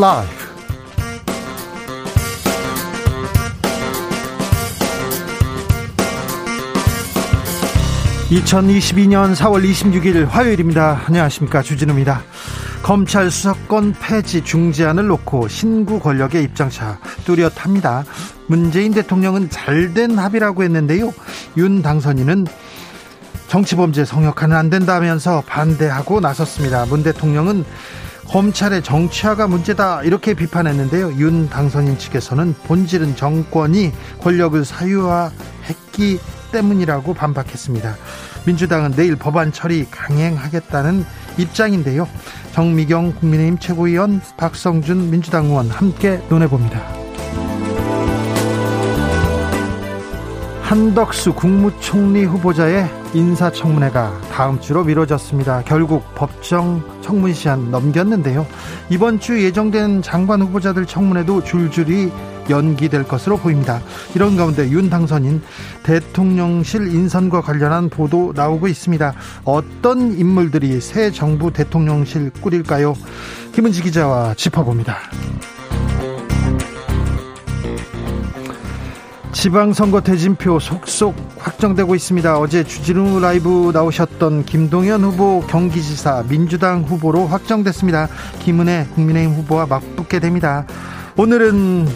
라이브. 2022년 4월 26일 화요일입니다. 안녕하십니까. 주진우입니다. 검찰 수사권 폐지 중지안을 놓고 신구 권력의 입장차 뚜렷합니다. 문재인 대통령은 잘된 합의라고 했는데요. 윤 당선인은 정치범죄 성역화는 안 된다면서 반대하고 나섰습니다. 문 대통령은 검찰의 정치화가 문제다 이렇게 비판했는데요. 윤 당선인 측에서는 본질은 정권이 권력을 사유화했기 때문이라고 반박했습니다. 민주당은 내일 법안 처리 강행하겠다는 입장인데요. 정미경 국민의힘 최고위원 박성준 민주당 의원 함께 논해봅니다. 한덕수 국무총리 후보자의 인사청문회가 다음 주로 미뤄졌습니다. 결국 법정 청문 시한 넘겼는데요. 이번 주 예정된 장관 후보자들 청문회도 줄줄이 연기될 것으로 보입니다. 이런 가운데 윤 당선인 대통령실 인선과 관련한 보도 나오고 있습니다. 어떤 인물들이 새 정부 대통령실 꾸릴까요? 김은지 기자와 짚어봅니다. 지방선거 대진표 속속 확정되고 있습니다. 어제 주진우 라이브 나오셨던 김동연 후보 경기지사 민주당 후보로 확정됐습니다. 김은혜 국민의힘 후보와 맞붙게 됩니다. 오늘은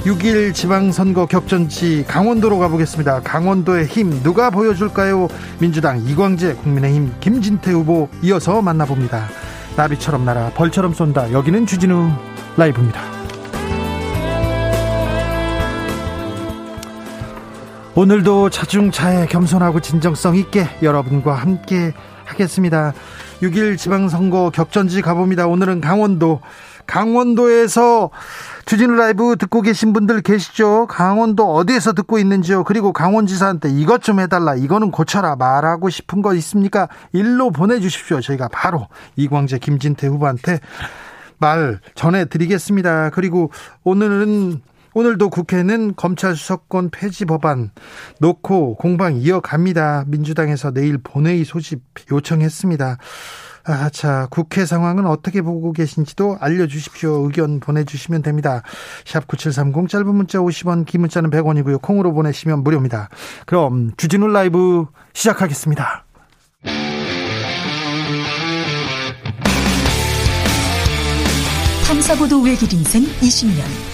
6일 지방선거 격전지 강원도로 가보겠습니다. 강원도의 힘 누가 보여줄까요? 민주당 이광재 국민의힘 김진태 후보 이어서 만나봅니다. 나비처럼 날아 벌처럼 쏜다. 여기는 주진우 라이브입니다. 오늘도 차중차에 겸손하고 진정성 있게 여러분과 함께 하겠습니다. 6일 지방선거 격전지 가봅니다. 오늘은 강원도 강원도에서 주진우 라이브 듣고 계신 분들 계시죠? 강원도 어디에서 듣고 있는지요? 그리고 강원지사한테 이것 좀 해달라. 이거는 고쳐라. 말하고 싶은 거 있습니까? 일로 보내주십시오. 저희가 바로 이광재, 김진태 후보한테 말 전해드리겠습니다. 그리고 오늘은 오늘도 국회는 검찰 수사권 폐지 법안 놓고 공방 이어갑니다. 민주당에서 내일 본회의 소집 요청했습니다. 아, 자, 국회 상황은 어떻게 보고 계신지도 알려주십시오. 의견 보내주시면 됩니다. 샵 9730 짧은 문자 50원, 긴 문자는 100원이고요. 콩으로 보내시면 무료입니다. 그럼 주진우 라이브 시작하겠습니다. 탐사보도 외길 인생 20년.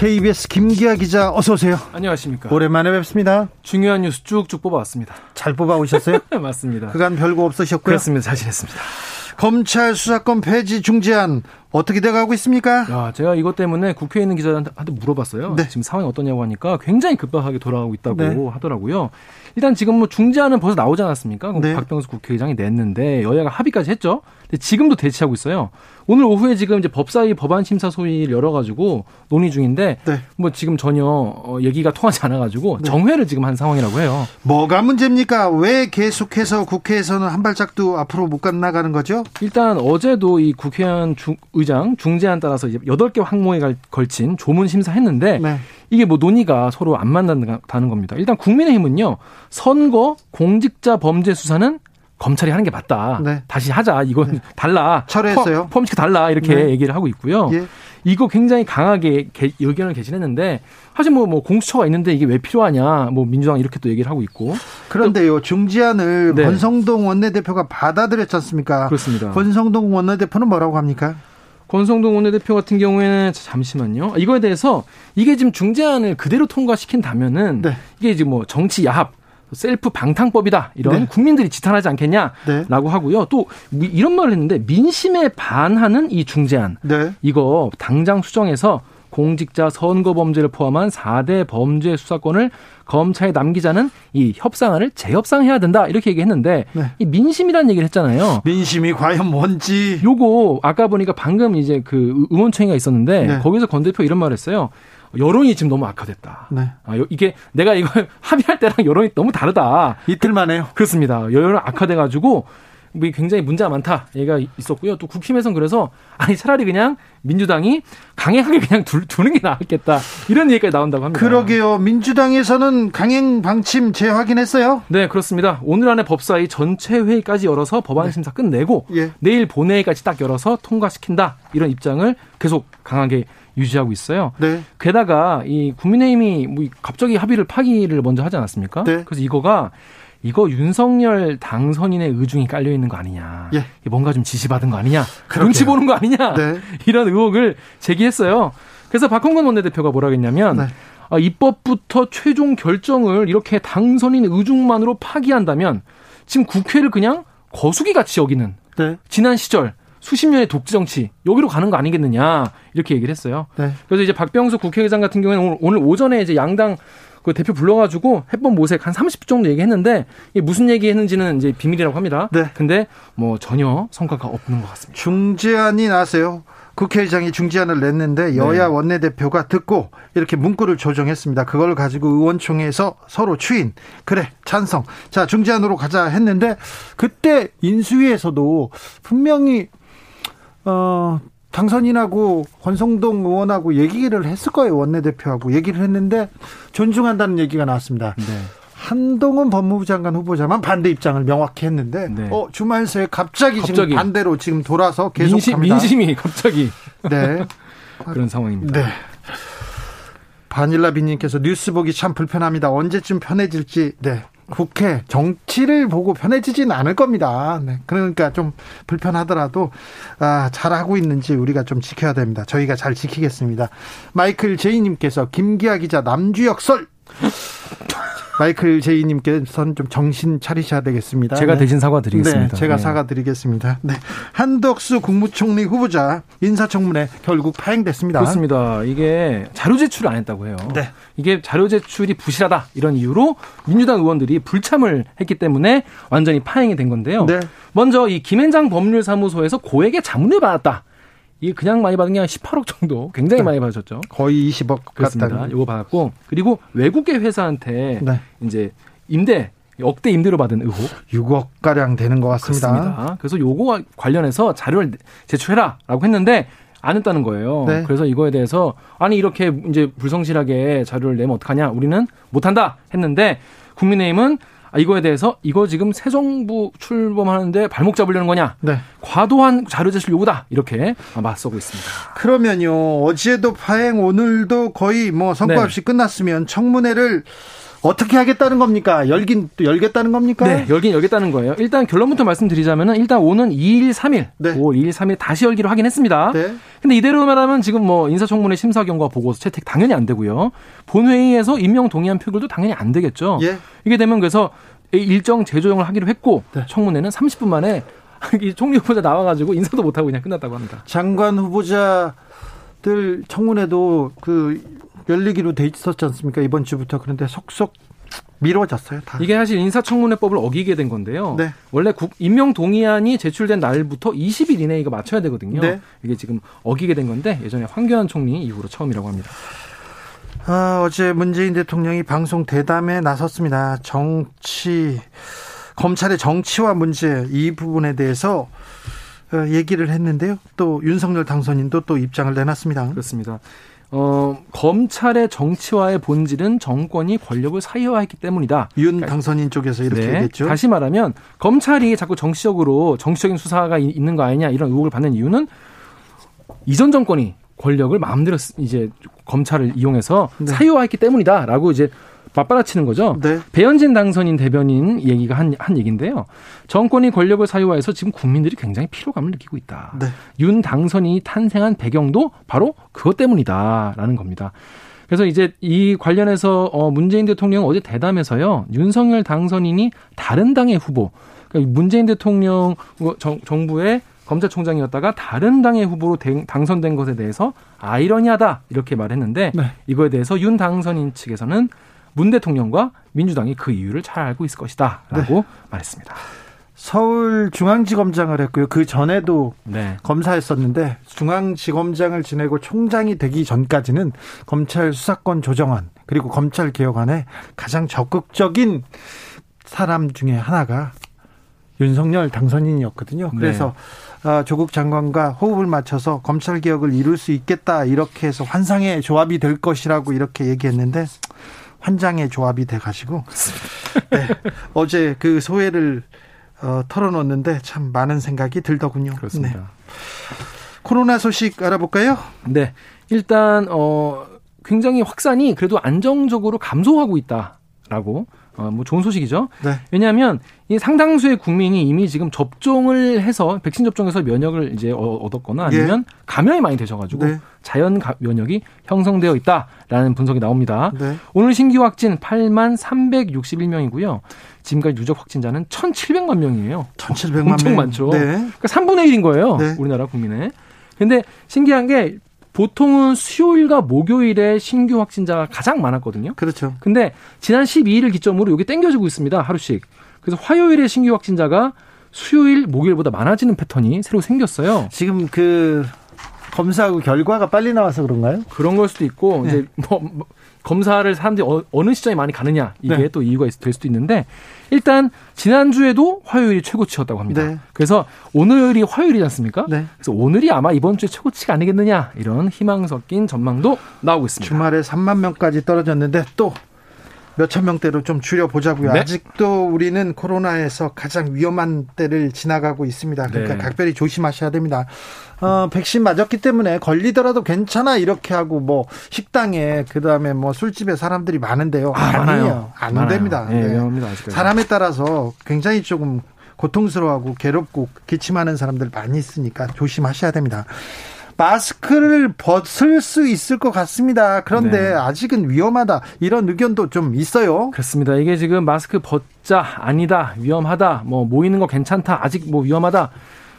KBS 김기아 기자 어서 오세요. 안녕하십니까. 오랜만에 뵙습니다. 중요한 뉴스 쭉쭉 뽑아왔습니다. 잘 뽑아오셨어요? 맞습니다. 그간 별거 없으셨고요. 그렇습니다. 잘 지냈습니다. 검찰 수사권 폐지 중재안 어떻게 돼가고 있습니까? 야, 제가 이것 때문에 국회에 있는 기자들한테 물어봤어요. 네. 지금 상황이 어떠냐고 하니까 굉장히 급박하게 돌아가고 있다고 네. 하더라고요. 일단 지금 뭐 중재안은 벌써 나오지 않았습니까? 네. 박병수 국회의장이 냈는데 여야가 합의까지 했죠. 근데 지금도 대치하고 있어요. 오늘 오후에 지금 이제 법사위 법안 심사 소위를 열어가지고 논의 중인데 네. 뭐 지금 전혀 어, 얘기가 통하지 않아가지고 네. 정회를 지금 한 상황이라고 해요. 뭐가 문제입니까? 왜 계속해서 국회에서는 한 발짝도 앞으로 못 나가는 거죠? 일단 어제도 이 국회의원 중, 의장 중재안 따라서 이제 8개 항목에 걸친 조문 심사했는데 네. 이게 뭐 논의가 서로 안 만난다는 겁니다. 일단 국민의힘은요 선거 공직자 범죄 수사는 검찰이 하는 게 맞다. 네. 다시 하자. 이건 네. 달라. 철회했어요. 펌치크 달라. 이렇게 네. 얘기를 하고 있고요. 예. 이거 굉장히 강하게 개, 의견을 개진했는데 사실 뭐, 뭐 공수처가 있는데 이게 왜 필요하냐. 뭐 민주당 이렇게 또 얘기를 하고 있고. 그런데요. 중지안을 네. 권성동 원내대표가 받아들였지 않습니까? 그렇습니다. 권성동 원내대표는 뭐라고 합니까? 권성동 원내대표 같은 경우에는 잠시만요. 이거에 대해서 이게 지금 중재안을 그대로 통과시킨다면은 네. 이게 지금 뭐 정치 야합 셀프 방탕법이다 이런 네. 국민들이 지탄하지 않겠냐라고 네. 하고요. 또 이런 말을 했는데 민심에 반하는 이 중재안 네. 이거 당장 수정해서 공직자 선거 범죄를 포함한 4대 범죄 수사권을 검찰에 남기자는 이 협상안을 재협상해야 된다 이렇게 얘기했는데 네. 이 민심이라는 얘기를 했잖아요. 민심이 과연 뭔지. 요거 아까 보니까 방금 이제 그 의원총회가 있었는데 네. 거기서 건 대표 이런 말을 했어요. 여론이 지금 너무 악화됐다. 네. 아, 이게 내가 이걸 합의할 때랑 여론이 너무 다르다. 이틀 만에요. 그렇습니다. 여론 악화돼가지고 뭐 굉장히 문제가 많다 얘기가 있었고요. 또 국힘에서는 그래서 아니 차라리 그냥 민주당이 강행하게 그냥 두, 두는 게 나았겠다 이런 얘기가 나온다고 합니다. 그러게요. 민주당에서는 강행 방침 재확인했어요. 네 그렇습니다. 오늘 안에 법사위 전체 회의까지 열어서 법안 네. 심사 끝내고 예. 내일 본회의까지 딱 열어서 통과시킨다 이런 입장을 계속 강하게 유지하고 있어요. 네. 게다가 이 국민의힘이 뭐 갑자기 합의를 파기를 먼저 하지 않았습니까? 네. 그래서 이거가 이거 윤석열 당선인의 의중이 깔려 있는 거 아니냐. 예. 뭔가 좀 지시받은 거 아니냐. 그렇게요. 눈치 보는 거 아니냐. 네. 이런 의혹을 제기했어요. 그래서 박홍근 원내대표가 뭐라 했냐면 네. 아, 입법부터 최종 결정을 이렇게 당선인 의중만으로 파기한다면 지금 국회를 그냥 거수기 같이 여기는 네. 지난 시절 수십 년의 독재 정치 여기로 가는 거 아니겠느냐 이렇게 얘기를 했어요. 네. 그래서 이제 박병수 국회의장 같은 경우에는 오늘 오전에 이제 양당 그 대표 불러가지고 해법 모색 한 30분 정도 얘기했는데 이게 무슨 얘기했는지는 이제 비밀이라고 합니다. 네. 근데 뭐 전혀 성과가 없는 것 같습니다. 중재안이 나세요. 국회의장이 중재안을 냈는데 여야 네. 원내대표가 듣고 이렇게 문구를 조정했습니다. 그걸 가지고 의원총회에서 서로 추인 그래 찬성 자 중재안으로 가자 했는데 그때 인수위에서도 분명히 어 당선인하고 권성동 의원하고 얘기를 했을 거예요. 원내대표하고 얘기를 했는데 존중한다는 얘기가 나왔습니다. 네. 한동훈 법무부 장관 후보자만 반대 입장을 명확히 했는데 네. 어 주말 새에 갑자기, 갑자기, 지금 반대로 지금 돌아서 계속합니다. 민심, 민심이 갑자기 네 그런 상황입니다. 네. 바닐라 비님께서 뉴스 보기 참 불편합니다. 언제쯤 편해질지 네 국회 정치를 보고 편해지지는 않을 겁니다. 네. 그러니까 좀 불편하더라도 아, 잘하고 있는지 우리가 좀 지켜야 됩니다. 저희가 잘 지키겠습니다. 마이클 제이님께서 김기아 기자 남주역 설 마이클 제이님께서는 좀 정신 차리셔야 되겠습니다. 제가 네. 대신 사과드리겠습니다. 네, 제가 네. 사과드리겠습니다. 네. 한덕수 국무총리 후보자 인사청문회 결국 파행됐습니다. 그렇습니다. 이게 자료 제출을 안 했다고 해요. 네. 이게 자료 제출이 부실하다 이런 이유로 민주당 의원들이 불참을 했기 때문에 완전히 파행이 된 건데요. 네. 먼저 이 김앤장 법률사무소에서 고액의 자문을 받았다. 이게 그냥 많이 받은 게 한 18억 정도 굉장히 네. 많이 받으셨죠. 거의 20억 그렇습니다. 이거 받았고 그리고 외국계 회사한테 네. 이제 임대 억대 임대로 받은 의혹 6억 가량 되는 것 같습니다. 그렇습니다. 그래서 요거 관련해서 자료를 제출해라라고 했는데 안 했다는 거예요. 네. 그래서 이거에 대해서 아니 이렇게 이제 불성실하게 자료를 내면 어떡하냐? 우리는 못 한다 했는데 국민의힘은 아, 이거에 대해서 이거 지금 새 정부 출범하는데 발목 잡으려는 거냐? 네. 과도한 자료 제출 요구다. 이렇게 맞서고 있습니다. 그러면요. 어제도 파행 오늘도 거의 뭐 성과 네. 없이 네. 끝났으면 청문회를 어떻게 하겠다는 겁니까? 열긴 또 열겠다는 겁니까? 네, 열긴 열겠다는 거예요. 일단 결론부터 말씀드리자면은 일단 오는 2일 3일, 네. 5월 2일 3일 다시 열기로 하긴 했습니다. 네. 근데 이대로 말하면 지금 뭐 인사청문회 심사 경과 보고서 채택 당연히 안 되고요. 본회의에서 임명 동의안 표결도 당연히 안 되겠죠. 예. 이게 되면 그래서 일정 재조정을 하기로 했고 네. 청문회는 30분 만에 이 총리 후보자 나와가지고 인사도 못하고 그냥 끝났다고 합니다. 장관 후보자들 청문회도 그 열리기로 돼 있었지 않습니까? 이번 주부터 그런데 속속 미뤄졌어요. 다. 이게 사실 인사청문회법을 어기게 된 건데요. 네. 원래 국, 임명 동의안이 제출된 날부터 20일 이내에 이거 맞춰야 되거든요. 네. 이게 지금 어기게 된 건데 예전에 황교안 총리 이후로 처음이라고 합니다. 아, 어제 문재인 대통령이 방송 대담에 나섰습니다. 정치 검찰의 정치와 문제 이 부분에 대해서 어, 얘기를 했는데요. 또 윤석열 당선인도 또 입장을 내놨습니다. 그렇습니다. 어, 검찰의 정치화의 본질은 정권이 권력을 사유화했기 때문이다. 윤 그러니까 당선인 쪽에서 이렇게 네, 얘기했죠. 다시 말하면 검찰이 자꾸 정치적으로 정치적인 수사가 있는 거 아니냐 이런 의혹을 받는 이유는 이전 정권이 권력을 마음대로 이제 검찰을 이용해서 네. 사유화했기 때문이다라고 이제 맞받아치는 거죠. 네. 배현진 당선인 대변인 얘기가 한, 한 얘기인데요. 정권이 권력을 사유화해서 지금 국민들이 굉장히 피로감을 느끼고 있다. 네. 윤 당선인이 탄생한 배경도 바로 그것 때문이다라는 겁니다. 그래서 이제 이 관련해서 어 문재인 대통령 어제 대담에서요. 윤석열 당선인이 다른 당의 후보, 그러니까 문재인 대통령 정, 정부의 검찰총장이었다가 다른 당의 후보로 당선된 것에 대해서 아이러니하다 이렇게 말했는데 네. 이거에 대해서 윤 당선인 측에서는 문 대통령과 민주당이 그 이유를 잘 알고 있을 것이다라고 네. 말했습니다. 서울중앙지검장을 했고요. 그 전에도 네. 검사했었는데 중앙지검장을 지내고 총장이 되기 전까지는 검찰 수사권 조정안 그리고 검찰 개혁안에 가장 적극적인 사람 중에 하나가 윤석열 당선인이었거든요. 네. 그래서 네. 조국 장관과 호흡을 맞춰서 검찰 개혁을 이룰 수 있겠다 이렇게 해서 환상의 조합이 될 것이라고 이렇게 얘기했는데 환장의 조합이 돼 가지고 네. 어제 그 소회를 어, 털어놓는데 참 많은 생각이 들더군요. 그렇습니다. 네. 코로나 소식 알아볼까요? 네. 일단 어 굉장히 확산이 그래도 안정적으로 감소하고 있다라고 어, 뭐 좋은 소식이죠. 네. 왜냐하면 이 상당수의 국민이 이미 지금 접종을 해서 백신 접종해서 면역을 이제 얻었거나 아니면 예. 감염이 많이 되셔가지고 네. 자연 면역이 형성되어 있다라는 분석이 나옵니다. 네. 오늘 신규 확진 8만 361명이고요. 지금까지 누적 확진자는 1,700만 명이에요. 1,700만 엄청 명. 많죠. 네. 그러니까 3분의 1인 거예요. 네. 우리나라 국민의. 근데 신기한 게 보통은 수요일과 목요일에 신규 확진자가 가장 많았거든요. 그렇죠. 근데 지난 12일을 기점으로 이게 땡겨지고 있습니다. 하루씩. 그래서 화요일에 신규 확진자가 수요일, 목요일보다 많아지는 패턴이 새로 생겼어요. 지금 그 검사하고 결과가 빨리 나와서 그런가요? 그런 걸 수도 있고 네. 이제 뭐, 뭐 검사를 사람들이 어, 느 시점에 많이 가느냐 이게 네. 또 이유가 될 수도 있는데 일단 지난주에도 화요일이 최고치였다고 합니다. 네. 그래서 오늘이 화요일이지 않습니까? 네. 그래서 오늘이 아마 이번 주에 최고치가 아니겠느냐 이런 희망 섞인 전망도 나오고 있습니다. 주말에 3만 명까지 떨어졌는데 또 몇천 명대로 좀 줄여보자고요. 네. 아직도 우리는 코로나에서 가장 위험한 때를 지나가고 있습니다. 그러니까 네. 각별히 조심하셔야 됩니다. 어, 백신 맞았기 때문에 걸리더라도 괜찮아 이렇게 하고 뭐 식당에 그다음에 뭐 술집에 사람들이 많은데요. 아, 아니에요. 안 많아요. 됩니다. 네, 네. 위험합니다. 사람에 따라서 굉장히 조금 고통스러워하고 괴롭고 기침하는 사람들 많이 있으니까 조심하셔야 됩니다. 마스크를 벗을 수 있을 것 같습니다. 그런데 네. 아직은 위험하다 이런 의견도 좀 있어요. 그렇습니다. 이게 지금 마스크 벗자 아니다 위험하다 뭐 모이는 거 괜찮다 아직 뭐 위험하다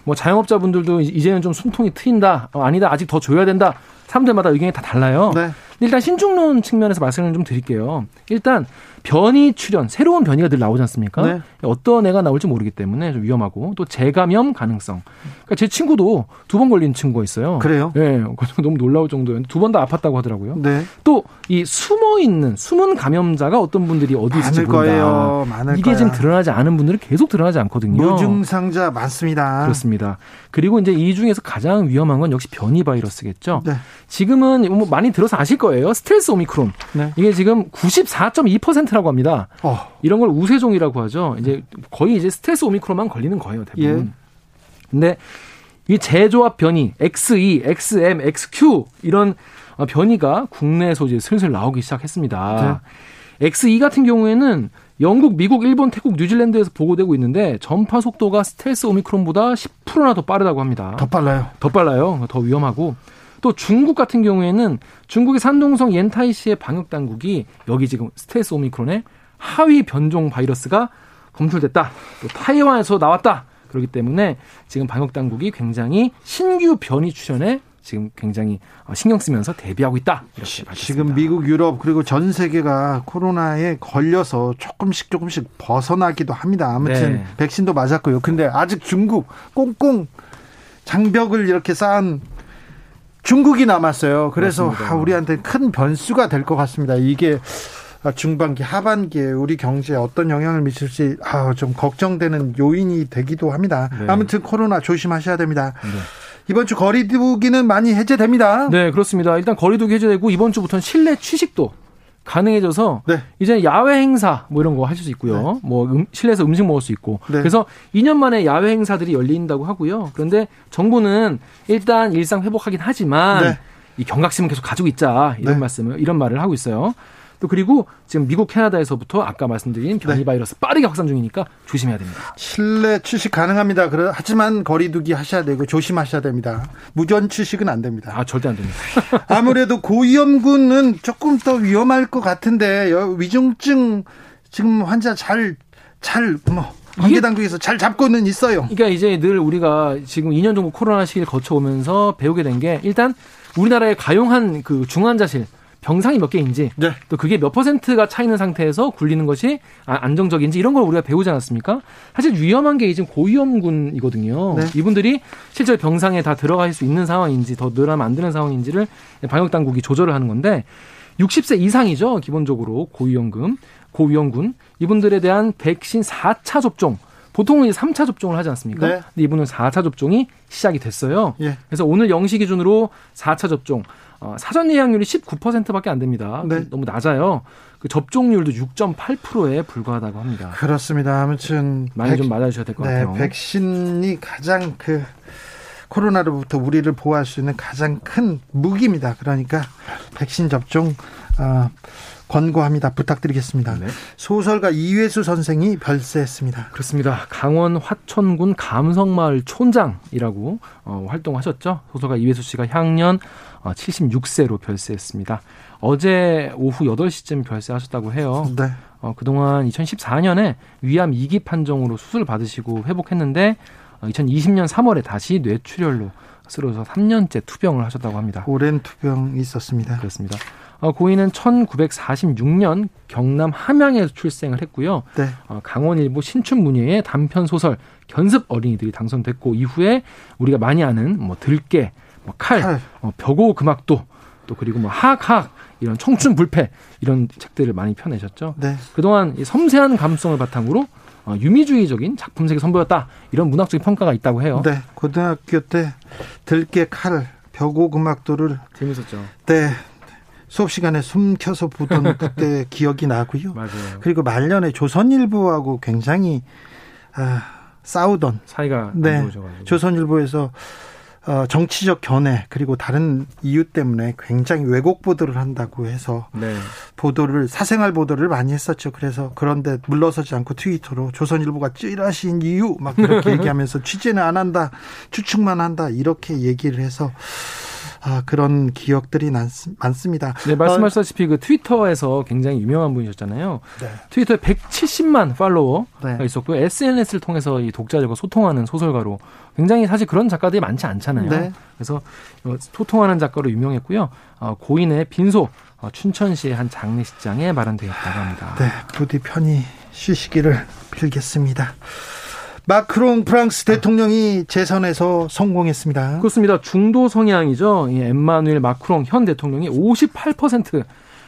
뭐 자영업자분들도 이제는 좀 숨통이 트인다 어, 아니다 아직 더 줘야 된다 사람들마다 의견이 다 달라요. 네. 일단 신중론 측면에서 말씀을 좀 드릴게요. 일단 변이 출현, 새로운 변이가 늘 나오지 않습니까? 네. 어떤 애가 나올지 모르기 때문에 좀 위험하고 또 재감염 가능성. 그러니까 제 친구도 두 번 걸린 친구가 있어요. 그래요? 예, 네, 너무 놀라울 정도였는데 두 번 다 아팠다고 하더라고요. 네. 또 이 숨어 있는 숨은 감염자가 어떤 분들이 어디 있을지 모른다. 거예요. 많을 이게 거야. 지금 드러나지 않은 분들은 계속 드러나지 않거든요. 무증상자 많습니다. 그렇습니다. 그리고 이제 이 중에서 가장 위험한 건 역시 변이 바이러스겠죠. 네. 지금은 뭐 많이 들어서 아실 거예요. 스텔스 오미크론. 네. 이게 지금 94.2%라고 합니다. 어. 이런 걸 우세종이라고 하죠. 이제 거의 이제 스텔스 오미크론만 걸리는 거예요, 대부분. 예. 근데 이 재조합 변이 XE, XM, XQ 이런 변이가 국내에서 이제 슬슬 나오기 시작했습니다. 네. XE 같은 경우에는 영국, 미국, 일본, 태국, 뉴질랜드에서 보고되고 있는데 전파 속도가 스텔스 오미크론보다 10%나 더 빠르다고 합니다. 더 빨라요. 더 빨라요. 더 위험하고 또 중국 같은 경우에는 중국의 산동성 옌타이시의 방역 당국이 여기 지금 스텔스 오미크론의 하위 변종 바이러스가 검출됐다. 또 타이완에서 나왔다. 그렇기 때문에 지금 방역 당국이 굉장히 신규 변이 출현에 지금 굉장히 어, 신경 쓰면서 대비하고 있다. 이렇게 밝혔습니다. 지금 미국, 유럽 그리고 전 세계가 코로나에 걸려서 조금씩 조금씩 벗어나기도 합니다. 아무튼 네. 백신도 맞았고요. 근데 아직 중국 꽁꽁 장벽을 이렇게 쌓은 중국이 남았어요. 그래서 아, 우리한테 큰 변수가 될 것 같습니다. 이게 중반기, 하반기에 우리 경제에 어떤 영향을 미칠지 아, 좀 걱정되는 요인이 되기도 합니다. 네. 아무튼 코로나 조심하셔야 됩니다. 네. 이번 주 거리두기는 많이 해제됩니다. 네, 그렇습니다. 일단 거리두기 해제되고 이번 주부터는 실내 취식도 가능해져서 네. 이제 야외 행사 뭐 이런 거 하실 수 있고요. 네. 뭐 음, 실내에서 음식 먹을 수 있고. 네. 그래서 2년 만에 야외 행사들이 열린다고 하고요. 그런데 정부는 일단 일상 회복하긴 하지만 네. 이 경각심은 계속 가지고 있자 이런 네. 말씀을 이런 말을 하고 있어요. 또 그리고 지금 미국 캐나다에서부터 아까 말씀드린 변이 네. 바이러스 빠르게 확산 중이니까 조심해야 됩니다. 실내 취식 가능합니다. 하지만 거리두기 하셔야 되고 조심하셔야 됩니다. 무전 취식은 안 됩니다. 아 절대 안 됩니다. 아무래도 고위험군은 조금 더 위험할 것 같은데 위중증 지금 환자 잘 잘뭐 관계 당국에서 잘 잡고는 있어요. 그러니까 이제 늘 우리가 지금 2년 정도 코로나 시기를 거쳐오면서 배우게 된 게 일단 우리나라의 가용한 그 중환자실 병상이 몇 개인지 네. 또 그게 몇 퍼센트가 차 있는 상태에서 굴리는 것이 아, 안정적인지 이런 걸 우리가 배우지 않았습니까? 사실 위험한 게 지금 고위험군이거든요. 네. 이분들이 실제로 병상에 다 들어갈 수 있는 상황인지 더 늘어나면 안 되는 상황인지를 방역 당국이 조절을 하는 건데 60세 이상이죠. 기본적으로 고위험군, 고위험군 이분들에 대한 백신 4차 접종 보통은 이제 3차 접종을 하지 않습니까? 네. 근데 이분은 4차 접종이 시작이 됐어요. 예. 그래서 오늘 0시 기준으로 4차 접종 어, 사전 예약률이 19%밖에 안 됩니다. 네. 너무 낮아요. 그 접종률도 6.8%에 불과하다고 합니다. 그렇습니다. 아무튼 많이 백, 좀 맞아주셔야 될것 네, 같아요. 백신이 가장 그 코로나로부터 우리를 보호할 수 있는 가장 큰 무기입니다. 그러니까 백신 접종 어, 권고합니다. 부탁드리겠습니다. 네. 소설가 이회수 선생이 별세했습니다. 그렇습니다. 강원 화천군 감성마을 촌장이라고 어, 활동하셨죠. 소설가 이회수 씨가 향년 76세로 어, 별세했습니다. 어제 오후 8시쯤 별세하셨다고 해요. 네. 어, 그동안 2014년에 위암 2기 판정으로 수술 받으시고 회복했는데 2020년 어, 3월에 다시 뇌출혈로 쓰러져서 3년째 투병을 하셨다고 합니다. 오랜 투병이 있었습니다. 그렇습니다. 어, 고인은 1946년 경남 함양에서 출생을 했고요. 네. 어, 강원일보 신춘문예의 단편 소설 견습 어린이들이 당선됐고 이후에 우리가 많이 아는 뭐 들깨, 뭐 칼, 칼. 어, 벽오 금악도 또 그리고 뭐 하학학 이런 청춘 불패 이런 책들을 많이 펴내셨죠. 네. 그동안 이 섬세한 감성을 바탕으로 어, 유미주의적인 작품색이 선보였다 이런 문학적인 평가가 있다고 해요. 네, 고등학교 때 들깨 칼, 벽오 금악도를 재밌었죠. 네, 수업 시간에 숨겨서 보던 그때 기억이 나고요. 맞아요. 그리고 말년에 조선일보하고 굉장히 아, 싸우던 사이가 네. 조선일보에서 어, 정치적 견해 그리고 다른 이유 때문에 굉장히 왜곡 보도를 한다고 해서 네. 보도를 사생활 보도를 많이 했었죠. 그래서 그런데 물러서지 않고 트위터로 조선일보가 찌라신 이유 막 이렇게 얘기하면서 취재는 안 한다, 추측만 한다 이렇게 얘기를 해서 아, 그런 기억들이 많습니다. 네, 말씀하셨다시피 그 트위터에서 굉장히 유명한 분이셨잖아요. 네. 트위터에 170만 팔로워가 네. 있었고 SNS를 통해서 이 독자들과 소통하는 소설가로 굉장히 사실 그런 작가들이 많지 않잖아요. 네. 그래서 어, 소통하는 작가로 유명했고요. 어, 고인의 빈소 어, 춘천시의 한 장례식장에 마련되었다고 합니다. 네, 부디 편히 쉬시기를 빌겠습니다. 마크롱 프랑스 대통령이 재선에서 성공했습니다. 그렇습니다. 중도 성향이죠. 엠마누엘 마크롱 현 대통령이 58%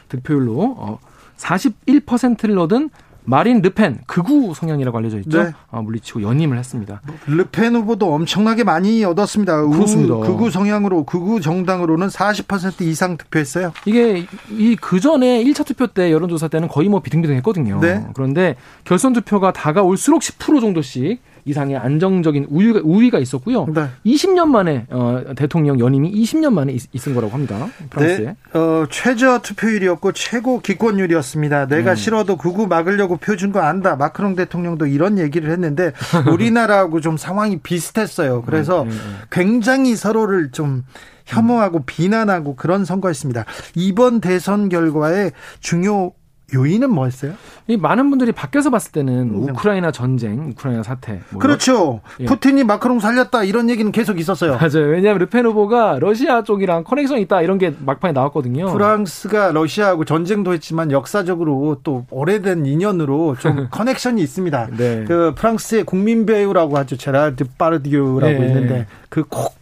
득표율로 41%를 어, 얻은 마린 르펜 극우 성향이라고 알려져 있죠. 네. 어, 물리치고 연임을 했습니다. 르펜 후보도 엄청나게 많이 얻었습니다. 그렇습니다. 극우 성향으로 극우 정당으로는 40% 이상 득표했어요. 이게 이 그 전에 1차 투표 때 여론조사 때는 거의 뭐 비등비등했거든요. 네. 그런데 결선 투표가 다가올수록 10% 정도씩 이상의 안정적인 우위가, 우위가 있었고요. 네. 20년 만에 어, 대통령 연임이 20년 만에 있, 있은 거라고 합니다. 프랑스에. 네. 어, 최저 투표율이었고 최고 기권율이었습니다. 내가 네. 싫어도 극우 막으려고 표 준 거 안다. 마크롱 대통령도 이런 얘기를 했는데 우리나라하고 좀 상황이 비슷했어요. 그래서 네. 굉장히 서로를 좀 혐오하고 비난하고 그런 선거였습니다. 이번 대선 결과의 중요 요인은 뭐였어요? 이 많은 분들이 밖에서 봤을 때는 음. 우크라이나 전쟁, 우크라이나 사태. 뭐 그렇죠. 예. 푸틴이 마크롱 살렸다 이런 얘기는 계속 있었어요. 맞아요. 왜냐하면 르펜 후보가 러시아 쪽이랑 커넥션이 있다 이런 게 막판에 나왔거든요. 프랑스가 러시아하고 전쟁도 했지만 역사적으로 또 오래된 인연으로 좀 커넥션이 있습니다. 네. 그 프랑스의 국민 배우라고 하죠. 제라르 드파르디외라고 네. 있는데 그콕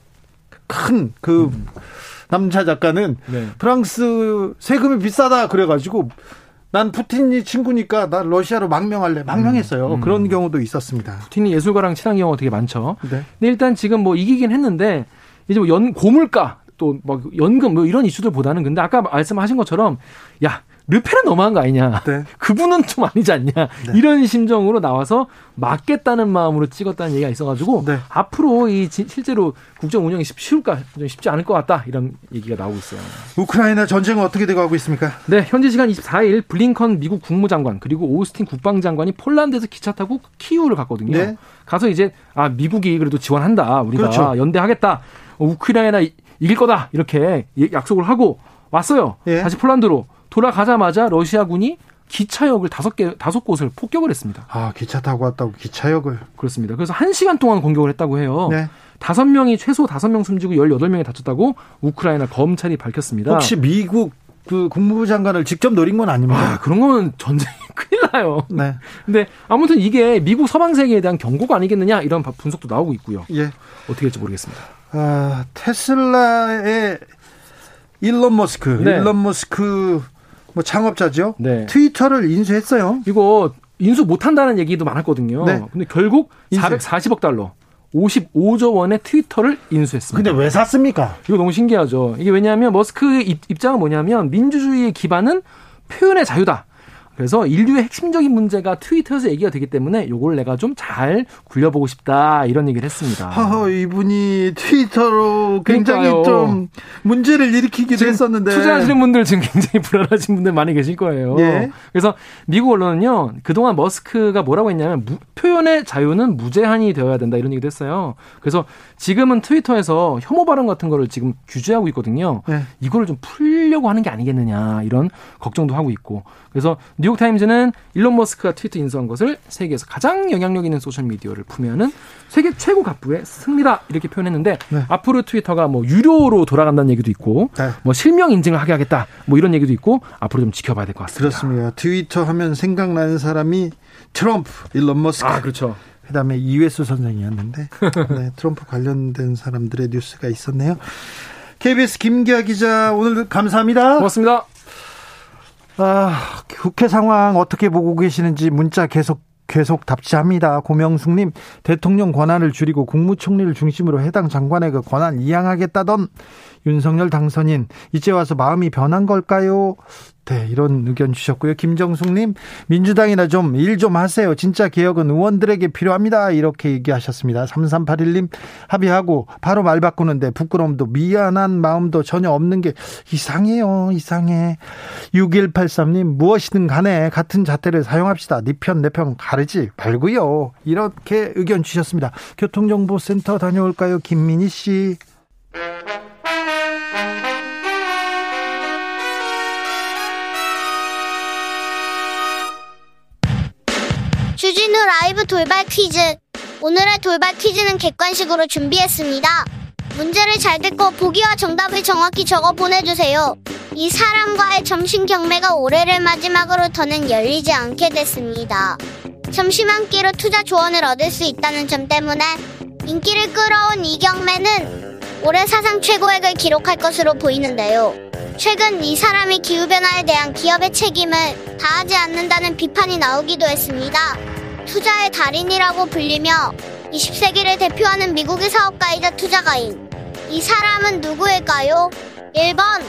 큰그 그 음. 남자 작가는 네. 프랑스 세금이 비싸다 그래가지고 난 푸틴이 친구니까 나 러시아로 망명할래. 망명했어요. 음, 음. 그런 경우도 있었습니다. 푸틴이 예술가랑 친한 경우가 되게 많죠. 네. 근데 일단 지금 뭐 이기긴 했는데 이제 뭐 연 고물가 또뭐 연금 뭐 이런 이슈들보다는 근데 아까 말씀하신 것처럼 야 르페는 너무한 거 아니냐. 네. 그분은 좀 아니지 않냐. 네. 이런 심정으로 나와서 맞겠다는 마음으로 찍었다는 얘기가 있어가지고 네. 앞으로 이 실제로 국정 운영이 쉬울까 좀 쉽지 않을 것 같다 이런 얘기가 나오고 있어요. 우크라이나 전쟁은 어떻게 돼가고 있습니까? 네, 현지 시간 24일 블링컨 미국 국무장관 그리고 오스틴 국방장관이 폴란드에서 기차 타고 키우를 갔거든요. 네. 가서 이제 아 미국이 그래도 지원한다 우리가 그렇죠. 연대하겠다 우크라이나 이길 거다 이렇게 약속을 하고 왔어요. 예. 다시 폴란드로 돌아가자마자 러시아군이 기차역을 다섯 개 다섯 곳을 폭격을 했습니다. 아 기차 타고 왔다고 기차역을 그렇습니다. 그래서 한 시간 동안 공격을 했다고 해요. 네. 다섯 명이 최소 다섯 명 숨지고 열여덟 명이 다쳤다고 우크라이나 검찰이 밝혔습니다. 혹시 미국 그 국무부 장관을 직접 노린 건 아닙니까? 아, 그런 건 전쟁이 큰일 나요. 네. 근데 아무튼 이게 미국 서방 세계에 대한 경고가 아니겠느냐 이런 분석도 나오고 있고요. 예. 어떻게 될지 모르겠습니다. 아, 테슬라의 일론 머스크, 네. 일론 머스크 뭐 창업자죠. 네. 트위터를 인수했어요. 이거 인수 못한다는 얘기도 많았거든요. 네. 근데 결국 인수. 440억 달러. 55조 원의 트위터를 인수했습니다. 근데 왜 샀습니까? 이거 너무 신기하죠. 이게 왜냐하면 머스크의 입장은 뭐냐면 민주주의의 기반은 표현의 자유다. 그래서 인류의 핵심적인 문제가 트위터에서 얘기가 되기 때문에 요걸 내가 좀 잘 굴려보고 싶다 이런 얘기를 했습니다. 하하, 이분이 트위터로 굉장히 그러니까요. 좀 문제를 일으키기도 했었는데 투자하시는 분들 지금 굉장히 불안하신 분들 많이 계실 거예요. 예. 그래서 미국 언론은요 그동안 머스크가 뭐라고 했냐면 무, 표현의 자유는 무제한이 되어야 된다 이런 얘기도 했어요. 그래서 지금은 트위터에서 혐오 발언 같은 거를 지금 규제하고 있거든요. 예. 이거를 좀 풀려고 하는 게 아니겠느냐 이런 걱정도 하고 있고 그래서 뉴욕타임즈는 일론 머스크가 트위터 인수한 것을 세계에서 가장 영향력 있는 소셜 미디어를 품에 안은 세계 최고 갑부의 승리다 이렇게 표현했는데 네. 앞으로 트위터가 뭐 유료로 돌아간다는 얘기도 있고 네. 뭐 실명 인증을 하게 하겠다 뭐 이런 얘기도 있고 앞으로 좀 지켜봐야 될 것 같습니다. 그렇습니다. 트위터 하면 생각나는 사람이 트럼프, 일론 머스크. 아 그렇죠. 그다음에 이회수 선생이었는데 네, 트럼프 관련된 사람들의 뉴스가 있었네요. KBS 김기아 기자 오늘 감사합니다. 고맙습니다. 아, 국회 상황 어떻게 보고 계시는지 문자 계속 계속 답지합니다. 고명숙님, 대통령 권한을 줄이고 국무총리를 중심으로 해당 장관의 그 권한 이양하겠다던 윤석열 당선인, 이제 와서 마음이 변한 걸까요? 네, 이런 의견 주셨고요. 김정숙님, 민주당이나 좀일좀 하세요. 진짜 개혁은 의원들에게 필요합니다. 이렇게 얘기하셨습니다. 3381님, 합의하고 바로 말 바꾸는데 부끄러움도 미안한 마음도 전혀 없는 게 이상해요. 이상해. 6183님, 무엇이든 간에 같은 잣대를 사용합시다. 네 편, 내 편 가르지 말고요. 이렇게 의견 주셨습니다. 교통정보센터 다녀올까요? 김민희 씨. 주진우 라이브 돌발 퀴즈. 오늘의 돌발 퀴즈는 객관식으로 준비했습니다. 문제를 잘 듣고 보기와 정답을 정확히 적어 보내주세요. 이 사람과의 점심 경매가 올해를 마지막으로 더는 열리지 않게 됐습니다. 점심 한 끼로 투자 조언을 얻을 수 있다는 점 때문에 인기를 끌어온 이 경매는 올해 사상 최고액을 기록할 것으로 보이는데요. 최근 이 사람이 기후변화에 대한 기업의 책임을 다하지 않는다는 비판이 나오기도 했습니다. 투자의 달인이라고 불리며 20세기를 대표하는 미국의 사업가이자 투자가인. 이 사람은 누구일까요? 1번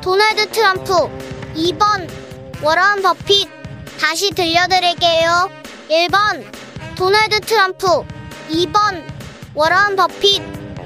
도널드 트럼프 2번 워런 버핏 다시 들려드릴게요. 1번 도널드 트럼프 2번 워런 버핏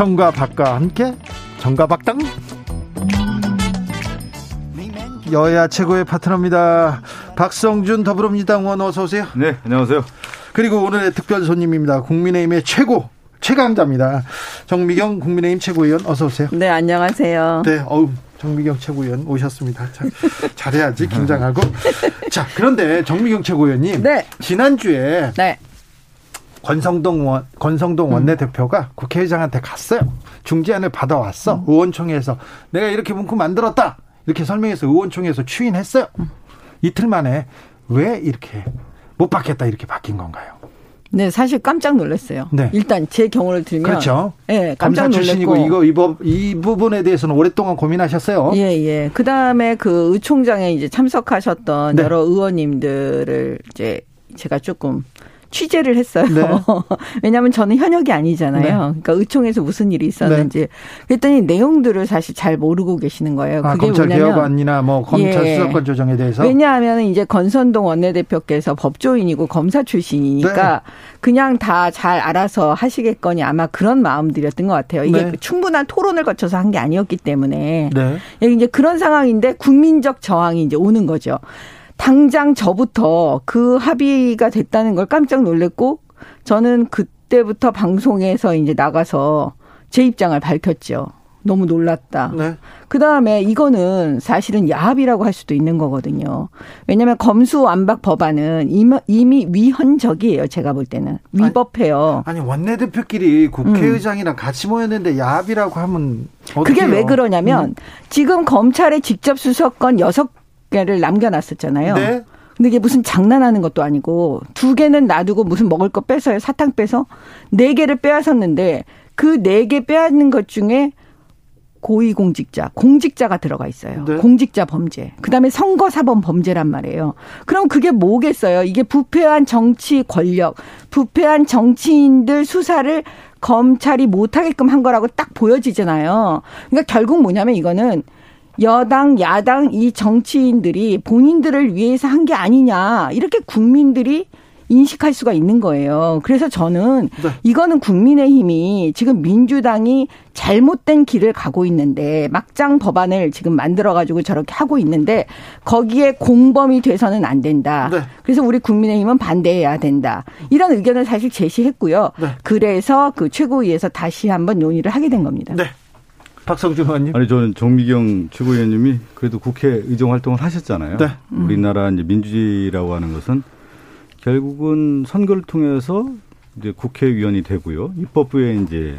정과 박과 함께 정과 박당 여야 최고의 파트너입니다. 박성준 더불어민주당 의원 어서 오세요. 네, 안녕하세요. 그리고 오늘의 특별 손님입니다. 국민의힘의 최고 최강자입니다. 정미경 국민의힘 최고위원 어서 오세요. 네, 안녕하세요. 네, 어우 정미경 최고위원 오셨습니다. 자, 잘해야지 긴장하고. 자, 그런데 정미경 최고위원님, 네. 지난주에 네. 권성동 원, 권성동 원내대표가 음. 국회의장한테 갔어요. 중재안을 받아왔어. 음. 의원총회에서 내가 이렇게 문구 만들었다. 이렇게 설명해서 의원총회에서 추인했어요. 이틀 만에 왜 이렇게 못 받겠다 이렇게 바뀐 건가요? 네, 사실 깜짝 놀랐어요. 네. 일단 제 경우를 들면 그렇죠. 네, 깜짝 놀랐고 이거 이, 부, 이 부분에 대해서는 오랫동안 고민하셨어요. 예, 예. 그다음에 그 의총장에 이제 참석하셨던 네. 여러 의원님들을 이제 제가 조금 취재를 했어요. 네. 왜냐하면 저는 현역이 아니잖아요. 네. 그러니까 의총에서 무슨 일이 있었는지. 네. 그랬더니 내용들을 사실 잘 모르고 계시는 거예요. 아, 그게 검찰 개혁안이나 뭐 검찰 예. 수사권 조정에 대해서. 왜냐하면 이제 건선동 원내대표께서 법조인이고 검사 출신이니까 네. 그냥 다 잘 알아서 하시겠거니 아마 그런 마음들이었던 것 같아요. 이게 네. 충분한 토론을 거쳐서 한 게 아니었기 때문에. 네. 이제 그런 상황인데 국민적 저항이 이제 오는 거죠. 당장 저부터 그 합의가 됐다는 걸 깜짝 놀랐고 저는 그때부터 방송에서 이제 나가서 제 입장을 밝혔죠. 너무 놀랐다. 네. 그 다음에 이거는 사실은 야합이라고 할 수도 있는 거거든요. 왜냐하면 검수완박 법안은 이미 위헌적이에요. 제가 볼 때는 위법해요. 아니, 아니 원내대표끼리 국회의장이랑 음. 같이 모였는데 야합이라고 하면 어떡해요? 그게 왜 그러냐면 음. 지금 검찰의 직접 수사권 여섯 개를 남겨놨었잖아요. 네. 근데 이게 무슨 장난하는 것도 아니고 두 개는 놔두고 무슨 먹을 거 뺏어요. 사탕 빼서 네 개를 빼앗았는데 그 네 개 빼앗는 것 중에 고위공직자, 공직자가 들어가 있어요. 네. 공직자 범죄. 그다음에 선거사범 범죄란 말이에요. 그럼 그게 뭐겠어요? 이게 부패한 정치 권력, 부패한 정치인들 수사를 검찰이 못하게끔 한 거라고 딱 보여지잖아요. 그러니까 결국 뭐냐면 이거는 여당, 야당 이 정치인들이 본인들을 위해서 한 게 아니냐. 이렇게 국민들이 인식할 수가 있는 거예요. 그래서 저는 네. 이거는 국민의힘이 지금 민주당이 잘못된 길을 가고 있는데 막장 법안을 지금 만들어 가지고 저렇게 하고 있는데 거기에 공범이 돼서는 안 된다. 네. 그래서 우리 국민의힘은 반대해야 된다. 이런 의견을 사실 제시했고요. 네. 그래서 그 최고위에서 다시 한번 논의를 하게 된 겁니다. 네. 박성준 의원님. 아니 저는 정미경 최고위원님이 그래도 국회 의정 활동을 하셨잖아요. 네. 음. 우리나라 이제 민주주의라고 하는 것은 결국은 선거를 통해서 이제 국회의원이 되고요. 입법부에 이제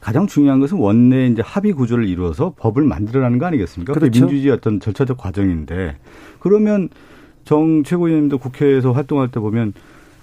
가장 중요한 것은 원내 이제 합의 구조를 이루어서 법을 만들어라는 거 아니겠습니까? 그렇죠. 민주주의 어떤 절차적 과정인데 그러면 정 최고위원님도 국회에서 활동할 때 보면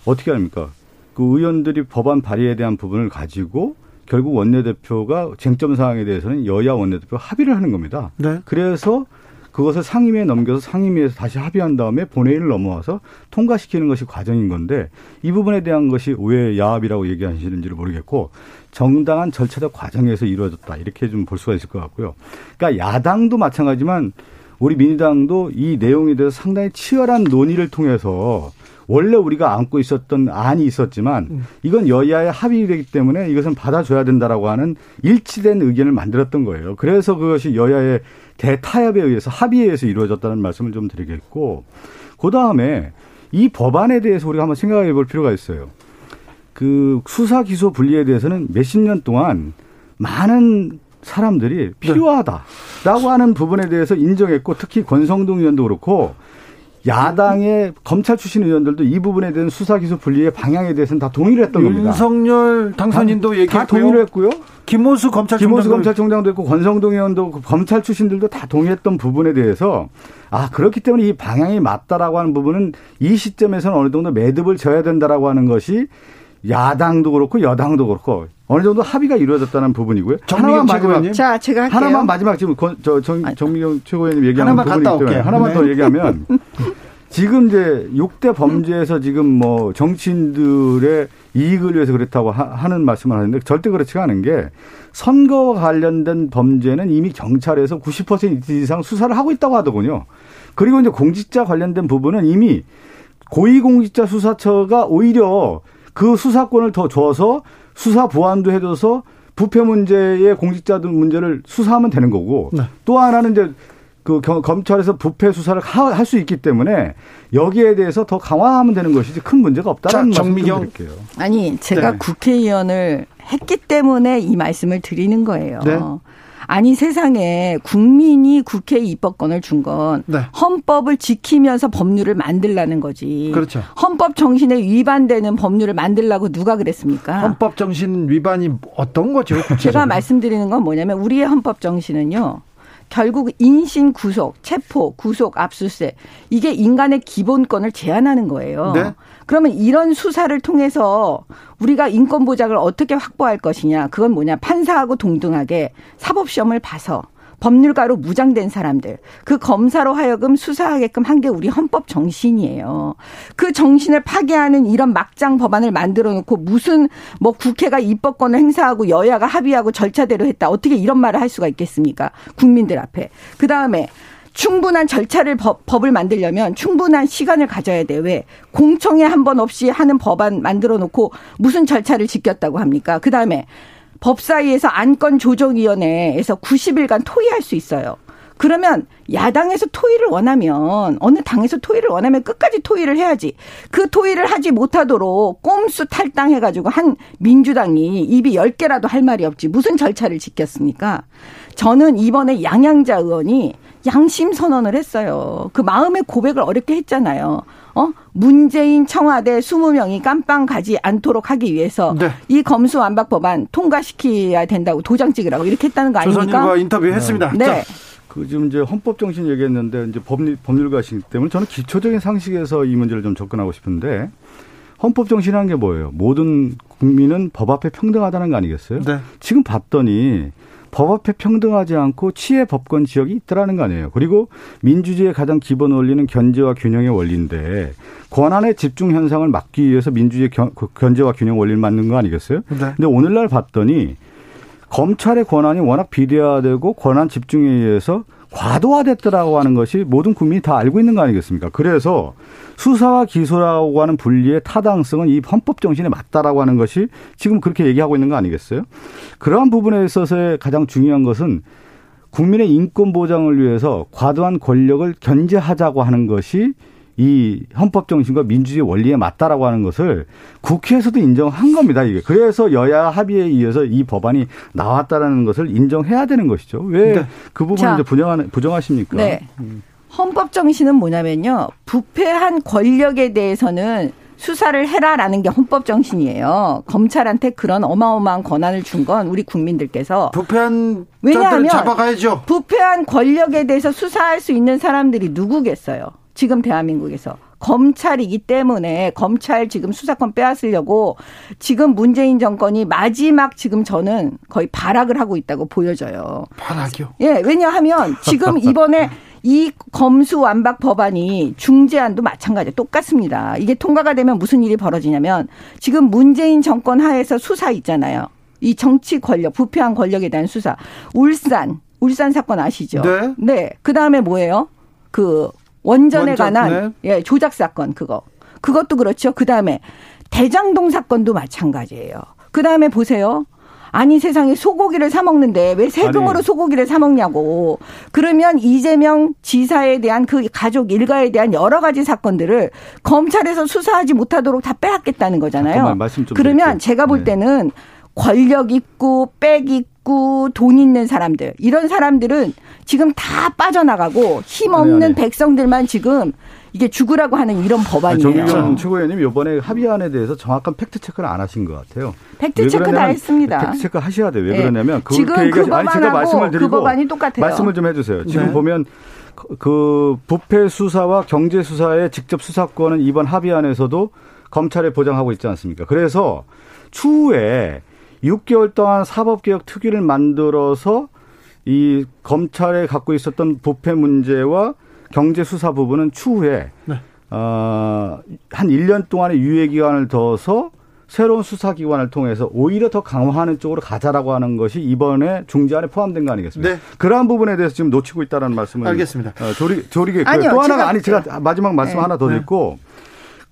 어떻게 합니까? 그 의원들이 법안 발의에 대한 부분을 가지고 결국 원내대표가 쟁점 사항에 대해서는 여야 원내대표 합의를 하는 겁니다. 네. 그래서 그것을 상임위에 넘겨서 상임위에서 다시 합의한 다음에 본회의를 넘어와서 통과시키는 것이 과정인 건데 이 부분에 대한 것이 왜 야합이라고 얘기하시는지를 모르겠고 정당한 절차적 과정에서 이루어졌다 이렇게 좀 볼 수가 있을 것 같고요. 그러니까 야당도 마찬가지만 우리 민주당도 이 내용에 대해서 상당히 치열한 논의를 통해서 원래 우리가 안고 있었던 안이 있었지만 음. 이건 여야의 합의이기 때문에 이것은 받아줘야 된다라고 하는 일치된 의견을 만들었던 거예요. 그래서 그것이 여야의 대타협에 의해서 합의에 의해서 이루어졌다는 말씀을 좀 드리겠고 그 다음에 이 법안에 대해서 우리가 한번 생각해 볼 필요가 있어요. 그 수사 기소 분리에 대해서는 몇십 년 동안 많은 사람들이 필요하다라고 하는 부분에 대해서 인정했고 특히 권성동 의원도 그렇고 야당의 검찰 출신 의원들도 이 부분에 대한 수사 기소 분리의 방향에 대해서는 다 동의를 했던 겁니다. 윤석열 당선인도 다, 얘기했고요. 다 동의를 했고요. 김호수 검찰총장도 김호수 검찰총장도 했고 권성동 의원도 그 검찰 출신들도 다 동의했던 부분에 대해서 아 그렇기 때문에 이 방향이 맞다라고 하는 부분은 이 시점에서는 어느 정도 매듭을 져야 된다라고 하는 것이 야당도 그렇고 여당도 그렇고 어느 정도 합의가 이루어졌다는 부분이고요. 하나만 마지막 자 제가 할게요. 하나만 마지막 지금 저 정, 정미경 최고위원님 얘기하는 부분이 때문에 하나만 네. 더 얘기하면 지금 이제 6대 범죄에서 지금 뭐 정치인들의 이익을 위해서 그렇다고 하 는 말씀을 하는데 절대 그렇지가 않은 게 선거와 관련된 범죄는 이미 경찰에서 90% 이상 수사를 하고 있다고 하더군요. 그리고 이제 공직자 관련된 부분은 이미 고위공직자 수사처가 오히려 그 수사권을 더 줘서 수사 보완도 해줘서 부패 문제의 공직자들 문제를 수사하면 되는 거고 네. 또 하나는 이제 그 검찰에서 부패 수사를 할 수 있기 때문에 여기에 대해서 더 강화하면 되는 것이지 큰 문제가 없다는 말씀 드릴게요. 아니 제가 네. 국회의원을 했기 때문에 이 말씀을 드리는 거예요. 네. 아니 세상에 국민이 국회 입법권을 준건 네. 헌법을 지키면서 법률을 만들라는 거지. 그렇죠. 헌법 정신에 위반되는 법률을 만들라고 누가 그랬습니까? 헌법 정신 위반이 어떤 거죠? 구체적으로? 제가 말씀드리는 건 뭐냐면 우리의 헌법 정신은요. 결국 인신 구속, 체포, 구속, 압수수색 이게 인간의 기본권을 제한하는 거예요. 네? 그러면 이런 수사를 통해서 우리가 인권 보장을 어떻게 확보할 것이냐? 그건 뭐냐? 판사하고 동등하게 사법 시험을 봐서 법률가로 무장된 사람들, 그 검사로 하여금 수사하게끔 한 게 우리 헌법 정신이에요. 그 정신을 파괴하는 이런 막장 법안을 만들어 놓고 무슨 뭐 국회가 입법권을 행사하고 여야가 합의하고 절차대로 했다. 어떻게 이런 말을 할 수가 있겠습니까? 국민들 앞에. 그 다음에 충분한 절차를 법, 을 만들려면 충분한 시간을 가져야 돼. 왜? 공청회 한 번 없이 하는 법안 만들어 놓고 무슨 절차를 지켰다고 합니까? 그 다음에 법사위에서 안건 조정위원회에서 90일간 토의할 수 있어요. 그러면 야당에서 토의를 원하면 어느 당에서 토의를 원하면 끝까지 토의를 해야지. 그 토의를 하지 못하도록 꼼수 탈당해 가지고 한 민주당이 입이 10개라도 할 말이 없지. 무슨 절차를 지켰습니까? 저는 이번에 양양자 의원이 양심 선언을 했어요. 그 마음의 고백을 어렵게 했잖아요. 어? 문재인 청와대 20명이 깜빵 가지 않도록 하기 위해서 네. 이 검수완박 법안 통과시켜야 된다고 도장 찍으라고 이렇게 했다는 거 아닙니까? 조선일과 인터뷰했습니다. 네. 네. 그 지금 이제 헌법 정신 얘기했는데 이제 법률 법률가시기 때문에 저는 기초적인 상식에서 이 문제를 좀 접근하고 싶은데 헌법 정신이라는 게 뭐예요? 모든 국민은 법 앞에 평등하다는 거 아니겠어요? 네. 지금 봤더니 법 앞에 평등하지 않고 치해 법권 지역이 있더라는 거 아니에요. 그리고 민주주의의 가장 기본 원리는 견제와 균형의 원리인데 권한의 집중 현상을 막기 위해서 민주주의 그 견제와 균형 원리를 맞는 거 아니겠어요? 네. 근데 오늘날 봤더니 검찰의 권한이 워낙 비대화되고 권한 집중에 의해서 과도화됐더라고 하는 것이 모든 국민이 다 알고 있는 거 아니겠습니까? 그래서 수사와 기소라고 하는 분리의 타당성은 이 헌법 정신에 맞다라고 하는 것이 지금 그렇게 얘기하고 있는 거 아니겠어요? 그러한 부분에 있어서의 가장 중요한 것은 국민의 인권 보장을 위해서 과도한 권력을 견제하자고 하는 것이 이 헌법 정신과 민주주의 원리에 맞다라고 하는 것을 국회에서도 인정한 겁니다. 이게 그래서 여야 합의에 의해서 이 법안이 나왔다라는 것을 인정해야 되는 것이죠. 왜그 네. 부분을 이제 부정하는 부정하십니까? 네. 헌법 정신은 뭐냐면요. 부패한 권력에 대해서는 수사를 해라라는 게 헌법 정신이에요. 검찰한테 그런 어마어마한 권한을 준 건 우리 국민들께서 부패한 왜냐하면 잡아가야죠. 부패한 권력에 대해서 수사할 수 있는 사람들이 누구겠어요? 지금 대한민국에서. 검찰이기 때문에 검찰 지금 수사권 빼앗으려고 지금 문재인 정권이 마지막 지금 저는 거의 발악을 하고 있다고 보여져요. 발악이요? 예, 왜냐하면 지금 이번에 이 검수 완박 법안이 중재안도 마찬가지 똑같습니다. 이게 통과가 되면 무슨 일이 벌어지냐면 지금 문재인 정권 하에서 수사 있잖아요. 이 정치 권력, 부패한 권력에 대한 수사. 울산, 울산 사건 아시죠? 네. 네. 그 다음에 뭐예요? 그 원전에 원전, 관한 네. 예, 조작 사건 그거. 그것도 그렇죠. 그다음에 대장동 사건도 마찬가지예요. 그다음에 보세요. 아니 세상에 소고기를 사 먹는데 왜 세금으로 아니. 소고기를 사 먹냐고. 그러면 이재명 지사에 대한 그 가족 일가에 대한 여러 가지 사건들을 검찰에서 수사하지 못하도록 다 빼앗겠다는 거잖아요. 그러면 드릴게요. 제가 볼 네. 때는 권력 있고 빽 있고 돈 있는 사람들 이런 사람들은 지금 다 빠져나가고 힘 없는 아니, 아니. 백성들만 지금 이게 죽으라고 하는 이런 법안이에요. 정의원 최고위원님 이번에 합의안에 대해서 정확한 fact check를 안 하신 것 같아요. fact check 다 했습니다. fact check 하셔야 돼요. 왜 네. 그러냐면 그 지금 그 제가 말씀을 그 드리고 그 법안이 똑같아요. 말씀을 좀 해주세요. 지금 네. 보면 그 부패 수사와 경제 수사의 직접 수사권은 이번 합의안에서도 검찰에 보장하고 있지 않습니까? 그래서 추후에 6개월 동안 사법개혁 특위를 만들어서 이 검찰에 갖고 있었던 부패 문제와 경제 수사 부분은 추후에 네. 어, 한 1년 동안의 유예 기간을 둬서 새로운 수사기관을 통해서 오히려 더 강화하는 쪽으로 가자라고 하는 것이 이번에 중재안에 포함된 거 아니겠습니까? 네. 그러한 부분에 대해서 지금 놓치고 있다는 말씀을 알겠습니다. 어, 조리 조리게 또 하나가 아니 제가 마지막 말씀 네. 하나 더 듣고 네.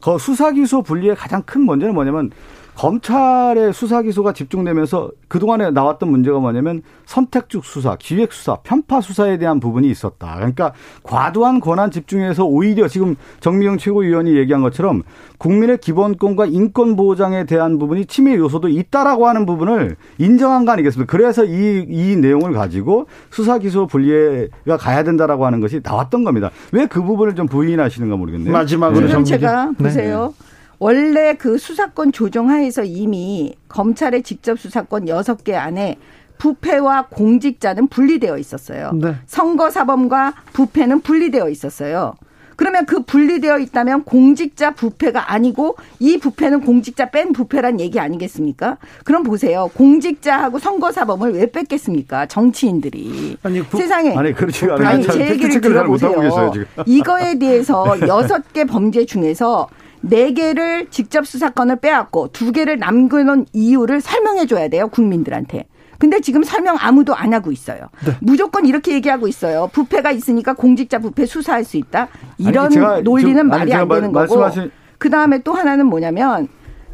그 수사기소 분리의 가장 큰 문제는 뭐냐면 검찰의 수사 기소가 집중되면서 그동안에 나왔던 문제가 뭐냐면 선택적 수사, 기획 수사, 편파 수사에 대한 부분이 있었다. 그러니까 과도한 권한 집중해서 오히려 지금 정미영 최고위원이 얘기한 것처럼 국민의 기본권과 인권 보장에 대한 부분이 침해 요소도 있다라고 하는 부분을 인정한 거 아니겠습니까? 그래서 이, 이 내용을 가지고 수사 기소 분리가 가야 된다라고 하는 것이 나왔던 겁니다. 왜 그 부분을 좀 부인하시는가 모르겠네요. 마지막으로 네. 제가 보세요. 네. 원래 그 수사권 조정하에서 이미 검찰의 직접 수사권 6개 안에 부패와 공직자는 분리되어 있었어요. 네. 선거사범과 부패는 분리되어 있었어요. 그러면 그 분리되어 있다면 공직자 부패가 아니고 이 부패는 공직자 뺀 부패란 얘기 아니겠습니까? 그럼 보세요. 공직자하고 선거사범을 왜 뺐겠습니까? 정치인들이. 아니, 부, 세상에. 아니, 그렇지 않아요. 아니, 제 얘기를 들어보세요. 이거에 대해서 여섯 개 범죄 중에서 네 개를 직접 수사권을 빼앗고 두 개를 남겨놓은 이유를 설명해 줘야 돼요. 국민들한테. 근데 지금 설명 아무도 안 하고 있어요. 네. 무조건 이렇게 얘기하고 있어요. 부패가 있으니까 공직자 부패 수사할 수 있다. 이런 아니, 논리는 좀, 말이 안 되는 거고. 말씀하신... 그 다음에 또 하나는 뭐냐면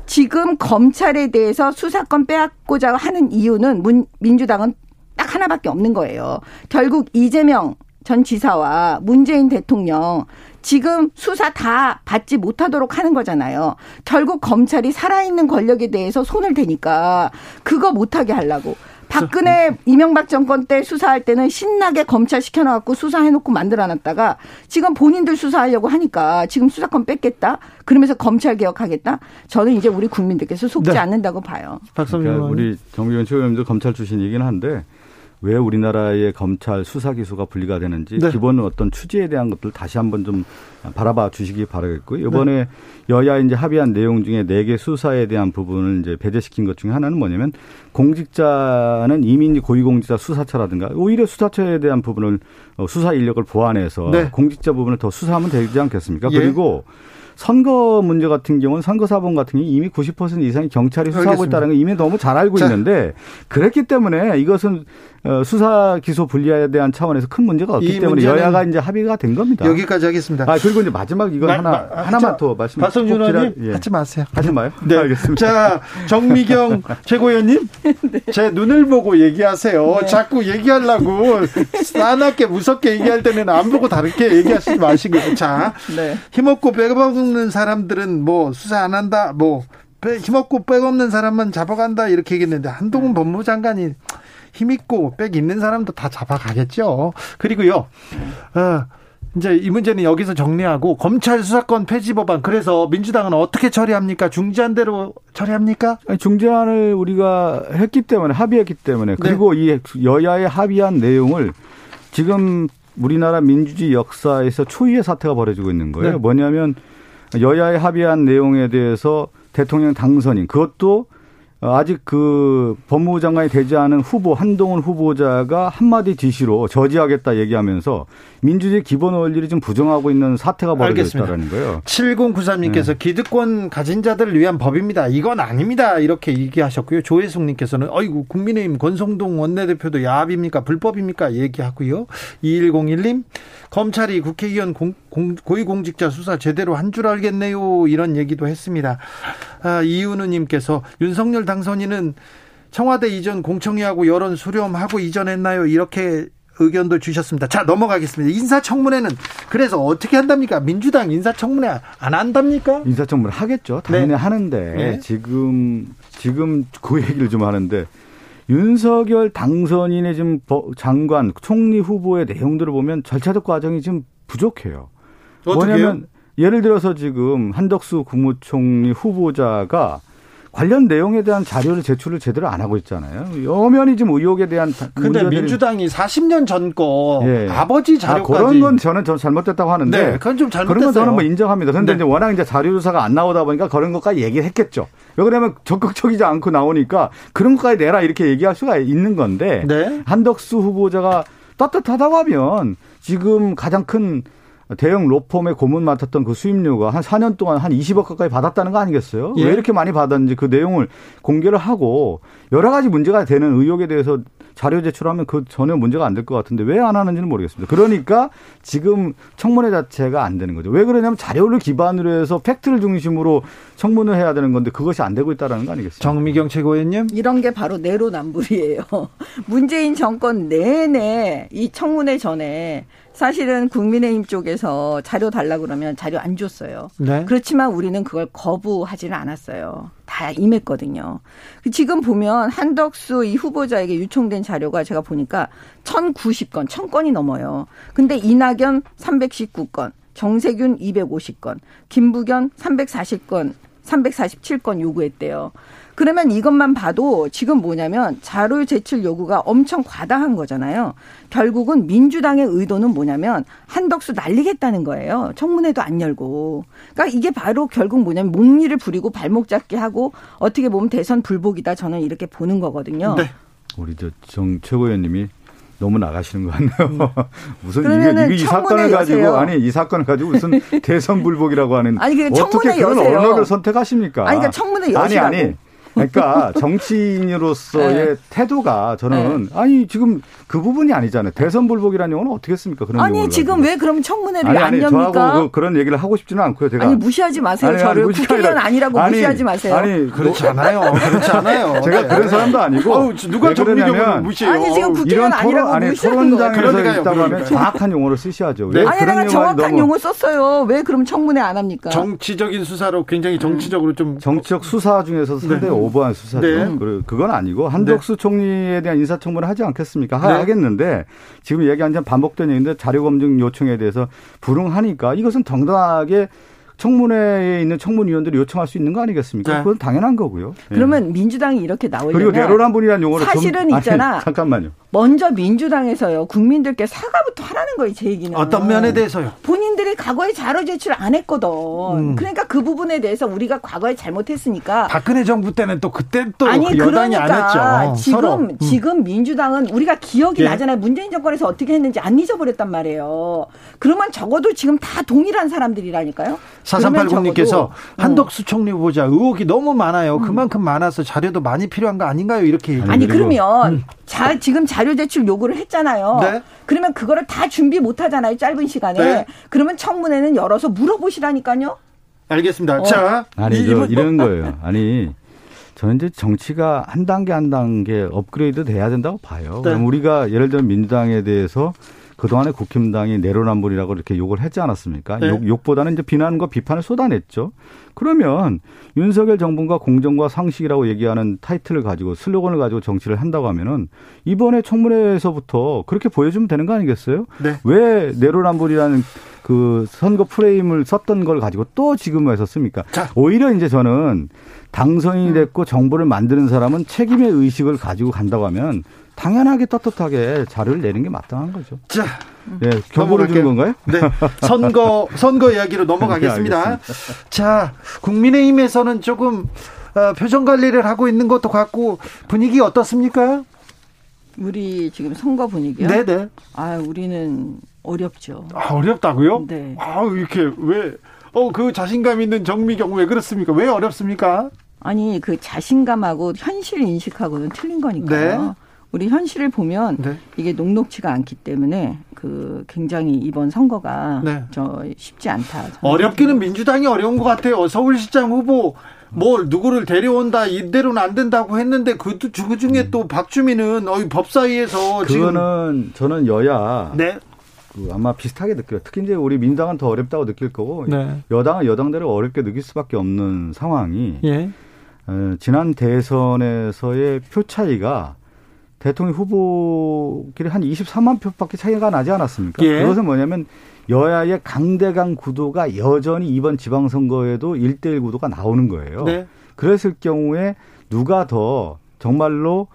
지금 검찰에 대해서 수사권 빼앗고자 하는 이유는 문, 민주당은 딱 하나밖에 없는 거예요. 결국 이재명 전 지사와 문재인 대통령 지금 수사 다 받지 못하도록 하는 거잖아요. 결국 검찰이 살아있는 권력에 대해서 손을 대니까 그거 못하게 하려고. 박근혜 이명박 정권 때 수사할 때는 신나게 검찰 시켜놔갖고 수사해놓고 만들어놨다가 지금 본인들 수사하려고 하니까 지금 수사권 뺏겠다. 그러면서 검찰 개혁하겠다. 저는 이제 우리 국민들께서 속지 네. 않는다고 봐요. 박성민 그러니까 우리 정의원 최고위원도 검찰 출신이긴 한데 왜 우리나라의 검찰 수사 기소가 분리가 되는지 네. 기본 어떤 취지에 대한 것들 다시 한번 좀 바라봐 주시기 바라겠고요. 이번에 네. 여야 이제 합의한 내용 중에 네 개 수사에 대한 부분을 이제 배제시킨 것 중에 하나는 뭐냐면 공직자는 이미 고위공직자 수사처라든가 오히려 수사처에 대한 부분을 어, 수사 인력을 보완해서 네. 공직자 부분을 더 수사하면 되지 않겠습니까? 예. 그리고 선거 문제 같은 경우는 선거 사범 같은 경우 이미 90% 이상이 경찰이 수사하고 알겠습니다. 있다는 걸 이미 너무 잘 알고 자. 있는데 그랬기 때문에 이것은 어, 수사 기소 분리에 대한 차원에서 큰 문제가 없기 때문에 여야가 이제 합의가 된 겁니다. 여기까지 하겠습니다. 아 그리고 이제 마지막 이건 마, 하나 마, 하나만 자, 더 말씀. 박성준 의원님 예. 하지 마세요. 하지 마요. 네, 알겠습니다. 자 정미경 최고위원님, 네. 제 눈을 보고 얘기하세요. 네. 자꾸 얘기하려고 싸납게 무섭게 얘기할 때는 안 보고 다르게 얘기하시지 마시고요. 자, 네. 힘없고 빼먹는 사람들은 뭐 수사 안 한다, 뭐 힘없고 빼없는 사람만 잡아간다 이렇게 얘기했는데 한동훈 법무부 장관이 힘있고 빽 있는 사람도 다 잡아가겠죠. 그리고요, 어, 이제 이 문제는 여기서 정리하고 검찰 수사권 폐지 법안 그래서 민주당은 어떻게 처리합니까? 중지한 대로 처리합니까? 아니, 중지안을 우리가 했기 때문에 합의했기 때문에 네. 그리고 네. 이 여야의 합의한 내용을 지금 우리나라 민주주의 역사에서 초유의 사태가 벌어지고 있는 거예요. 네. 뭐냐면 여야의 합의한 내용에 대해서 대통령 당선인 그것도 어, 아직 그 법무부 장관이 되지 않은 후보 한동훈 후보자가 한마디 지시로 저지하겠다 얘기하면서 민주주의 기본 원리를 좀 부정하고 있는 사태가 벌어져 있다는 거예요. 7093님께서 네. 기득권 가진 자들을 위한 법입니다. 이건 아닙니다. 이렇게 얘기하셨고요. 조혜숙 님께서는 어이구 국민의힘 권성동 원내대표도 야합입니까? 불법입니까? 얘기하고요. 2101님 검찰이 국회의원 공, 공, 고위공직자 수사 제대로 한 줄 알겠네요. 이런 얘기도 했습니다. 아, 이윤우님께서 윤석열 당선인은 청와대 이전 공청회하고 여론 수렴하고 이전했나요? 이렇게 의견도 주셨습니다. 자, 넘어가겠습니다. 인사청문회는 그래서 어떻게 한답니까? 민주당 인사청문회 안 한답니까? 인사청문회 하겠죠. 당연히 네. 하는데 네. 지금 지금 그 얘기를 좀 하는데 윤석열 당선인의 지금 장관 총리 후보의 내용들을 보면 절차적 과정이 지금 부족해요. 뭐냐면 예를 들어서 지금 한덕수 국무총리 후보자가 관련 내용에 대한 자료를 제출을 제대로 안 하고 있잖아요. 여면이 지금 의혹에 대한 근데 민주당이 40년 전거 예. 아버지 아, 자료까지 아, 그런 건 저는 좀 잘못됐다고 하는데 네, 그건 좀 잘못됐어요. 그런 건 저는 뭐 인정합니다. 그런데 네. 이제 워낙 이제 자료 조사가 안 나오다 보니까 그런 것까지 얘기를 했겠죠. 왜 그러면 적극적이지 않고 나오니까 그런 것까지 내라 이렇게 얘기할 수가 있는 건데 네. 한덕수 후보자가 떳떳하다고 하면 지금 가장 큰 대형 로펌의 고문 맡았던 그 수임료가 한 4년 동안 한 20억 가까이 받았다는 거 아니겠어요? 예. 왜 이렇게 많이 받았는지 그 내용을 공개를 하고 여러 가지 문제가 되는 의혹에 대해서 자료 제출하면 그 전혀 문제가 안 될 것 같은데 왜 안 하는지는 모르겠습니다. 그러니까 지금 청문회 자체가 안 되는 거죠. 왜 그러냐면 자료를 기반으로 해서 팩트를 중심으로 청문을 해야 되는 건데 그것이 안 되고 있다는 거 아니겠습니까? 정미경 최고위원님. 이런 게 바로 내로남불이에요. 문재인 정권 내내 이 청문회 전에 사실은 국민의힘 쪽에서 자료 달라 그러면 자료 안 줬어요. 네. 그렇지만 우리는 그걸 거부하지는 않았어요. 다 임했거든요. 지금 보면 한덕수 이 후보자에게 유통된 자료가 제가 보니까 1090건, 1000건이 넘어요. 근데 이낙연 319건, 정세균 250건, 김부겸 340건 347건 요구했대요. 그러면 이것만 봐도 지금 뭐냐면 자료 제출 요구가 엄청 과다한 거잖아요. 결국은 민주당의 의도는 뭐냐면 한덕수 날리겠다는 거예요. 청문회도 안 열고. 그러니까 이게 바로 결국 뭐냐면 목리를 부리고 발목 잡기 하고 어떻게 보면 대선 불복이다 저는 이렇게 보는 거거든요. 네. 우리 저정 최고위원님이 너무 나가시는 거 같네요. 무슨 이게, 이 사건을 가지고 여세요. 아니 이 사건을 가지고 무슨 대선 불복이라고 하는 아니 어떻게 그런 여세요. 언어를 선택하십니까? 아니 그러니까 청문회 여시라고. 아니 아니 그러니까 정치인으로서의 네. 태도가 저는 네. 아니 지금 그 부분이 아니잖아요. 대선 불복이라는 용어는 어떻게 했습니까? 그런 아니 지금 가지고. 왜 그럼 청문회를 아니, 아니, 안 엽니까? 그, 런 얘기를 하고 싶지는 않고요. 제가 아니 무시하지 마세요. 아니, 저를 국회의원 아니라고 아니, 무시하지 마세요. 아니 그렇지 않아요. 그렇지 않아요. 제가 그런 사람도 아니고 어우, 누가 정의경을 무시해요? 아니 지금 국회의원 아니라고 아니, 무시하는 토론장에서 있다고 하면 정확한 용어를 쓰셔야죠. 네? 아니 내가 정확한 용어 썼어요. 왜 그럼 청문회 안 합니까? 정치적인 수사로 굉장히 정치적으로 좀 정치적 수사 중에서 상당히 네. 오버한 수사죠. 네. 그건 아니고 한덕수 네. 총리에 대한 인사청문을 하지 않겠습니까? 네. 하겠는데 지금 얘기한 점 반복된 얘기인데 자료 검증 요청에 대해서 불응하니까 이것은 정당하게 청문회에 있는 청문위원들이 요청할 수 있는 거 아니겠습니까? 네. 그건 당연한 거고요. 그러면 네. 민주당이 이렇게 나오려면 그리고 내로란 분이라는 용어를 사실은 좀, 있잖아. 아니, 잠깐만요. 먼저 민주당에서요. 국민들께 사과부터 하라는 거예요 제 얘기는. 어떤 면에 대해서요? 본인들이 과거에 자료 제출 안 했거든. 음. 그러니까 그 부분에 대해서 우리가 과거에 잘못했으니까. 박근혜 정부 때는 또 그때 또 아니 그 여당이 그러니까 안 했죠. 지금 음. 지금 민주당은 우리가 기억이 예. 나잖아요. 문재인 정권에서 어떻게 했는지 안 잊어버렸단 말이에요. 그러면 적어도 지금 다 동일한 사람들이라니까요. 4380님께서 음. 한덕수 총리 후보자. 의혹이 너무 많아요. 음. 그만큼 많아서 자료도 많이 필요한 거 아닌가요? 이렇게 아니 그러면 음. 자 지금 자 자료 제출 요구를 했잖아요. 네. 그러면 그거를 다 준비 못 하잖아요. 짧은 시간에. 네. 그러면 청문회는 열어서 물어보시라니까요. 알겠습니다. 어. 자, 아니 저 이런 거예요. 아니 저는 이제 정치가 한 단계 한 단계 업그레이드 돼야 된다고 봐요. 네. 그럼 우리가 예를 들면 민주당에 대해서 그동안에 국힘당이 내로남불이라고 이렇게 욕을 했지 않았습니까? 네. 욕, 욕보다는 이제 비난과 비판을 쏟아냈죠. 그러면 윤석열 정부가 공정과 상식이라고 얘기하는 타이틀을 가지고 슬로건을 가지고 정치를 한다고 하면은 이번에 청문회에서부터 그렇게 보여주면 되는 거 아니겠어요? 네. 왜 내로남불이라는 그 선거 프레임을 썼던 걸 가지고 또 지금 와서 씁니까? 자. 오히려 이제 저는 당선이 음. 됐고 정부를 만드는 사람은 책임의 의식을 가지고 간다고 하면 당연하게 떳떳하게 자료를 내는 게 마땅한 거죠. 자, 네, 경고를 주는 건가요? 네, 선거 선거 이야기로 넘어가겠습니다. 네, 자, 국민의힘에서는 조금 어, 표정 관리를 하고 있는 것도 같고 분위기 어떻습니까? 우리 지금 선거 분위기요? 네, 네. 아, 우리는 어렵죠. 아, 어렵다고요? 네. 아, 이렇게 왜? 어, 그 자신감 있는 정미경 왜 그렇습니까? 왜 어렵습니까? 아니, 그 자신감하고 현실 인식하고는 틀린 거니까요. 네. 우리 현실을 보면 네. 이게 녹록치가 않기 때문에 그 굉장히 이번 선거가 네. 저 쉽지 않다. 어렵기는 민주당이 어려운 것 같아요. 서울시장 후보 뭘 누구를 데려온다 이대로는 안 된다고 했는데 그, 그 중에 음. 또 박주민은 어 법사위에서 그거는 지금 저는 여야 네. 그 아마 비슷하게 느껴요. 특히 이제 우리 민당은 더 어렵다고 느낄 거고 네. 여당은 여당대로 어렵게 느낄 수밖에 없는 상황이 예. 어, 지난 대선에서의 표 차이가 대통령 후보끼리 한 23만 표밖에 차이가 나지 않았습니까? 예. 그것은 뭐냐면 여야의 강대강 구도가 여전히 이번 지방선거에도 1대1 구도가 나오는 거예요. 네. 그랬을 경우에 누가 더 정말로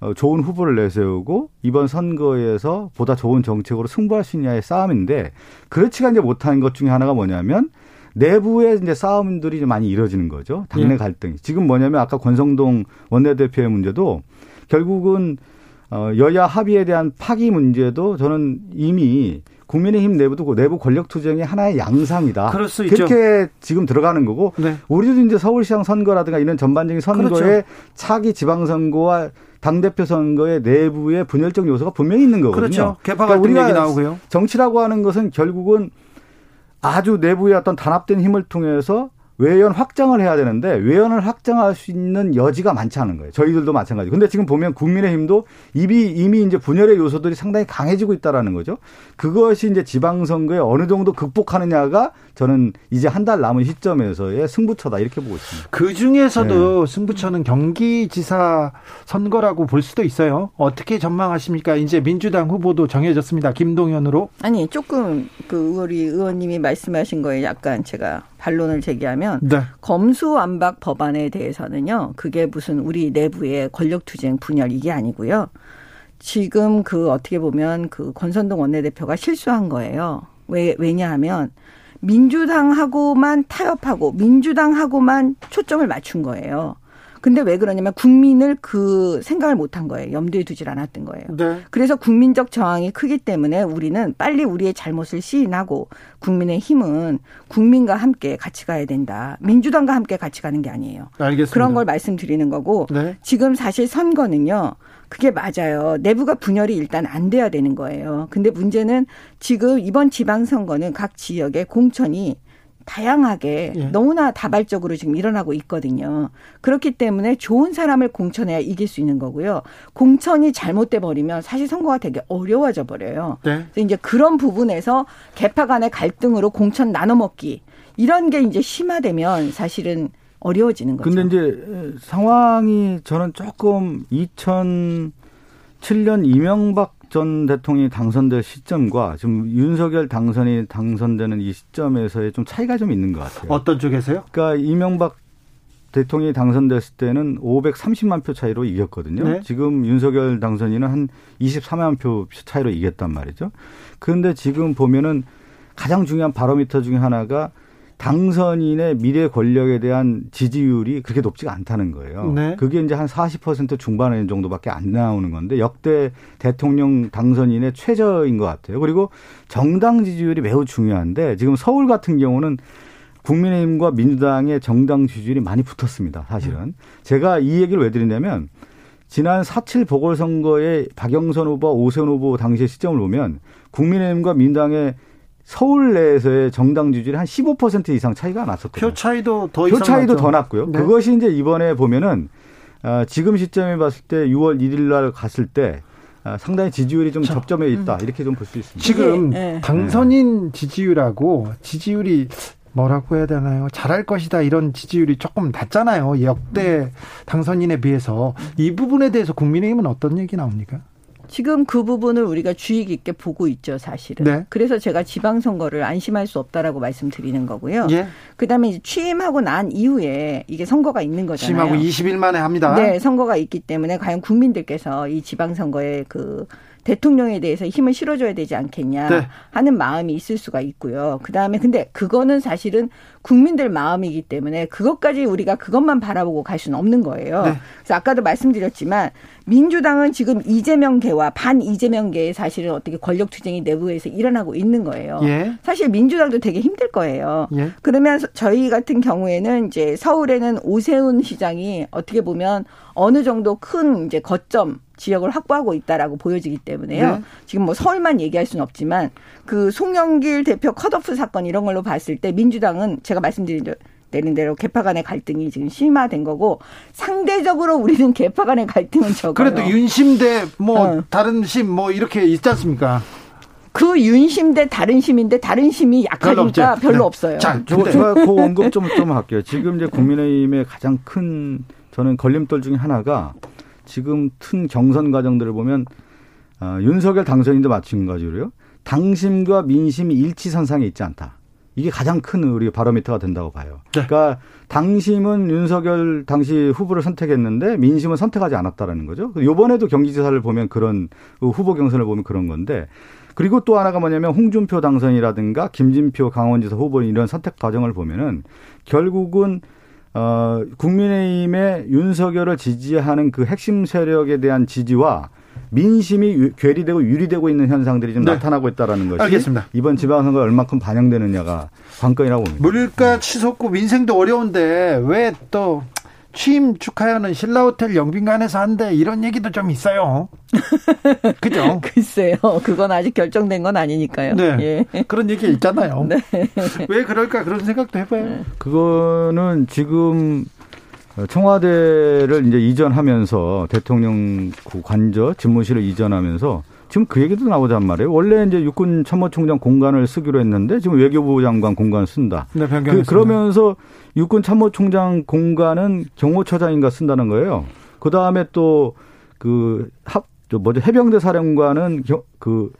어, 좋은 후보를 내세우고 이번 선거에서 보다 좋은 정책으로 승부할 수 있냐의 싸움인데 그렇지가 이제 못하는 것 중에 하나가 뭐냐면 내부에 이제 싸움들이 많이 이뤄지는 거죠. 당내 예. 갈등이. 지금 뭐냐면 아까 권성동 원내대표의 문제도 결국은 어, 여야 합의에 대한 파기 문제도 저는 이미 국민의힘 내부도 그 내부 권력 투쟁의 하나의 양상이다. 그럴 수 그렇게 있죠. 지금 들어가는 거고 네. 우리도 이제 서울시장 선거라든가 이런 전반적인 선거에 그렇죠. 차기 지방선거와 당 대표 선거의 내부의 분열적 요소가 분명히 있는 거거든요. 그렇죠. 개파 갈등 그러니까 얘기 나오고요. 정치라고 하는 것은 결국은 아주 내부의 어떤 단합된 힘을 통해서 외연 확장을 해야 되는데 외연을 확장할 수 있는 여지가 많지 않은 거예요. 저희들도 마찬가지. 근데 지금 보면 국민의힘도 이미 이미 이제 분열의 요소들이 상당히 강해지고 있다라는 거죠. 그것이 이제 지방선거에 어느 정도 극복하느냐가 저는 이제 한 달 남은 시점에서의 승부처다 이렇게 보고 있습니다. 그 중에서도 네. 승부처는 경기지사 선거라고 볼 수도 있어요. 어떻게 전망하십니까? 이제 민주당 후보도 정해졌습니다. 김동연으로. 아니 조금 그 우리 의원님이 말씀하신 거에 약간 제가 반론을 제기하면 네. 검수완박 법안에 대해서는요. 그게 무슨 우리 내부의 권력투쟁 분열 이게 아니고요. 지금 그 어떻게 보면 그 권선동 원내대표가 실수한 거예요. 왜 왜냐하면 민주당하고만 타협하고 민주당하고만 초점을 맞춘 거예요. 근데 왜 그러냐면 국민을 그 생각을 못한 거예요. 염두에 두질 않았던 거예요. 네. 그래서 국민적 저항이 크기 때문에 우리는 빨리 우리의 잘못을 시인하고 국민의 힘은 국민과 함께 같이 가야 된다. 민주당과 함께 같이 가는 게 아니에요. 알겠습니다. 그런 걸 말씀드리는 거고 네. 지금 사실 선거는요. 그게 맞아요. 내부가 분열이 일단 안 돼야 되는 거예요. 근데 문제는 지금 이번 지방선거는 각 지역의 공천이 다양하게 예. 너무나 다발적으로 지금 일어나고 있거든요. 그렇기 때문에 좋은 사람을 공천해야 이길 수 있는 거고요. 공천이 잘못돼 버리면 사실 선거가 되게 어려워져 버려요. 네. 그래서 이제 그런 부분에서 개파 간의 갈등으로 공천 나눠 먹기 이런 게 이제 심화되면 사실은 어려워지는 거죠. 근데 이제 상황이 저는 조금 2007년 이명박 전 대통령이 당선될 시점과 지금 윤석열 당선이 당선되는 이 시점에서의 좀 차이가 좀 있는 것 같아요. 어떤 쪽에서요? 그러니까 이명박 대통령이 당선됐을 때는 530만 표 차이로 이겼거든요. 네. 지금 윤석열 당선인은 한 24만 표 차이로 이겼단 말이죠. 그런데 지금 보면은 가장 중요한 바로미터 중에 하나가 당선인의 미래 권력에 대한 지지율이 그렇게 높지가 않다는 거예요. 네. 그게 이제 한 40% 중반에 정도밖에 안 나오는 건데 역대 대통령 당선인의 최저인 것 같아요. 그리고 정당 지지율이 매우 중요한데 지금 서울 같은 경우는 국민의힘과 민주당의 정당 지지율이 많이 붙었습니다. 사실은. 제가 이 얘기를 왜 드리냐면 지난 4.7 보궐선거에 박영선 후보, 오세훈 후보 당시의 시점을 보면 국민의힘과 민당의 서울 내에서의 정당 지지율이 한 15% 이상 차이가 났었거든요. 표 차이도 더 표 차이도 더 났고요. 네. 그것이 이제 이번에 보면은 어, 지금 시점에 봤을 때 6월 1일 날 갔을 때 어, 상당히 지지율이 좀 자, 접점에 있다. 음. 이렇게 좀 볼 수 있습니다. 지금 네. 당선인 지지율하고 지지율이 뭐라고 해야 되나요? 잘할 것이다 이런 지지율이 조금 낮잖아요. 역대 당선인에 비해서 이 부분에 대해서 국민의힘은 어떤 얘기 나옵니까? 지금 그 부분을 우리가 주의 깊게 보고 있죠, 사실은. 네. 그래서 제가 지방선거를 안심할 수 없다라고 말씀드리는 거고요. 예. 그다음에 취임하고 난 이후에 이게 선거가 있는 거잖아요. 취임하고 20일 만에 합니다. 네, 선거가 있기 때문에 과연 국민들께서 이 지방선거에 그 대통령에 대해서 힘을 실어줘야 되지 않겠냐 네. 하는 마음이 있을 수가 있고요. 그 다음에 근데 그거는 사실은 국민들 마음이기 때문에 그것까지 우리가 그것만 바라보고 갈 수는 없는 거예요. 네. 그래서 아까도 말씀드렸지만 민주당은 지금 이재명계와 반 이재명계의 사실은 어떻게 권력 투쟁이 내부에서 일어나고 있는 거예요. 예. 사실 민주당도 되게 힘들 거예요. 예. 그러면 저희 같은 경우에는 이제 서울에는 오세훈 시장이 어떻게 보면 어느 정도 큰 이제 거점 지역을 확보하고 있다라고 보여지기 때문에요. 네. 지금 뭐 서울만 얘기할 수는 없지만 그 송영길 대표 컷오프 사건 이런 걸로 봤을 때 민주당은 제가 말씀드린 내린 대로 개파 간의 갈등이 지금 심화된 거고 상대적으로 우리는 개파 간의 갈등은 적어요. 그래도 윤심 대 뭐 어. 다른 심 뭐 이렇게 있지 않습니까? 그 윤심 대 다른 심인데 다른 심이 약하니까 별로, 별로 네. 없어요. 자, 제가 그 언급 좀, 좀 할게요. 지금 이제 국민의힘의 가장 큰 저는 걸림돌 중에 하나가 지금 튼 경선 과정들을 보면 어, 윤석열 당선인도 마찬가지로요. 당심과 민심이 일치선상에 있지 않다. 이게 가장 큰 우리 바로미터가 된다고 봐요. 네. 그러니까 당심은 윤석열 당시 후보를 선택했는데 민심은 선택하지 않았다라는 거죠. 요번에도 경기지사를 보면 그런 그 후보 경선을 보면 그런 건데 그리고 또 하나가 뭐냐면 홍준표 당선이라든가 김진표 강원지사 후보 이런 선택 과정을 보면은 결국은 어, 국민의힘의 윤석열을 지지하는 그 핵심 세력에 대한 지지와 민심이 괴리되고 유리되고 있는 현상들이 좀 네. 나타나고 있다라는 것이 알겠습니다. 이번 지방선거 얼마큼 반영되느냐가 관건이라고 봅니다. 물가 치솟고 민생도 어려운데 왜 또 취임 축하하는 신라호텔 영빈관에서 한대 이런 얘기도 좀 있어요. 그죠? 글쎄요. 그건 아직 결정된 건 아니니까요. 네. 예. 그런 얘기 있잖아요. 네. 왜 그럴까 그런 생각도 해봐요. 네. 그거는 지금 청와대를 이제 이전하면서 대통령 관저 집무실을 이전하면서 지금 그 얘기도 나오단 말이에요. 원래 이제 육군 참모총장 공간을 쓰기로 했는데 지금 외교부 장관 공간 쓴다. 네, 그, 그러면서 육군 참모총장 공간은 경호처장인가 쓴다는 거예요. 그 다음에 또 그 합, 저 뭐죠 해병대 사령관은 겨, 그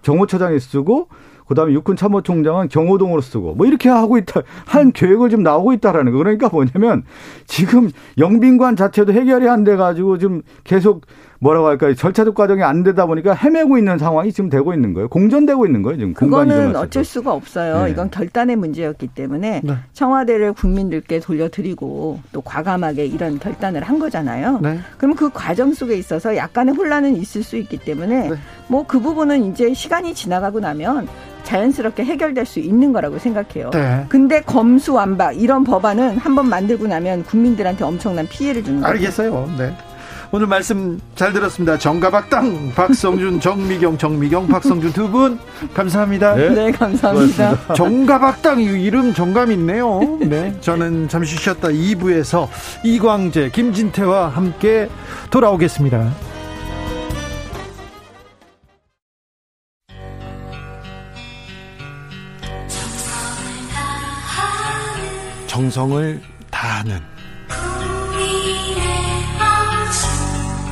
경호처장이 쓰고 그다음에 육군 참모총장은 경호동으로 쓰고 뭐 이렇게 하고 있다. 한 계획을 지금 나오고 있다라는 거. 그러니까 뭐냐면 지금 영빈관 자체도 해결이 안 돼 가지고 지금 계속 뭐라고 할까요? 절차적 과정이 안 되다 보니까 헤매고 있는 상황이 지금 되고 있는 거예요. 공전되고 있는 거예요. 지금 그거는 어쩔 수가 없어요. 네. 이건 결단의 문제였기 때문에 네. 청와대를 국민들께 돌려드리고 또 과감하게 이런 결단을 한 거잖아요. 네. 그럼 그 과정 속에 있어서 약간의 혼란은 있을 수 있기 때문에 네. 뭐그 부분은 이제 시간이 지나가고 나면 자연스럽게 해결될 수 있는 거라고 생각해요. 네. 근데 검수완박 이런 법안은 한번 만들고 나면 국민들한테 엄청난 피해를 주는 거예요. 알겠어요. 네. 오늘 말씀 잘 들었습니다. 정가박당 박성준, 정미경, 정미경, 박성준 두 분 감사합니다. 네, 네 감사합니다. 정가박당 이름 정감 있네요. 네, 저는 잠시 쉬었다 2부에서 이광재, 김진태와 함께 돌아오겠습니다. 정성을 다하는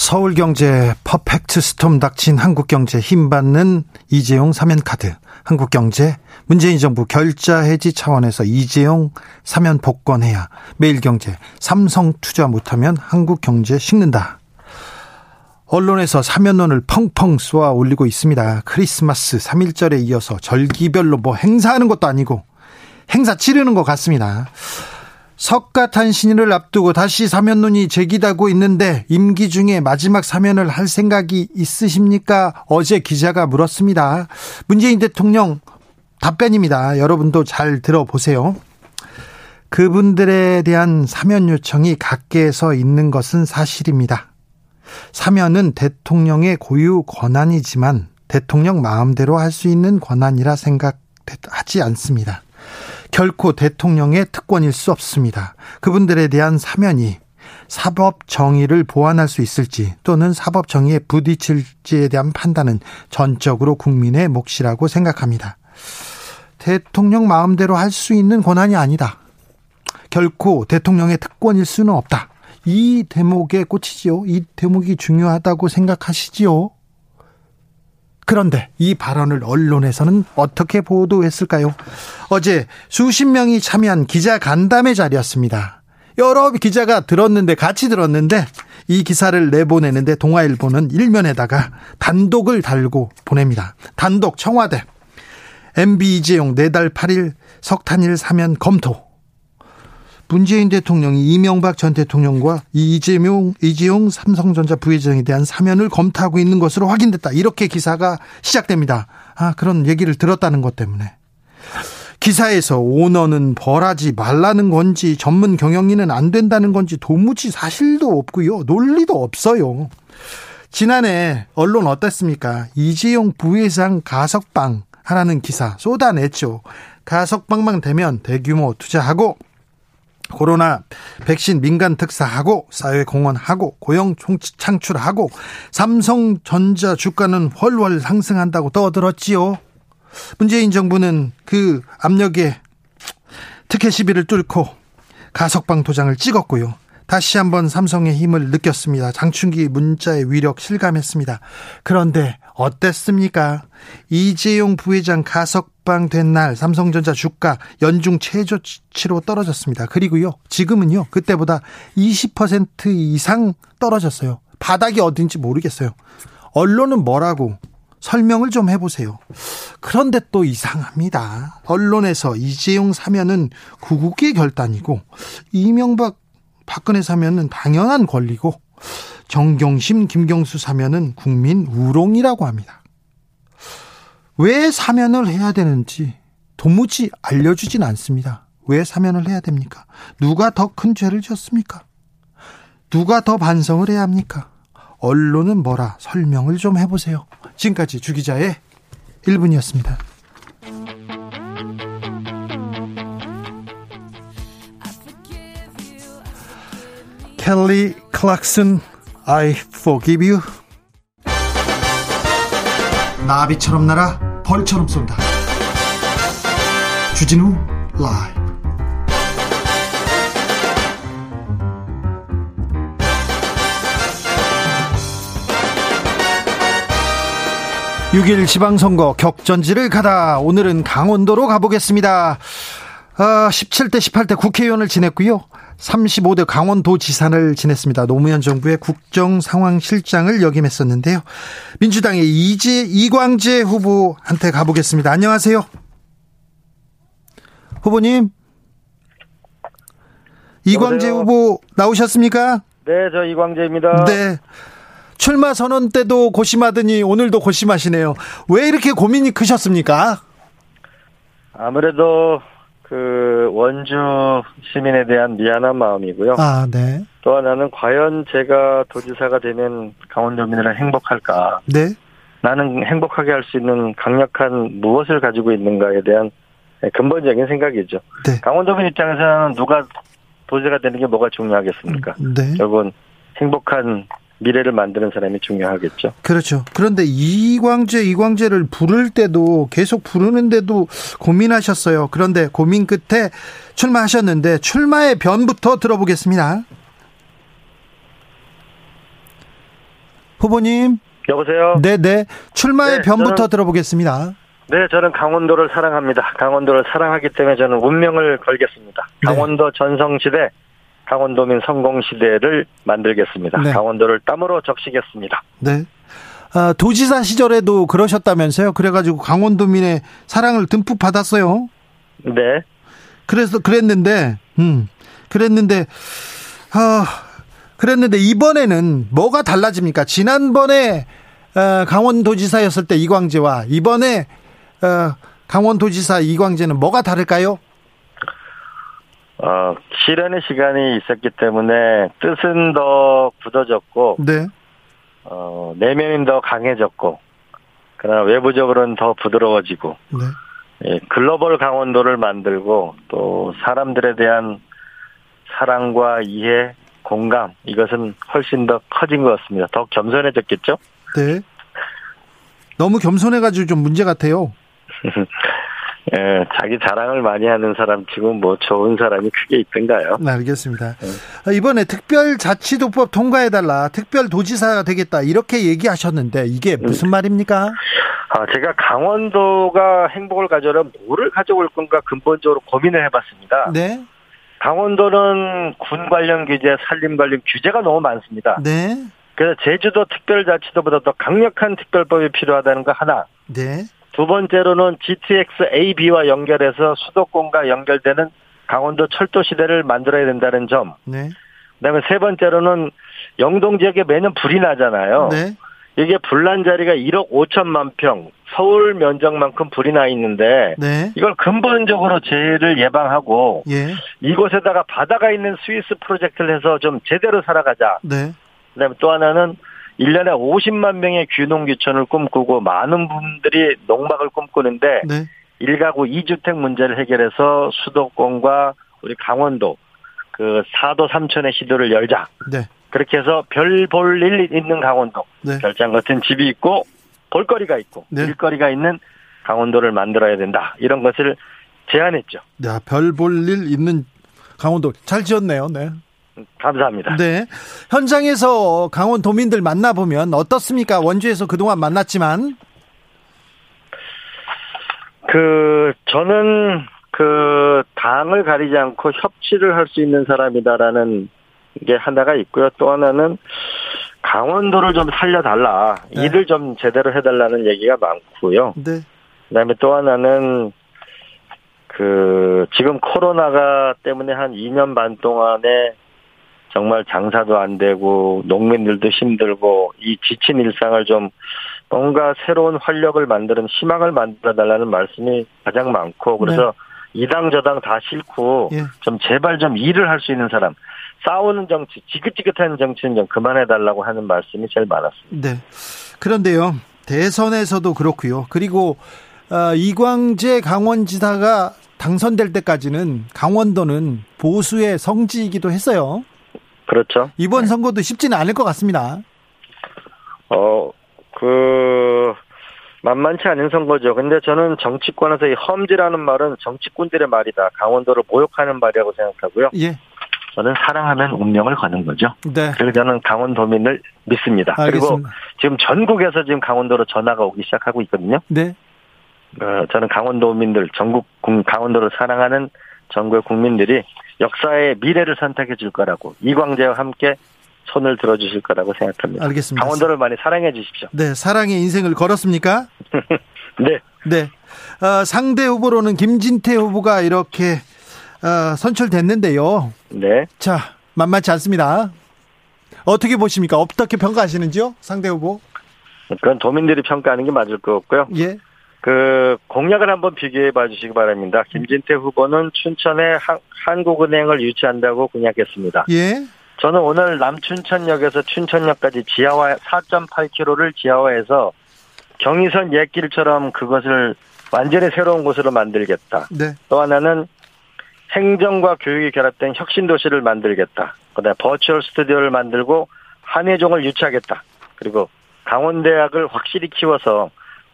서울경제 퍼펙트 스톰 닥친 한국경제 힘받는 이재용 사면카드 한국경제 문재인 정부 결자 해지 차원에서 이재용 사면 복권해야 매일경제 삼성 투자 못하면 한국경제 식는다. 언론에서 사면론을 펑펑 쏘아 올리고 있습니다. 크리스마스 3일절에 이어서 절기별로 뭐 행사하는 것도 아니고 행사 치르는 것 같습니다. 석가탄 신일을 앞두고 다시 사면론이 제기되고 있는데 임기 중에 마지막 사면을 할 생각이 있으십니까? 어제 기자가 물었습니다. 문재인 대통령 답변입니다. 여러분도 잘 들어보세요. 그분들에 대한 사면 요청이 각계에서 있는 것은 사실입니다. 사면은 대통령의 고유 권한이지만 대통령 마음대로 할 수 있는 권한이라 생각하지 않습니다. 결코 대통령의 특권일 수 없습니다. 그분들에 대한 사면이 사법 정의를 보완할 수 있을지 또는 사법 정의에 부딪힐지에 대한 판단은 전적으로 국민의 몫이라고 생각합니다. 대통령 마음대로 할 수 있는 권한이 아니다. 결코 대통령의 특권일 수는 없다. 이 대목에 꽂히지요. 이 대목이 중요하다고 생각하시지요. 그런데 이 발언을 언론에서는 어떻게 보도했을까요? 어제 수십 명이 참여한 기자 간담회 자리였습니다. 여러 기자가 들었는데 같이 들었는데 이 기사를 내보내는데 동아일보는 일면에다가 단독을 달고 보냅니다. 단독 청와대 MB 이재용 4달 8일 석탄일 사면 검토 문재인 대통령이 이명박 전 대통령과 이재용, 이재용 삼성전자 부회장에 대한 사면을 검토하고 있는 것으로 확인됐다. 이렇게 기사가 시작됩니다. 아, 그런 얘기를 들었다는 것 때문에. 기사에서 오너는 벌하지 말라는 건지 전문 경영인은 안 된다는 건지 도무지 사실도 없고요. 논리도 없어요. 지난해 언론 어땠습니까? 이재용 부회장 가석방 하라는 기사 쏟아냈죠. 가석방만 되면 대규모 투자하고 코로나 백신 민간 특사하고 사회 공헌하고 고용 창출하고 삼성전자 주가는 훨훨 상승한다고 떠들었지요. 문재인 정부는 그 압력에 특혜 시비를 뚫고 가석방 도장을 찍었고요. 다시 한번 삼성의 힘을 느꼈습니다. 장충기 문자의 위력 실감했습니다. 그런데 어땠습니까? 이재용 부회장 가석방 된 날 삼성전자 주가 연중 최저치로 떨어졌습니다. 그리고요, 지금은요, 그때보다 20% 이상 떨어졌어요. 바닥이 어딘지 모르겠어요. 언론은 뭐라고 설명을 좀 해보세요. 그런데 또 이상합니다. 언론에서 이재용 사면은 구국의 결단이고 이명박 박근혜 사면은 당연한 권리고 정경심, 김경수 사면은 국민 우롱이라고 합니다. 왜 사면을 해야 되는지 도무지 알려주진 않습니다. 왜 사면을 해야 됩니까? 누가 더 큰 죄를 지었습니까? 누가 더 반성을 해야 합니까? 언론은 뭐라 설명을 좀 해보세요. 지금까지 주기자의 1분이었습니다. 켈리 클락슨 I forgive you. 나비처럼 날아 벌처럼 쏜다. 주진우 라이브. 6일 지방선거 격전지를 가다 오늘은 강원도로 가보겠습니다. 아, 17대 18대 국회의원을 지냈고요. 35대 강원도지사를 지냈습니다. 노무현 정부의 국정상황실장을 역임했었는데요. 민주당의 이재 이광재 후보한테 가보겠습니다. 안녕하세요. 후보님. 이광재 여보세요? 후보 나오셨습니까? 네, 저 이광재입니다. 네. 출마 선언 때도 고심하더니 오늘도 고심하시네요. 왜 이렇게 고민이 크셨습니까? 아무래도 그 원주 시민에 대한 미안한 마음이고요. 아, 네. 또 하나는 과연 제가 도지사가 되면 강원도민들은 행복할까? 네. 나는 행복하게 할 수 있는 강력한 무엇을 가지고 있는가에 대한 근본적인 생각이죠. 네. 강원도민 입장에서는 누가 도지사가 되는 게 뭐가 중요하겠습니까? 네. 결국은 행복한 미래를 만드는 사람이 중요하겠죠. 그렇죠. 그런데 이광재, 이광재를 부를 때도 계속 부르는데도 고민하셨어요. 그런데 고민 끝에 출마하셨는데 출마의 변부터 들어보겠습니다. 후보님. 여보세요? 네네. 출마의 네, 변부터 저는, 들어보겠습니다. 네, 저는 강원도를 사랑합니다. 강원도를 사랑하기 때문에 저는 운명을 걸겠습니다. 네. 강원도 네. 전성시대 강원도민 성공시대를 만들겠습니다. 네. 강원도를 땀으로 적시겠습니다. 네. 아, 도지사 시절에도 그러셨다면서요? 그래가지고 강원도민의 사랑을 듬뿍 받았어요. 네. 그래서 그랬는데, 음, 그랬는데, 아, 그랬는데 이번에는 뭐가 달라집니까? 지난번에 어, 강원도지사였을 때 이광재와 이번에 어, 강원도지사 이광재는 뭐가 다를까요? 어, 실현의 시간이 있었기 때문에 뜻은 더 굳어졌고, 네. 어, 내면은 더 강해졌고, 그러나 외부적으로는 더 부드러워지고, 네. 예, 글로벌 강원도를 만들고, 또 사람들에 대한 사랑과 이해, 공감, 이것은 훨씬 더 커진 것 같습니다. 더 겸손해졌겠죠? 네. 너무 겸손해가지고 좀 문제 같아요. 예, 자기 자랑을 많이 하는 사람 치고 뭐 좋은 사람이 크게 있던가요? 네, 알겠습니다. 네. 이번에 특별자치도법 통과해달라, 특별도지사가 되겠다 이렇게 얘기하셨는데 이게 무슨 음. 말입니까? 아, 제가 강원도가 행복을 가져오면 뭐를 가져올 건가 근본적으로 고민을 해봤습니다. 네. 강원도는 군 관련 규제, 산림 관련 규제가 너무 많습니다. 네. 그래서 제주도 특별자치도보다 더 강력한 특별법이 필요하다는 거 하나. 네. 두 번째로는 GTX AB와 연결해서 수도권과 연결되는 강원도 철도 시대를 만들어야 된다는 점. 네. 그다음에 세 번째로는 영동 지역에 매년 불이 나잖아요. 네. 이게 불난 자리가 1억 5천만 평, 서울 면적만큼 불이 나 있는데 네. 이걸 근본적으로 재해를 예방하고 예. 이곳에다가 바다가 있는 스위스 프로젝트를 해서 좀 제대로 살아가자. 네. 그다음에 또 하나는 1년에 50만 명의 귀농 귀촌을 꿈꾸고 많은 분들이 농막을 꿈꾸는데 네. 1가구 2주택 문제를 해결해서 수도권과 우리 강원도 그 4도 3천의 시도를 열자. 네. 그렇게 해서 별 볼 일 있는 강원도. 네. 별장 같은 집이 있고 볼거리가 있고 네. 일거리가 있는 강원도를 만들어야 된다. 이런 것을 제안했죠. 야, 별볼 일 있는 강원도 잘 지었네요. 네. 감사합니다. 네. 현장에서 강원 도민들 만나보면 어떻습니까? 원주에서 그동안 만났지만. 그, 저는 그, 당을 가리지 않고 협치를 할 수 있는 사람이다라는 게 하나가 있고요. 또 하나는 강원도를 좀 살려달라. 네. 일을 좀 제대로 해달라는 얘기가 많고요. 네. 그 다음에 또 하나는 그, 지금 코로나가 때문에 한 2년 반 동안에 정말 장사도 안 되고 농민들도 힘들고 이 지친 일상을 좀 뭔가 새로운 활력을 만드는 희망을 만들어 달라는 말씀이 가장 많고 그래서 네. 이당 저당 다 싫고 예. 좀 제발 좀 일을 할 수 있는 사람 싸우는 정치 지긋지긋한 정치는 좀 그만해 달라고 하는 말씀이 제일 많았습니다. 네. 그런데요 대선에서도 그렇고요 그리고 어, 이광재 강원지사가 당선될 때까지는 강원도는 보수의 성지이기도 했어요. 그렇죠. 이번 네. 선거도 쉽지는 않을 것 같습니다. 어, 그, 만만치 않은 선거죠. 근데 저는 정치권에서 이 험지라는 말은 정치꾼들의 말이다. 강원도를 모욕하는 말이라고 생각하고요. 예. 저는 사랑하면 운명을 거는 거죠. 네. 그리고 저는 강원도민을 믿습니다. 알겠습니다. 그리고 지금 전국에서 지금 강원도로 전화가 오기 시작하고 있거든요. 네. 어, 저는 강원도민들, 전국 강원도를 사랑하는 전국의 국민들이 역사의 미래를 선택해 줄 거라고 이광재와 함께 손을 들어 주실 거라고 생각합니다. 알겠습니다. 강원도를 많이 사랑해 주십시오. 네, 사랑의 인생을 걸었습니까? 네. 네. 어, 상대 후보로는 김진태 후보가 이렇게 어, 선출됐는데요. 네. 자, 만만치 않습니다. 어떻게 보십니까? 어떻게 평가하시는지요? 상대 후보? 그건 도민들이 평가하는 게 맞을 것 같고요. 예. 그 공약을 한번 비교해 봐 주시기 바랍니다. 김진태 후보는 춘천에 한국은행을 유치한다고 공약했습니다. 예. 저는 오늘 남춘천역에서 춘천역까지 지하화 4.8km를 지하화해서 경의선 옛길처럼 그것을 완전히 새로운 곳으로 만들겠다. 네. 또 하나는 행정과 교육이 결합된 혁신 도시를 만들겠다. 그다음에 버추얼 스튜디오를 만들고 한예종을 유치하겠다. 그리고 강원대학을 확실히 키워서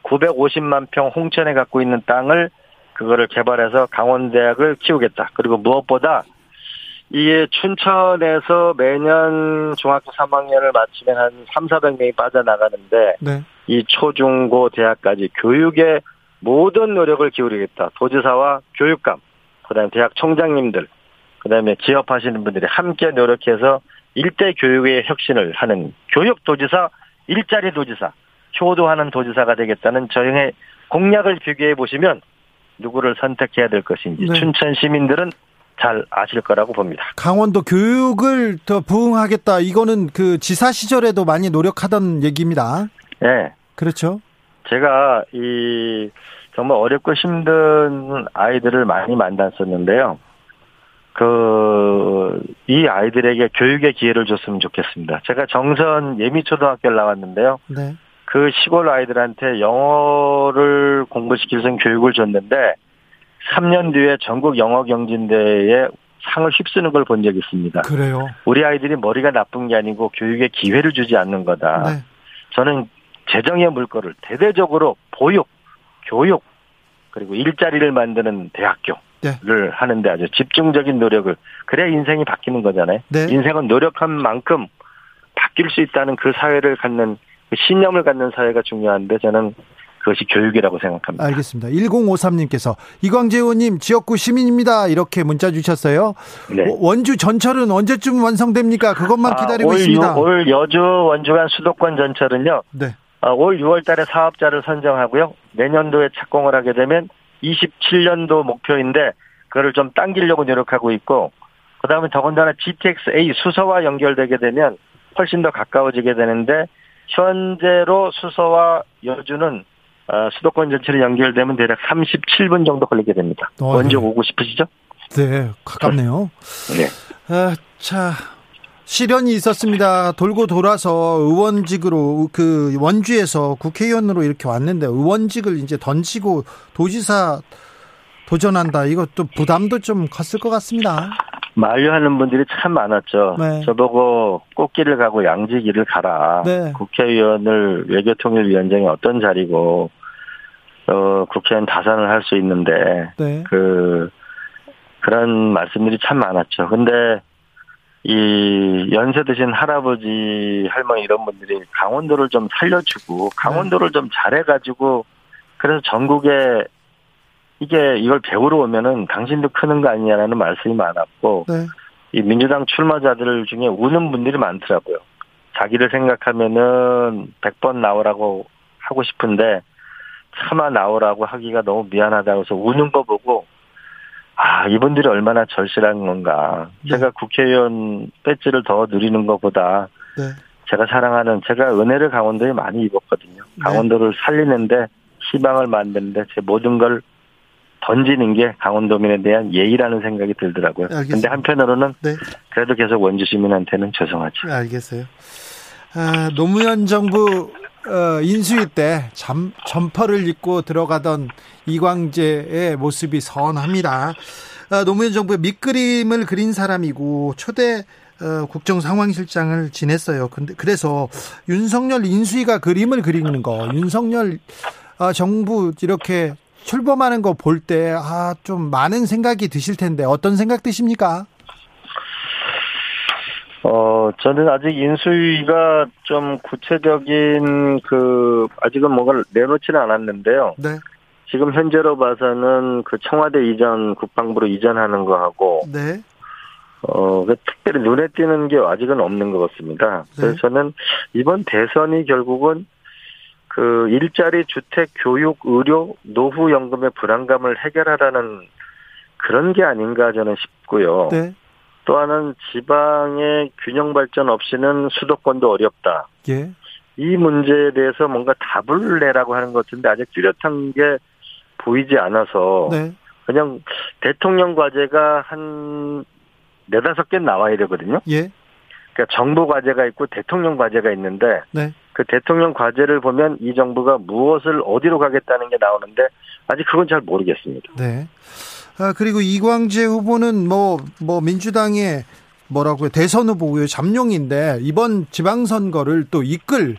950만 평 홍천에 갖고 있는 땅을 그거를 개발해서 강원대학을 키우겠다. 그리고 무엇보다 이게 춘천에서 매년 중학교 3학년을 마치면 한 3, 400명이 빠져나가는데 네. 이 초중고 대학까지 교육에 모든 노력을 기울이겠다. 도지사와 교육감, 그다음에 대학 총장님들, 그다음에 기업 하시는 분들이 함께 노력해서 일대 교육의 혁신을 하는 교육 도지사, 일자리 도지사, 효도하는 도지사가 되겠다는 저희의 공약을 비교해 보시면 누구를 선택해야 될 것인지 네. 춘천 시민들은 잘 아실 거라고 봅니다. 강원도 교육을 더 부흥하겠다. 이거는 그 지사 시절에도 많이 노력하던 얘기입니다. 네. 그렇죠. 제가 이 정말 어렵고 힘든 아이들을 많이 만났었는데요. 그, 이 아이들에게 교육의 기회를 줬으면 좋겠습니다. 제가 정선 예미초등학교를 나왔는데요. 네. 그 시골 아이들한테 영어를 공부시킬 수 있는 교육을 줬는데 3년 뒤에 전국 영어 경진대회에 상을 휩쓰는 걸 본 적이 있습니다. 그래요. 우리 아이들이 머리가 나쁜 게 아니고 교육에 기회를 주지 않는 거다. 네. 저는 재정의 물꼬를 대대적으로 보육, 교육, 그리고 일자리를 만드는 대학교를 네. 하는데 아주 집중적인 노력을 그래야 인생이 바뀌는 거잖아요. 네. 인생은 노력한 만큼 바뀔 수 있다는 그 사회를 갖는 그 신념을 갖는 사회가 중요한데 저는 그것이 교육이라고 생각합니다. 알겠습니다. 1053님께서 이광재 의원님 지역구 시민입니다. 이렇게 문자 주셨어요. 네. 원주 전철은 언제쯤 완성됩니까? 그것만 아, 기다리고 올 있습니다. 유, 올 여주 원주 간 수도권 전철은요. 네. 아, 올 6월 달에 사업자를 선정하고요. 내년도에 착공을 하게 되면 27년도 목표인데 그거를 좀 당기려고 노력하고 있고 그다음에 더군다나 GTX-A 수서와 연결되게 되면 훨씬 더 가까워지게 되는데 현재로 수서와 여주는 어, 수도권 전철이 연결되면 대략 37분 정도 걸리게 됩니다. 어, 원주 네. 오고 싶으시죠? 네, 가깝네요. 네. 아, 자, 시련이 있었습니다. 돌고 돌아서 의원직으로 그 원주에서 국회의원으로 이렇게 왔는데 의원직을 이제 던지고 도지사 도전한다. 이것도 부담도 좀 컸을 것 같습니다. 만류하는 분들이 참 많았죠. 네. 저보고 꽃길을 가고 양지길을 가라. 네. 국회의원을 외교통일위원장이 어떤 자리고 어 국회의원 다산을 할 수 있는데 네. 그 그런 말씀들이 참 많았죠. 근데 이 연세 드신 할아버지, 할머니 이런 분들이 강원도를 좀 살려주고 강원도를 좀 잘해가지고 그래서 전국에 이게 이걸 배우러 오면은 당신도 크는 거 아니냐라는 말씀이 많았고 네. 이 민주당 출마자들 중에 우는 분들이 많더라고요. 자기를 생각하면은 100번 나오라고 하고 싶은데 차마 나오라고 하기가 너무 미안하다고 해서 우는 거 보고 아, 이분들이 얼마나 절실한 건가. 네. 제가 국회의원 배지를 더 누리는 것보다 네. 제가 사랑하는 제가 은혜를 강원도에 많이 입었거든요. 네. 강원도를 살리는데 희망을 만드는데 제 모든 걸 던지는 게 강원도민에 대한 예의라는 생각이 들더라고요. 그런데 한편으로는 네. 그래도 계속 원주 시민한테는 죄송하죠. 알겠어요. 아, 노무현 정부 어, 인수위 때 잠, 점퍼를 입고 들어가던 이광재의 모습이 선합니다. 어, 노무현 정부의 밑그림을 그린 사람이고 초대 어, 국정 상황실장을 지냈어요. 근데 그래서 윤석열 인수위가 그림을 그리는 거, 윤석열 어, 정부 이렇게 출범하는 거 볼 때, 아, 좀 많은 생각이 드실 텐데, 어떤 생각 드십니까? 어, 저는 아직 인수위가 좀 구체적인 그, 아직은 뭔가 내놓지는 않았는데요. 네. 지금 현재로 봐서는 그 청와대 이전, 국방부로 이전하는 거하고. 네. 어, 그 특별히 눈에 띄는 게 아직은 없는 것 같습니다. 그래서 네. 저는 이번 대선이 결국은 그 일자리, 주택, 교육, 의료, 노후 연금의 불안감을 해결하라는 그런 게 아닌가 저는 싶고요. 네. 또 하나는 지방의 균형 발전 없이는 수도권도 어렵다. 예. 이 문제에 대해서 뭔가 답을 내라고 하는 것 같은데 아직 뚜렷한 게 보이지 않아서 네. 그냥 대통령 과제가 한 네다섯 개 나와야 되거든요. 예. 그러니까 정부 과제가 있고 대통령 과제가 있는데 네. 그 대통령 과제를 보면 이 정부가 무엇을 어디로 가겠다는 게 나오는데 아직 그건 잘 모르겠습니다. 네. 아, 그리고 이광재 후보는 뭐, 뭐, 민주당의 뭐라고요? 대선 후보고요. 잠룡인데, 이번 지방선거를 또 이끌,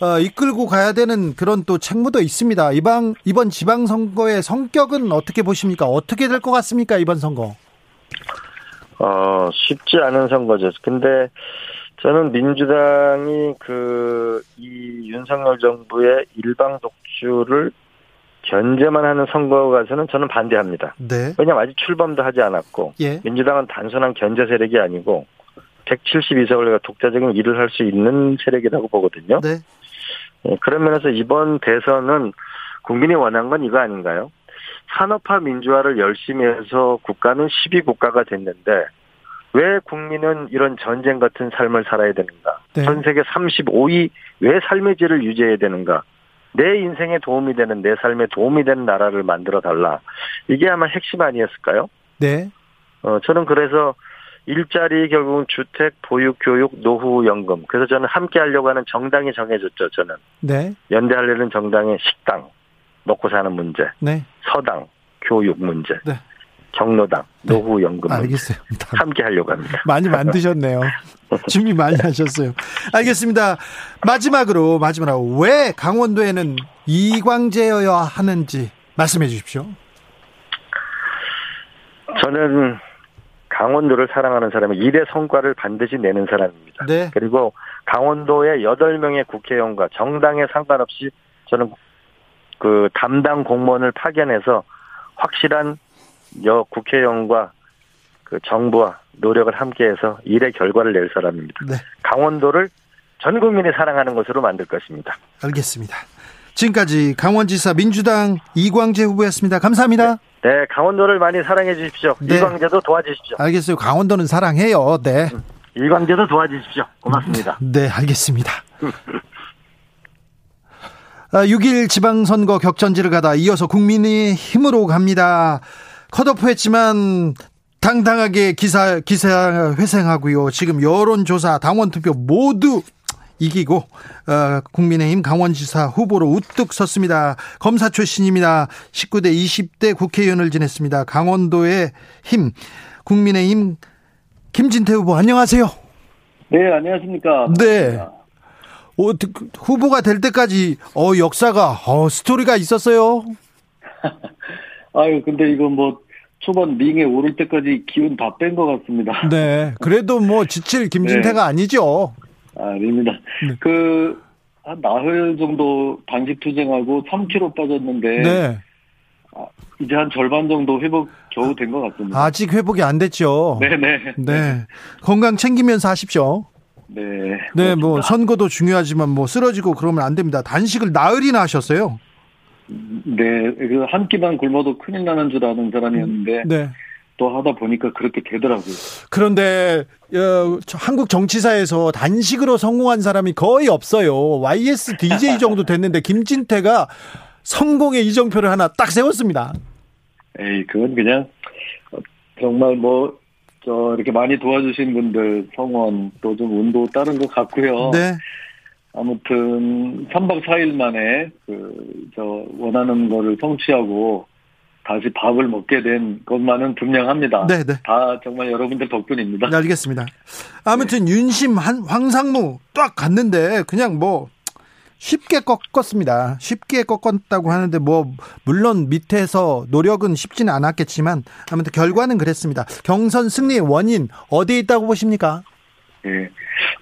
어, 이끌고 가야 되는 그런 또 책무도 있습니다. 이번, 이번 지방선거의 성격은 어떻게 보십니까? 어떻게 될 것 같습니까? 이번 선거? 어, 쉽지 않은 선거죠. 근데, 저는 민주당이 그, 이 윤석열 정부의 일방 독주를 견제만 하는 선거가 가서는 저는 반대합니다. 네. 왜냐하면 아직 출범도 하지 않았고 예. 민주당은 단순한 견제 세력이 아니고 172석을 독자적인 일을 할 수 있는 세력이라고 보거든요. 네. 예, 그런 면에서 이번 대선은 국민이 원한 건 이거 아닌가요? 산업화 민주화를 열심히 해서 국가는 12국가가 됐는데 왜 국민은 이런 전쟁 같은 삶을 살아야 되는가? 네. 전 세계 35위 왜 삶의 질을 유지해야 되는가? 내 인생에 도움이 되는 내 삶에 도움이 되는 나라를 만들어 달라. 이게 아마 핵심 아니었을까요? 네. 어 저는 그래서 일자리 결국은 주택, 보육, 교육, 노후 연금. 그래서 저는 함께 하려고 하는 정당이 정해졌죠. 저는. 네. 연대하려는 정당의 식당, 먹고 사는 문제. 네. 서당, 교육 문제. 네. 경로당, 네. 노후연금. 네. 알겠어요. 함께 하려고 합니다. 많이 만드셨네요. 준비 많이 하셨어요. 알겠습니다. 마지막으로, 마지막으로, 왜 강원도에는 이광재여야 하는지 말씀해 주십시오. 저는 강원도를 사랑하는 사람은 일의 성과를 반드시 내는 사람입니다. 네. 그리고 강원도의 8명의 국회의원과 정당에 상관없이 저는 그 담당 공무원을 파견해서 확실한 여 국회의원과 그 정부와 노력을 함께해서 일의 결과를 낼 사람입니다. 네. 강원도를 전 국민이 사랑하는 것으로 만들 것입니다. 알겠습니다. 지금까지 강원지사 민주당 이광재 후보였습니다. 감사합니다. 네, 네 강원도를 많이 사랑해 주십시오. 네. 이광재도 도와주십시오. 알겠어요. 강원도는 사랑해요. 네. 음, 이광재도 도와주십시오. 고맙습니다. 네, 알겠습니다. 6일 아, 지방선거 격전지를 가다 이어서 국민의 힘으로 갑니다. 컷오프했지만 당당하게 기사 기사 회생하고요. 지금 여론조사, 당원 투표 모두 이기고 어, 국민의힘 강원지사 후보로 우뚝 섰습니다. 검사 출신입니다. 19대 20대 국회의원을 지냈습니다. 강원도의 힘 국민의힘 김진태 후보 안녕하세요. 네 안녕하십니까. 네. 어, 후보가 될 때까지 어 역사가 어 스토리가 있었어요. 아유, 근데 이거 뭐 초반 링에 오를 때까지 기운 다 뺀 것 같습니다. 네. 그래도 뭐 지칠 김진태가 네. 아니죠. 아닙니다. 네. 그, 한 나흘 정도 단식 투쟁하고 3kg 빠졌는데. 네. 아, 이제 한 절반 정도 회복 겨우 된 것 같습니다. 아직 회복이 안 됐죠. 네네. 네. 건강 챙기면서 하십시오. 네. 네, 뭐 선거도 중요하지만 뭐 쓰러지고 그러면 안 됩니다. 단식을 나흘이나 하셨어요. 네, 그 한 끼만 굶어도 큰일 나는 줄 아는 사람이었는데 네. 또 하다 보니까 그렇게 되더라고요. 그런데 어, 한국 정치사에서 단식으로 성공한 사람이 거의 없어요. YS DJ 정도 됐는데 김진태가 성공의 이정표를 하나 딱 세웠습니다. 에이, 그건 그냥 정말 뭐, 저, 이렇게 많이 도와주신 분들 성원 또 좀 운도 따른 것 같고요. 네. 아무튼 3박 4일 만에 그 저 원하는 거를 성취하고 다시 밥을 먹게 된 것만은 분명합니다. 네, 네. 다 정말 여러분들 덕분입니다. 네, 알겠습니다. 아무튼 윤심 한 황상무 딱 갔는데 그냥 뭐 쉽게 꺾었습니다. 쉽게 꺾었다고 하는데 뭐 물론 밑에서 노력은 쉽지는 않았겠지만 아무튼 결과는 그랬습니다. 경선 승리의 원인 어디에 있다고 보십니까? 예.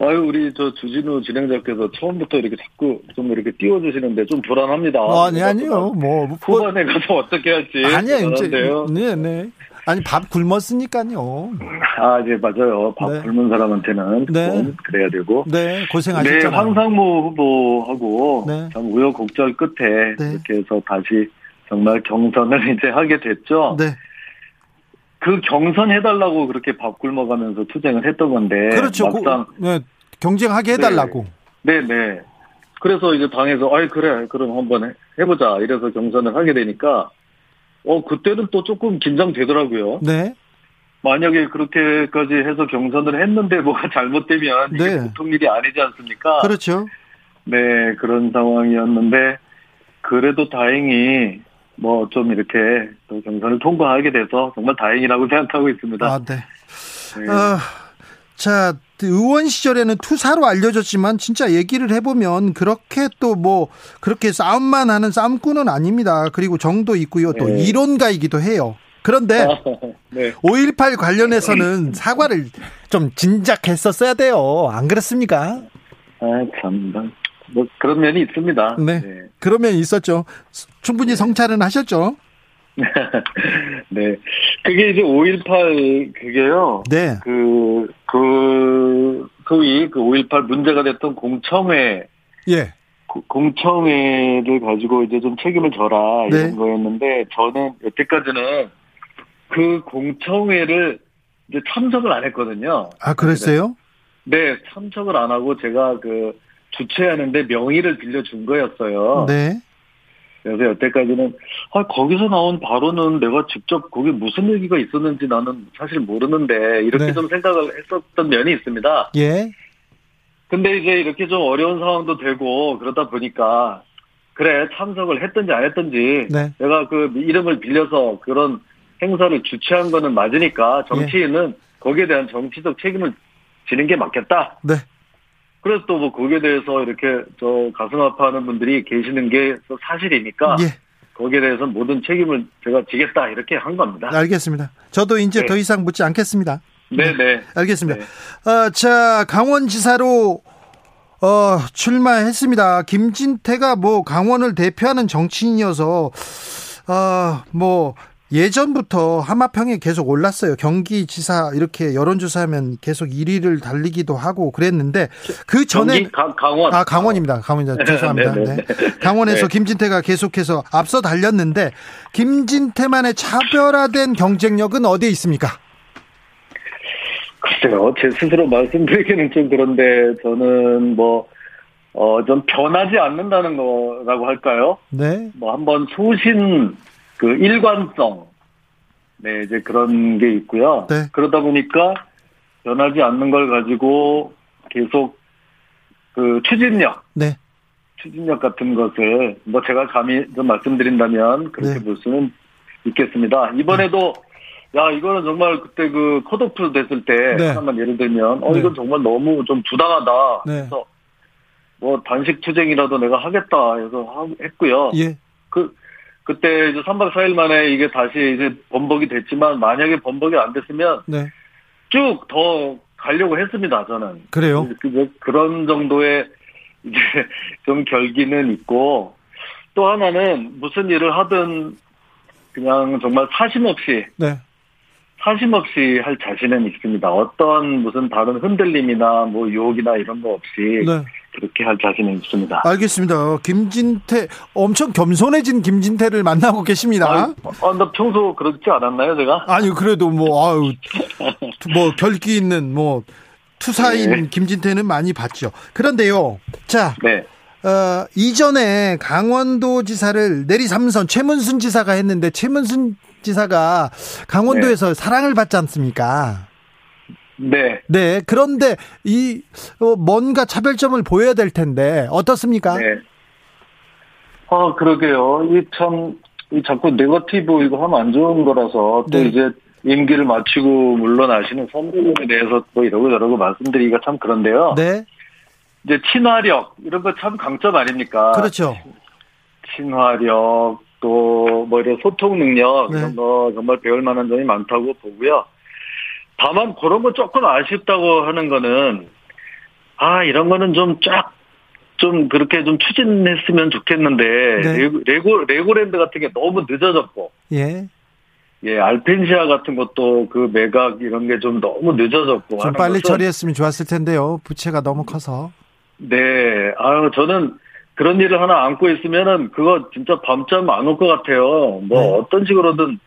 아유 우리 저 주진우 진행자께서 처음부터 이렇게 자꾸 좀 이렇게 띄워주시는데 좀 불안합니다. 어, 아니 아니요. 뭐 후반에 가서 어떻게 할지. 아니요 이제 네 네. 아니 밥 굶었으니까요. 아, 네 맞아요. 밥 네. 굶은 사람한테는 네. 그래야 되고. 네, 고생하셨잖아요. 네, 황상무 후보하고 네. 참 우여곡절 끝에 네. 이렇게 해서 다시 정말 경선을 이제 하게 됐죠. 네. 그 경선 해달라고 그렇게 밥 굶어가면서 투쟁을 했던 건데. 그렇죠. 막상 고, 네, 경쟁하게 해달라고. 네, 네. 그래서 이제 당에서 아이 그래 그럼 한번 해보자 이래서 경선을 하게 되니까 어, 그때는 또 조금 긴장되더라고요. 네. 만약에 그렇게까지 해서 경선을 했는데 뭐가 잘못되면 이게 네. 보통 일이 아니지 않습니까? 그렇죠. 네, 그런 상황이었는데 그래도 다행히 뭐 좀 이렇게 또 경선을 통과하게 돼서 정말 다행이라고 생각하고 있습니다. 아, 네. 네. 어, 자, 의원 시절에는 투사로 알려졌지만 진짜 얘기를 해보면 그렇게 또 뭐 그렇게 싸움만 하는 싸움꾼은 아닙니다. 그리고 정도 있고요. 또 네. 이론가이기도 해요. 그런데 네. 5.18 관련해서는 사과를 좀 진작했었어야 돼요. 안 그렇습니까? 아, 참. 뭐 그런 면이 있습니다. 네. 네. 그런 면이 있었죠. 충분히 성찰은 하셨죠? 네. 그게 이제 5.18 그게요. 네. 그, 그, 소위 그 5.18 문제가 됐던 공청회. 예. 공청회를 가지고 이제 좀 책임을 져라 이런 네. 거였는데 저는 여태까지는 그 공청회를 이제 참석을 안 했거든요. 아, 그랬어요? 네, 참석을 안 하고 제가 그 주최하는데 명의를 빌려준 거였어요. 네. 그래서 여태까지는 아, 거기서 나온 발언은 내가 직접 거기 무슨 얘기가 있었는지 나는 사실 모르는데 이렇게 네. 좀 생각을 했었던 면이 있습니다. 예. 근데 이제 이렇게 좀 어려운 상황도 되고 그러다 보니까 그래 참석을 했든지 안 했든지 네. 내가 그 이름을 빌려서 그런 행사를 주최한 거는 맞으니까 정치인은 예. 거기에 대한 정치적 책임을 지는 게 맞겠다. 네. 그래서 또 뭐 거기에 대해서 이렇게 저 가슴 아파하는 분들이 계시는 게 사실이니까 예. 거기에 대해서 모든 책임을 제가 지겠다 이렇게 한 겁니다. 알겠습니다. 저도 이제 네. 더 이상 묻지 않겠습니다. 네네. 네. 네. 알겠습니다. 네. 어, 자 강원지사로 어, 출마했습니다. 김진태가 뭐 강원을 대표하는 정치인이어서 어, 뭐 예전부터 하마평에 계속 올랐어요. 경기지사 이렇게 여론조사하면 계속 1위를 달리기도 하고 그랬는데 그 전에 강, 강원 아 강원입니다. 강원입니다. 죄송합니다. 네. 강원에서 네. 김진태가 계속해서 앞서 달렸는데 김진태만의 차별화된 경쟁력은 어디에 있습니까? 글쎄요, 제 스스로 말씀드리기는 좀 그런데 저는 뭐. 어, 좀 변하지 않는다는 거라고 할까요? 네. 뭐 한번 소신 그 일관성, 네, 이제 그런 게 있고요. 네. 그러다 보니까 변하지 않는 걸 가지고 계속 그 추진력, 네. 추진력 같은 것을 뭐 제가 감히 좀 말씀드린다면 그렇게 네. 볼 수는 있겠습니다. 이번에도 네. 야 이거는 정말 그때 그 컷오프 됐을 때 네. 하나만 예를 들면 어 네. 이건 정말 너무 좀 부당하다. 네. 그래서 뭐 단식 투쟁이라도 내가 하겠다 해서 했고요. 예. 그 그때 이제 3박 4일 만에 이게 다시 이제 번복이 됐지만 만약에 번복이 안 됐으면 네. 쭉더 가려고 했습니다. 저는. 그래요? 그, 그런 정도의 이제 좀 결기는 있고 또 하나는 무슨 일을 하든 그냥 정말 사심 없이 네. 사심 없이 할 자신은 있습니다. 어떤 무슨 다른 흔들림이나 뭐 유혹이나 이런 거 없이 네. 그렇게 할 자신은 있습니다. 알겠습니다. 김진태 엄청 겸손해진 김진태를 만나고 계십니다. 아, 아, 나 평소 그렇지 않았나요, 제가? 아니 그래도 뭐 아유 뭐 결기 있는 뭐 투사인 네. 김진태는 많이 봤죠. 그런데요, 자. 네. 어, 이전에 강원도 지사를 내리 삼선 최문순 지사가 했는데 최문순 지사가 강원도에서 네. 사랑을 받지 않습니까? 네. 네. 그런데 이 어, 뭔가 차별점을 보여야 될 텐데 어떻습니까? 네. 어 그러게요. 이참 자꾸 네거티브 이거 하면 안 좋은 거라서 또 네. 이제 임기를 마치고 물러나시는 선배님에 대해서 또 이러고 저러고 말씀드리기가 참 그런데요. 네. 이제 친화력 이런 거 참 강점 아닙니까? 그렇죠. 친화력 또 뭐 이런 소통 능력 네. 이런 거 정말 배울 만한 점이 많다고 보고요. 다만 그런 거 조금 아쉽다고 하는 거는 아 이런 거는 좀쫙좀 그렇게 좀 추진했으면 좋겠는데 네. 레고, 레고 레고랜드 같은 게 너무 늦어졌고 예. 예, 알펜시아 같은 것도 그 매각 이런 게 좀 너무 늦어졌고. 좀 빨리 처리했으면 좋았을 텐데요. 부채가 너무 커서. 네, 아유, 저는 그런 일을 하나 안고 있으면은 그거 진짜 밤잠 안 올 것 같아요. 뭐 네. 어떤 식으로든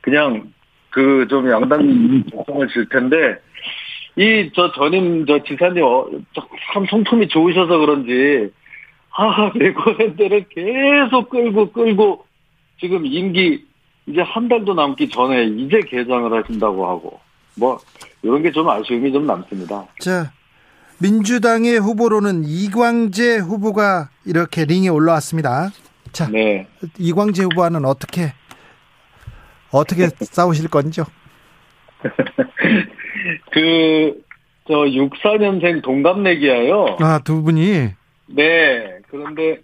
그냥 그 좀 양당이 결정을 질 텐데 이 저 전임 저 지사님 어, 참 성품이 좋으셔서 그런지 아 레고랜드를 계속 끌고 끌고 지금 임기 이제 한 달도 남기 전에 이제 개장을 하신다고 하고 뭐 이런 게 좀 아쉬움이 좀 남습니다. 자 민주당의 후보로는 이광재 후보가 이렇게 링에 올라왔습니다. 자, 네. 이광재 후보와는 어떻게 어떻게 싸우실 건죠? 그, 저, 64년생 동갑내기야요. 아, 두 분이? 네. 그런데,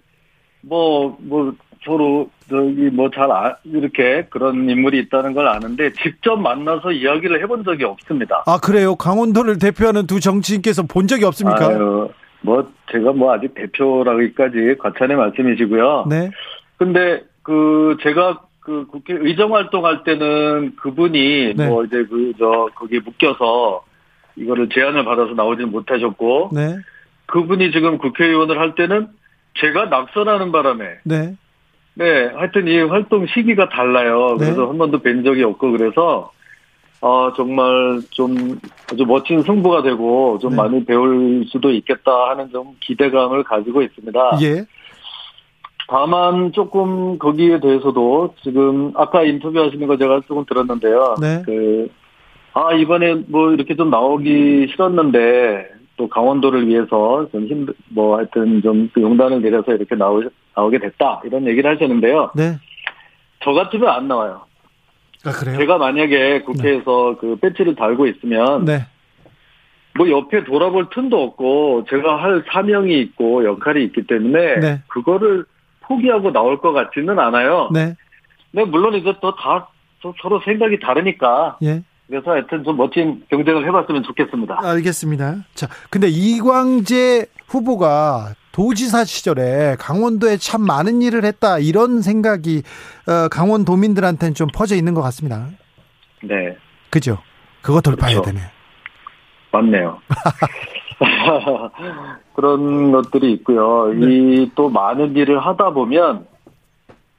뭐, 뭐, 서로 저기 뭐 잘 아, 이렇게 그런 인물이 있다는 걸 아는데 직접 만나서 이야기를 해본 적이 없습니다. 아 그래요? 강원도를 대표하는 두 정치인께서 본 적이 없습니까? 아유, 뭐 제가 뭐 아직 대표라기까지 과찬의 말씀이시고요. 네. 근데 그 제가 그 국회 의정 활동할 때는 그분이 네. 뭐 이제 그 저 거기에 묶여서 이거를 제안을 받아서 나오지는 못하셨고 네. 그분이 지금 국회의원을 할 때는 제가 낙선하는 바람에 네. 네, 하여튼 이 활동 시기가 달라요. 네. 그래서 네. 한 번도 뵌 적이 없고 그래서 어, 정말 좀 아주 멋진 승부가 되고 좀 네. 많이 배울 수도 있겠다 하는 좀 기대감을 가지고 있습니다. 예. 다만 조금 거기에 대해서도 지금 아까 인터뷰 하시는 거 제가 조금 들었는데요. 네. 그, 아, 이번에 뭐 이렇게 좀 나오기 싫었는데 또 강원도를 위해서 좀 힘들, 뭐 하여튼 좀그 용단을 내려서 이렇게 나오, 나오게 됐다. 이런 얘기를 하셨는데요. 네. 저 같으면 안 나와요. 아, 그래요? 제가 만약에 국회에서 네. 그 배치를 달고 있으면. 네. 뭐 옆에 돌아볼 틈도 없고 제가 할 사명이 있고 역할이 있기 때문에 네. 그거를 포기하고 나올 것 같지는 않아요. 네. 근데 물론 이제 또 다 서로 생각이 다르니까 예. 그래서 하여튼 좀 멋진 경쟁을 해봤으면 좋겠습니다. 알겠습니다. 자, 근데 이광재 후보가 도지사 시절에 강원도에 참 많은 일을 했다 이런 생각이 어, 강원도민들한테는 좀 퍼져 있는 것 같습니다. 네. 그죠? 그거 돌파해야 그렇죠. 되네. 맞네요. 그런 것들이 있고요. 네. 이또 많은 일을 하다 보면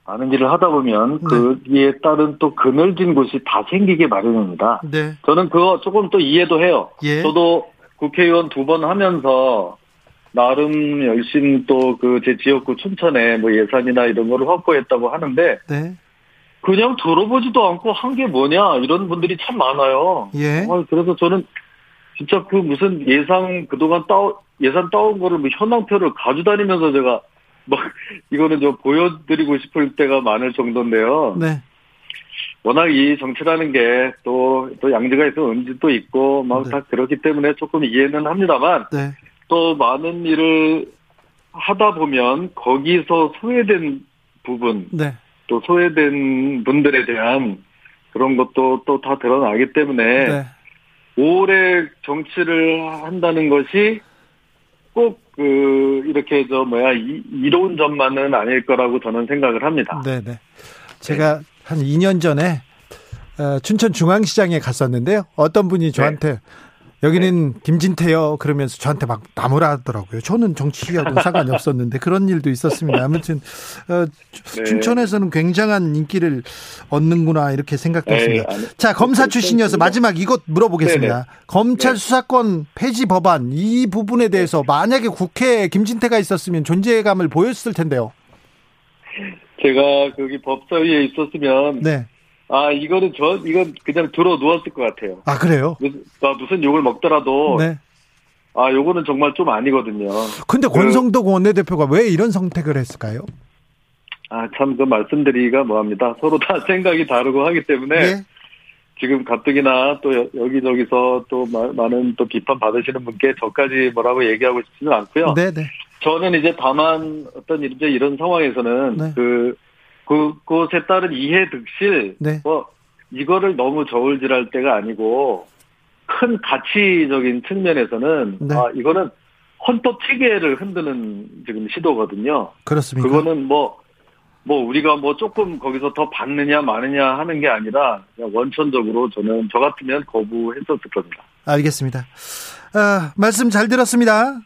많은 일을 하다 보면 네. 거기에 따른 또 그늘진 곳이 다 생기게 마련입니다. 네. 저는 그거 조금 또 이해도 해요. 예. 저도 국회의원 두 번 하면서 나름 열심히 또 그 제 지역구 춘천에 뭐 예산이나 이런 거를 확보했다고 하는데 네. 그냥 들어보지도 않고 한 게 뭐냐 이런 분들이 참 많아요. 예. 어, 그래서 저는 진짜 그 무슨 예상 그동안 따 예산 따온 거를 뭐 현황표를 가져다니면서 제가 뭐 이거는 좀 보여드리고 싶을 때가 많을 정도인데요. 네. 워낙 이 정치라는 게 또 또 양지가 있으면 음지도 있고 막다 네. 그렇기 때문에 조금 이해는 합니다만 네. 또 많은 일을 하다 보면 거기서 소외된 부분 네. 또 소외된 분들에 대한 그런 것도 또 다 드러나기 때문에 네. 오래 정치를 한다는 것이 꼭 그 이렇게 저 뭐야 이, 이로운 점만은 아닐 거라고 저는 생각을 합니다. 네, 네. 제가 네. 한 2년 전에 어, 춘천 중앙시장에 갔었는데요. 어떤 분이 저한테 네. 여기는 네. 김진태요 그러면서 저한테 막 나무라 하더라고요. 저는 정치하고 상관이 없었는데 그런 일도 있었습니다. 아무튼 어, 네. 춘천에서는 굉장한 인기를 얻는구나 이렇게 생각했습니다. 네, 자 검사 출신이어서 마지막 이것 물어보겠습니다. 검찰 네. 수사권 폐지 법안 이 부분에 대해서 만약에 국회에 김진태가 있었으면 존재감을 보였을 텐데요. 제가 거기 법사위에 있었으면 네. 아, 이거는 저, 이건 그냥 들어 누웠을 것 같아요. 아, 그래요? 무슨, 아, 무슨 욕을 먹더라도. 네. 아, 요거는 정말 좀 아니거든요. 근데 그, 권성덕 원내대표가 왜 이런 선택을 했을까요? 아, 참, 그 말씀드리기가 뭐합니다. 서로 다 생각이 다르고 하기 때문에. 네. 지금 가뜩이나 또 여기저기서 또 많은 또 비판 받으시는 분께 저까지 뭐라고 얘기하고 싶지는 않고요. 네네. 네. 저는 이제 다만 어떤 이제 이런 상황에서는 네. 그, 그, 그것에 따른 이해 득실, 네. 뭐, 이거를 너무 저울질할 때가 아니고, 큰 가치적인 측면에서는, 네. 아, 이거는 헌법 체계를 흔드는 지금 시도거든요. 그렇습니다. 그거는 뭐, 뭐 우리가 뭐 조금 거기서 더 받느냐 마느냐 하는 게 아니라 원천적으로 저는 저 같으면 거부했었을 겁니다. 알겠습니다. 아, 말씀 잘 들었습니다.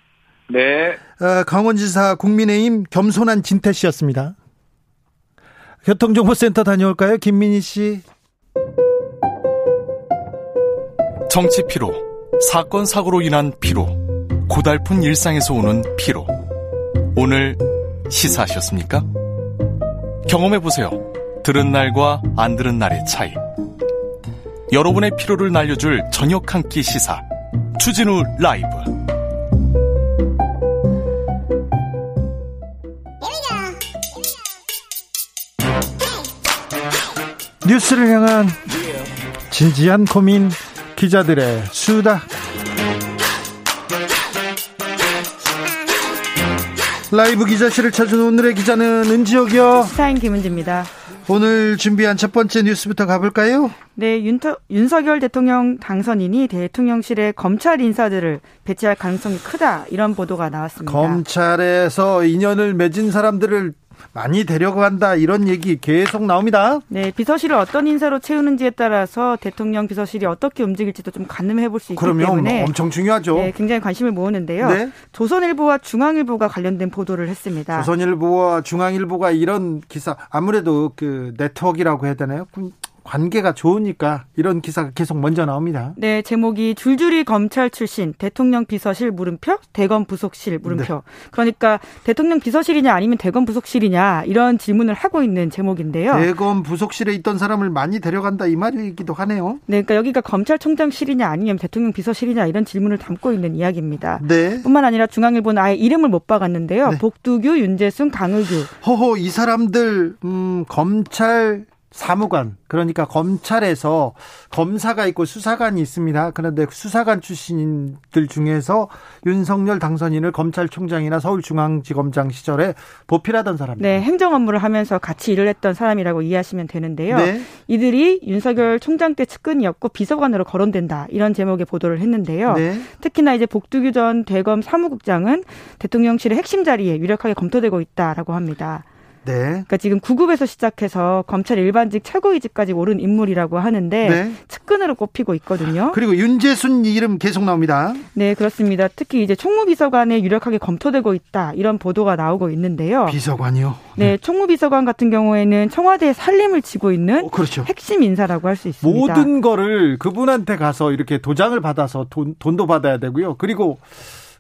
네. 아, 강원지사 국민의힘 겸손한 진태 씨였습니다. 교통정보센터 다녀올까요? 김민희 씨. 정치 피로, 사건 사고로 인한 피로, 고달픈 일상에서 오는 피로. 오늘 시사하셨습니까? 경험해 보세요. 들은 날과 안 들은 날의 차이. 여러분의 피로를 날려줄 저녁 한 끼 시사. 추진우 라이브. 뉴스를 향한 진지한 고민 기자들의 수다. 라이브 기자실을 찾은 오늘의 기자는 은지혁이요. 스타인 김은지입니다. 오늘 준비한 첫 번째 뉴스부터 가볼까요? 네, 윤터, 윤석열 대통령 당선인이 대통령실에 검찰 인사들을 배치할 가능성이 크다 이런 보도가 나왔습니다. 검찰에서 인연을 맺은 사람들을 많이 데려간다 이런 얘기 계속 나옵니다. 네, 비서실을 어떤 인사로 채우는지에 따라서 대통령 비서실이 어떻게 움직일지도 좀 가늠해 볼 수 있기 그럼요, 때문에 엄청 중요하죠. 네, 굉장히 관심을 모으는데요. 네? 조선일보와 중앙일보가 관련된 보도를 했습니다. 조선일보와 중앙일보가 이런 기사 아무래도 그 네트워크라고 해야 되나요? 관계가 좋으니까 이런 기사가 계속 먼저 나옵니다. 네, 제목이 줄줄이 검찰 출신 대통령 비서실 물음표 대검 부속실 물음표. 네. 그러니까 대통령 비서실이냐 아니면 대검 부속실이냐 이런 질문을 하고 있는 제목인데요. 대검 부속실에 있던 사람을 많이 데려간다 이 말이기도 하네요. 네, 그러니까 여기가 검찰총장실이냐 아니면 대통령 비서실이냐 이런 질문을 담고 있는 이야기입니다. 네. 뿐만 아니라 중앙일보는 아예 이름을 못 박았는데요. 네. 복두규, 윤재순, 강의규. 허허 이 사람들 음, 검찰 사무관 그러니까 검찰에서 검사가 있고 수사관이 있습니다. 그런데 수사관 출신들 중에서 윤석열 당선인을 검찰총장이나 서울중앙지검장 시절에 보필하던 사람. 네, 행정 업무를 하면서 같이 일을 했던 사람이라고 이해하시면 되는데요. 네. 이들이 윤석열 총장 때 측근이었고 비서관으로 거론된다 이런 제목의 보도를 했는데요. 네. 특히나 이제 복두규 전 대검 사무국장은 대통령실의 핵심 자리에 유력하게 검토되고 있다라고 합니다. 네. 그러니까 지금 구급에서 시작해서 검찰 일반직 최고위직까지 오른 인물이라고 하는데 네. 측근으로 꼽히고 있거든요. 그리고 윤재순 이름 계속 나옵니다. 네, 그렇습니다. 특히 이제 총무비서관에 유력하게 검토되고 있다 이런 보도가 나오고 있는데요. 비서관이요? 네, 네. 총무비서관 같은 경우에는 청와대의 살림을 지고 있는 어, 그렇죠. 핵심 인사라고 할 수 있습니다. 모든 거를 그분한테 가서 이렇게 도장을 받아서 돈, 돈도 받아야 되고요. 그리고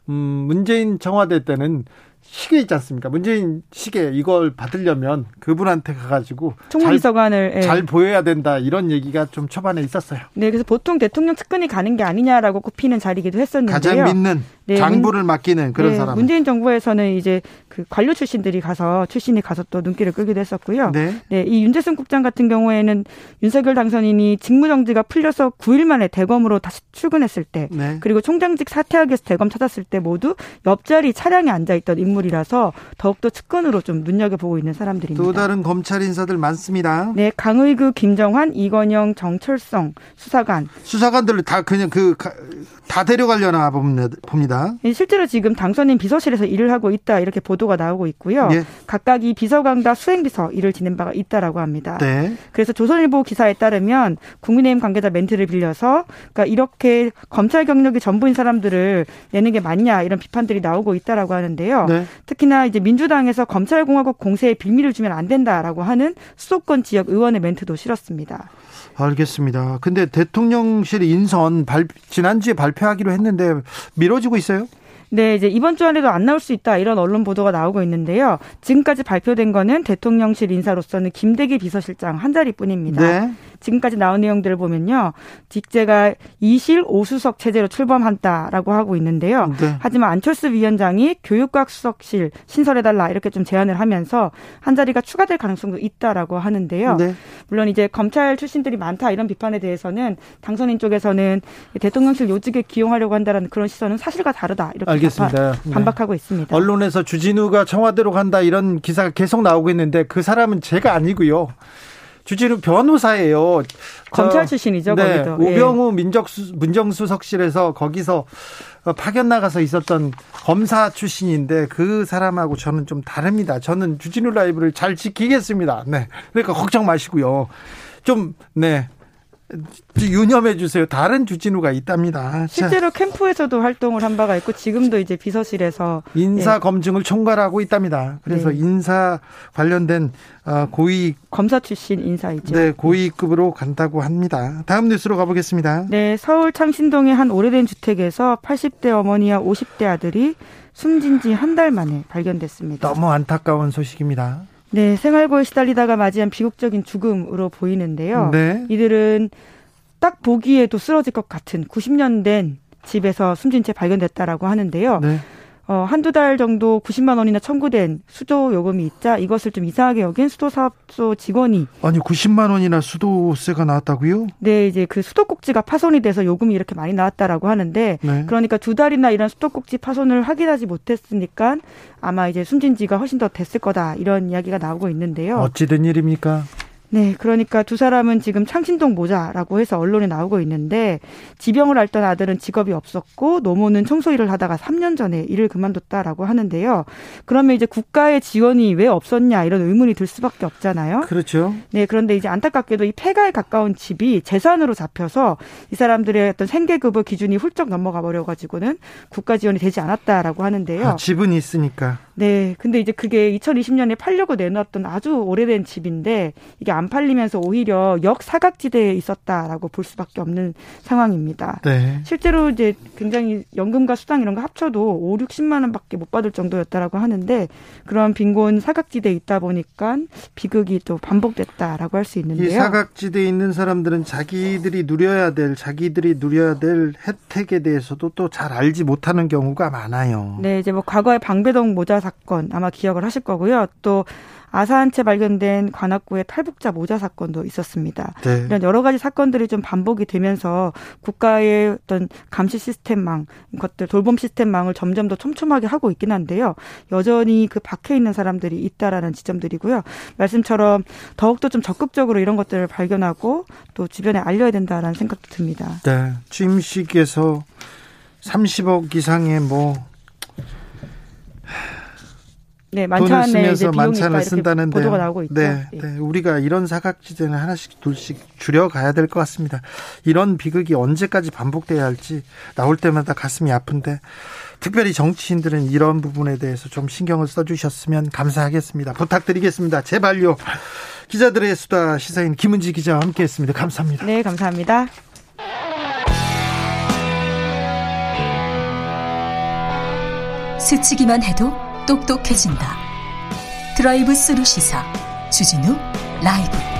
음, 문재인 청와대 때는 시계 있지 않습니까? 문재인 시계 이걸 받으려면 그분한테 가가지고 총무비서관을 잘, 예. 잘, 보여야 된다 이런 얘기가 좀 초반에 있었어요. 네, 그래서 보통 대통령 측근이 가는 게 아니냐라고 꼽히는 자리기도 했었는데요. 가장 믿는 네, 장부를 맡기는 그런 네, 사람. 문재인 정부에서는 이제 그 관료 출신들이 가서 출신이 가서 또 눈길을 끌기도 했었고요. 네. 네, 이 윤재승 국장 같은 경우에는 윤석열 당선인이 직무정지가 풀려서 9일 만에 대검으로 다시 출근했을 때, 네. 그리고 총장직 사퇴하기 위해서 대검 찾았을 때 모두 옆자리 차량에 앉아 있던 인물이라서 더욱더 측근으로 좀 눈여겨 보고 있는 사람들입니다. 또 다른 검찰 인사들 많습니다. 네, 강의구, 김정환, 이건영, 정철성 수사관. 수사관들을 다 그냥 그 다 데려가려나 봅니다. 있습니다. 예, 실제로 지금 당선인 비서실에서 일을 하고 있다 이렇게 보도가 나오고 있고요. 예. 각각 이 비서관과 수행비서 일을 지낸 바가 있다라고 합니다. 네. 그래서 조선일보 기사에 따르면 국민의힘 관계자 멘트를 빌려서 그러니까 이렇게 검찰 경력이 전부인 사람들을 내는 게 맞냐 이런 비판들이 나오고 있다라고 하는데요. 네. 특히나 이제 민주당에서 검찰공화국 공세에 빌미를 주면 안 된다라고 하는 수도권 지역 의원의 멘트도 실었습니다. 알겠습니다. 근데 대통령실 인선 발, 지난주에 발표하기로 했는데 미뤄지고 있어요? 네, 이제 이번 주 안에도 안 나올 수 있다 이런 언론 보도가 나오고 있는데요. 지금까지 발표된 거는 대통령실 인사로서는 김대기 비서실장 한 자리뿐입니다. 네. 지금까지 나온 내용들을 보면요. 직제가 이실 오수석 체제로 출범한다라고 하고 있는데요. 네. 하지만 안철수 위원장이 교육학 수석실 신설해달라 이렇게 좀 제안을 하면서 한 자리가 추가될 가능성도 있다라고 하는데요. 네. 물론 이제 검찰 출신들이 많다 이런 비판에 대해서는 당선인 쪽에서는 대통령실 요직에 기용하려고 한다라는 그런 시선은 사실과 다르다 이렇게 알겠습니다. 네. 반박하고 네. 있습니다. 언론에서 주진우가 청와대로 간다 이런 기사가 계속 나오고 있는데 그 사람은 제가 아니고요. 주진우 변호사예요. 검찰 출신이죠. 네, 거기도. 우병우 예. 민정수, 민정수석실에서 거기서 파견 나가서 있었던 검사 출신인데 그 사람하고 저는 좀 다릅니다. 저는 주진우 라이브를 잘 지키겠습니다. 네. 그러니까 걱정 마시고요. 좀, 네. 유념해 주세요. 다른 주진우가 있답니다. 실제로 자. 캠프에서도 활동을 한 바가 있고 지금도 이제 비서실에서 인사 예. 검증을 총괄하고 있답니다. 그래서 네. 인사 관련된 어, 고위 검사 출신 인사이죠. 네, 고위급으로 간다고 합니다. 다음 뉴스로 가보겠습니다. 네, 서울 창신동의 한 오래된 주택에서 80대 어머니와 50대 아들이 숨진 지 한 달 만에 발견됐습니다. 너무 안타까운 소식입니다. 네, 생활고에 시달리다가 맞이한 비극적인 죽음으로 보이는데요. 네. 이들은 딱 보기에도 쓰러질 것 같은 90년 된 집에서 숨진 채 발견됐다라고 하는데요. 네. 어, 한두 달 정도 90만 원이나 청구된 수도 요금이 있자 이것을 좀 이상하게 여긴 수도사업소 직원이 아니 90만 원이나 수도세가 나왔다고요? 네, 이제 그 수도꼭지가 파손이 돼서 요금이 이렇게 많이 나왔다라고 하는데 네. 그러니까 두 달이나 이런 수도꼭지 파손을 확인하지 못했으니까 아마 이제 숨진 지가 훨씬 더 됐을 거다 이런 이야기가 나오고 있는데요. 어찌된 일입니까? 네, 그러니까 두 사람은 지금 창신동 모자라고 해서 언론에 나오고 있는데 지병을 앓던 아들은 직업이 없었고 노모는 청소 일을 하다가 3년 전에 일을 그만뒀다라고 하는데요. 그러면 이제 국가의 지원이 왜 없었냐 이런 의문이 들 수밖에 없잖아요. 그렇죠. 네, 그런데 이제 안타깝게도 이 폐가에 가까운 집이 재산으로 잡혀서 이 사람들의 어떤 생계급여 기준이 훌쩍 넘어가 버려가지고는 국가 지원이 되지 않았다라고 하는데요. 아, 집은 있으니까. 네, 근데 이제 그게 2020년에 팔려고 내놨던 아주 오래된 집인데 이게 안 팔리면서 오히려 역사각지대에 있었다라고 볼 수밖에 없는 상황입니다. 네. 실제로 이제 굉장히 연금과 수당 이런 거 합쳐도 5, 60만 원밖에 못 받을 정도였다라고 하는데 그런 빈곤 사각지대에 있다 보니까 비극이 또 반복됐다라고 할 수 있는데요. 이 사각지대에 있는 사람들은 자기들이 누려야 될 자기들이 누려야 될 혜택에 대해서도 또 잘 알지 못하는 경우가 많아요. 네, 이제 뭐 과거에 방배동 모자 사건 아마 기억을 하실 거고요. 또 아사한 채 발견된 관악구의 탈북자 모자 사건도 있었습니다. 네. 이런 여러 가지 사건들이 좀 반복이 되면서 국가의 어떤 감시 시스템망 것들 돌봄 시스템망을 점점 더 촘촘하게 하고 있긴 한데요. 여전히 그 박혀 있는 사람들이 있다라는 지점들이고요. 말씀처럼 더욱더 좀 적극적으로 이런 것들을 발견하고 또 주변에 알려야 된다라는 생각도 듭니다. 네. 취임식에서 30억 이상의 뭐 네, 만찬에 쓰면서 만찬을 쓴다는데 보도가 나오고 있죠. 네, 네, 네, 우리가 이런 사각지대는 하나씩 둘씩 줄여가야 될 것 같습니다. 이런 비극이 언제까지 반복돼야 할지 나올 때마다 가슴이 아픈데 특별히 정치인들은 이런 부분에 대해서 좀 신경을 써주셨으면 감사하겠습니다. 부탁드리겠습니다. 제발요. 기자들의 수다 시사인 김은지 기자와 함께했습니다. 감사합니다. 네, 감사합니다. 스치기만 해도 똑똑해진다. 드라이브 스루 시사 주진우 라이브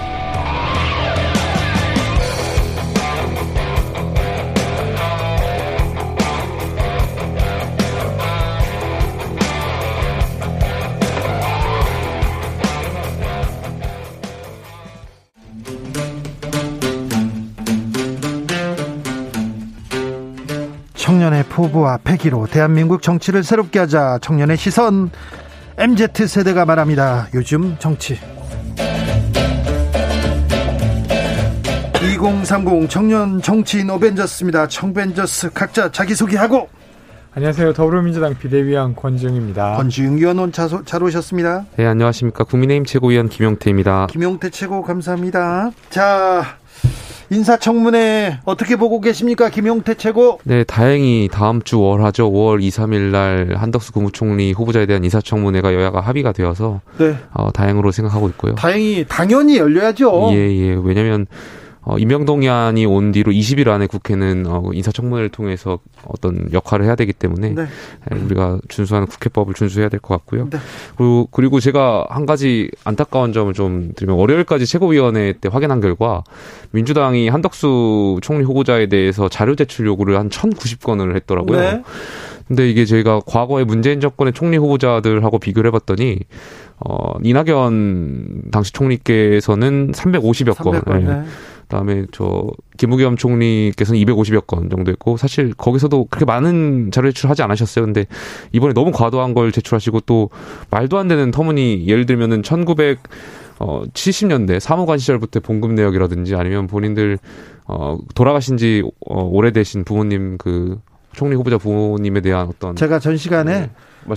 청년의 포부와 패기로 대한민국 정치를 새롭게 하자 청년의 시선 MZ 세대가 말합니다. 요즘 정치. 2030 청년 정치인 어벤져스입니다. 청벤져스 각자 자기소개하고 안녕하세요. 더불어민주당 비대위원 권지웅입니다. 권지웅 의원 잘, 잘 오셨습니다. 네, 안녕하십니까. 국민의힘 최고위원 김용태입니다. 김용태 최고 감사합니다. 자, 인사청문회 어떻게 보고 계십니까? 김용태 최고. 네, 다행히 다음 주 월하죠. 5월 2, 3일 날 한덕수 국무총리 후보자에 대한 인사청문회가 여야가 합의가 되어서 네. 어, 다행으로 생각하고 있고요. 다행히 당연히 열려야죠. 예, 예. 왜냐면 어, 임명동 의안이 온 뒤로 20일 안에 국회는 어, 인사청문회를 통해서 어떤 역할을 해야 되기 때문에 네. 예, 우리가 준수하는 국회법을 준수해야 될 것 같고요. 네. 그리고, 그리고 제가 한 가지 안타까운 점을 좀 드리면 월요일까지 최고위원회 때 확인한 결과 민주당이 한덕수 총리 후보자에 대해서 자료 제출 요구를 한 1,090건을 했더라고요. 네. 근데 이게 저희가 과거에 문재인 정권의 총리 후보자들하고 비교를 해봤더니 어 이낙연 당시 총리께서는 350여 300건. 건 네. 그다음에 저 김우겸 총리께서는 250여 건 정도 했고 사실 거기서도 그렇게 많은 자료 제출하지 않으셨어요. 근데 이번에 너무 과도한 걸 제출하시고 또 말도 안 되는 터무니 예를 들면은 1900 어, 70년대 사무관 시절부터 봉급 내역이라든지 아니면 본인들 어, 돌아가신 지 어, 오래되신 부모님 그 총리 후보자 부모님에 대한 어떤 제가 전 시간에 네,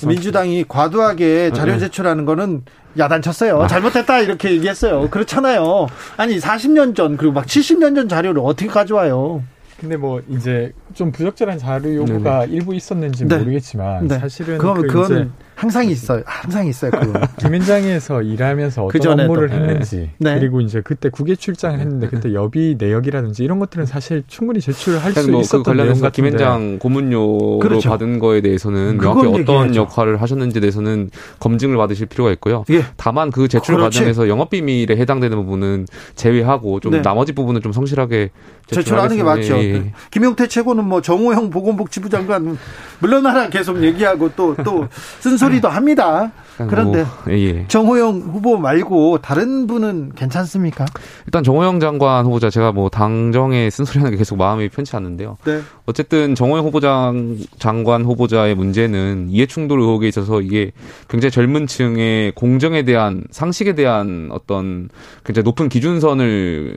민주당이 과도하게 자료 네. 제출하는 거는 야단쳤어요. 아. 잘못했다 이렇게 얘기했어요. 그렇잖아요. 아니 40년 전 그리고 막 70년 전 자료를 어떻게 가져와요? 근데 뭐 이제 좀 부적절한 자료 요구가 네네. 일부 있었는지 네. 모르겠지만 네. 사실은 그건, 그 그거는 항상 있어요. 항상 있어요. 그거. 김현장에서 일하면서 어떤 그 업무를 했는지 네. 그리고 이제 그때 국외 출장을 했는데 그때 여비 내역이라든지 이런 것들은 사실 충분히 제출할 수뭐 있었던 그 관련해서 김현장 고문료로 그렇죠. 받은 거에 대해서는 명확히 어떤 얘기하죠. 역할을 하셨는지에 대해서는 검증을 받으실 필요가 있고요. 예. 다만 그 제출 그렇지. 과정에서 영업 비밀에 해당되는 부분은 제외하고 좀 네. 나머지 부분은 좀 성실하게 제출하는 게 맞죠. 예. 예. 김용태 최고는 뭐 정호영 보건복지부 장관 물러나라 계속 얘기하고 또또쓴 소리도 합니다. 그런데 뭐, 예. 정호영 후보 말고 다른 분은 괜찮습니까? 일단 정호영 장관 후보자 제가 뭐 당정에 쓴소리하는 게 계속 마음이 편치 않는데요. 네. 어쨌든 정호영 후보자 장관 후보자의 문제는 이해충돌 의혹에 있어서 이게 굉장히 젊은 층의 공정에 대한 상식에 대한 어떤 굉장히 높은 기준선을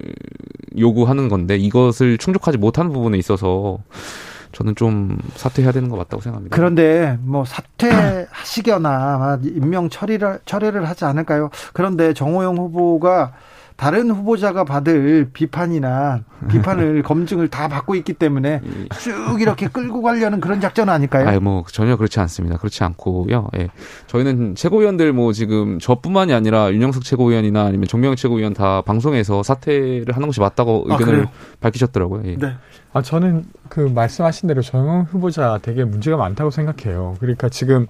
요구하는 건데 이것을 충족하지 못하는 부분에 있어서 저는 좀 사퇴해야 되는 것 같다고 생각합니다. 그런데 뭐 사퇴하시거나 임명 처리를 처리를 하지 않을까요? 그런데 정호영 후보가 다른 후보자가 받을 비판이나 비판을 검증을 다 받고 있기 때문에 쭉 이렇게 끌고 가려는 그런 작전 아닐까요? 아니 뭐 전혀 그렇지 않습니다. 그렇지 않고요. 예. 저희는 최고위원들 뭐 지금 저뿐만이 아니라 윤영석 최고위원이나 아니면 정명 최고위원 다 방송에서 사퇴를 하는 것이 맞다고 아, 의견을 아, 밝히셨더라고요. 예. 네. 아 저는 그 말씀하신 대로 정영 후보자 되게 문제가 많다고 생각해요. 그러니까 지금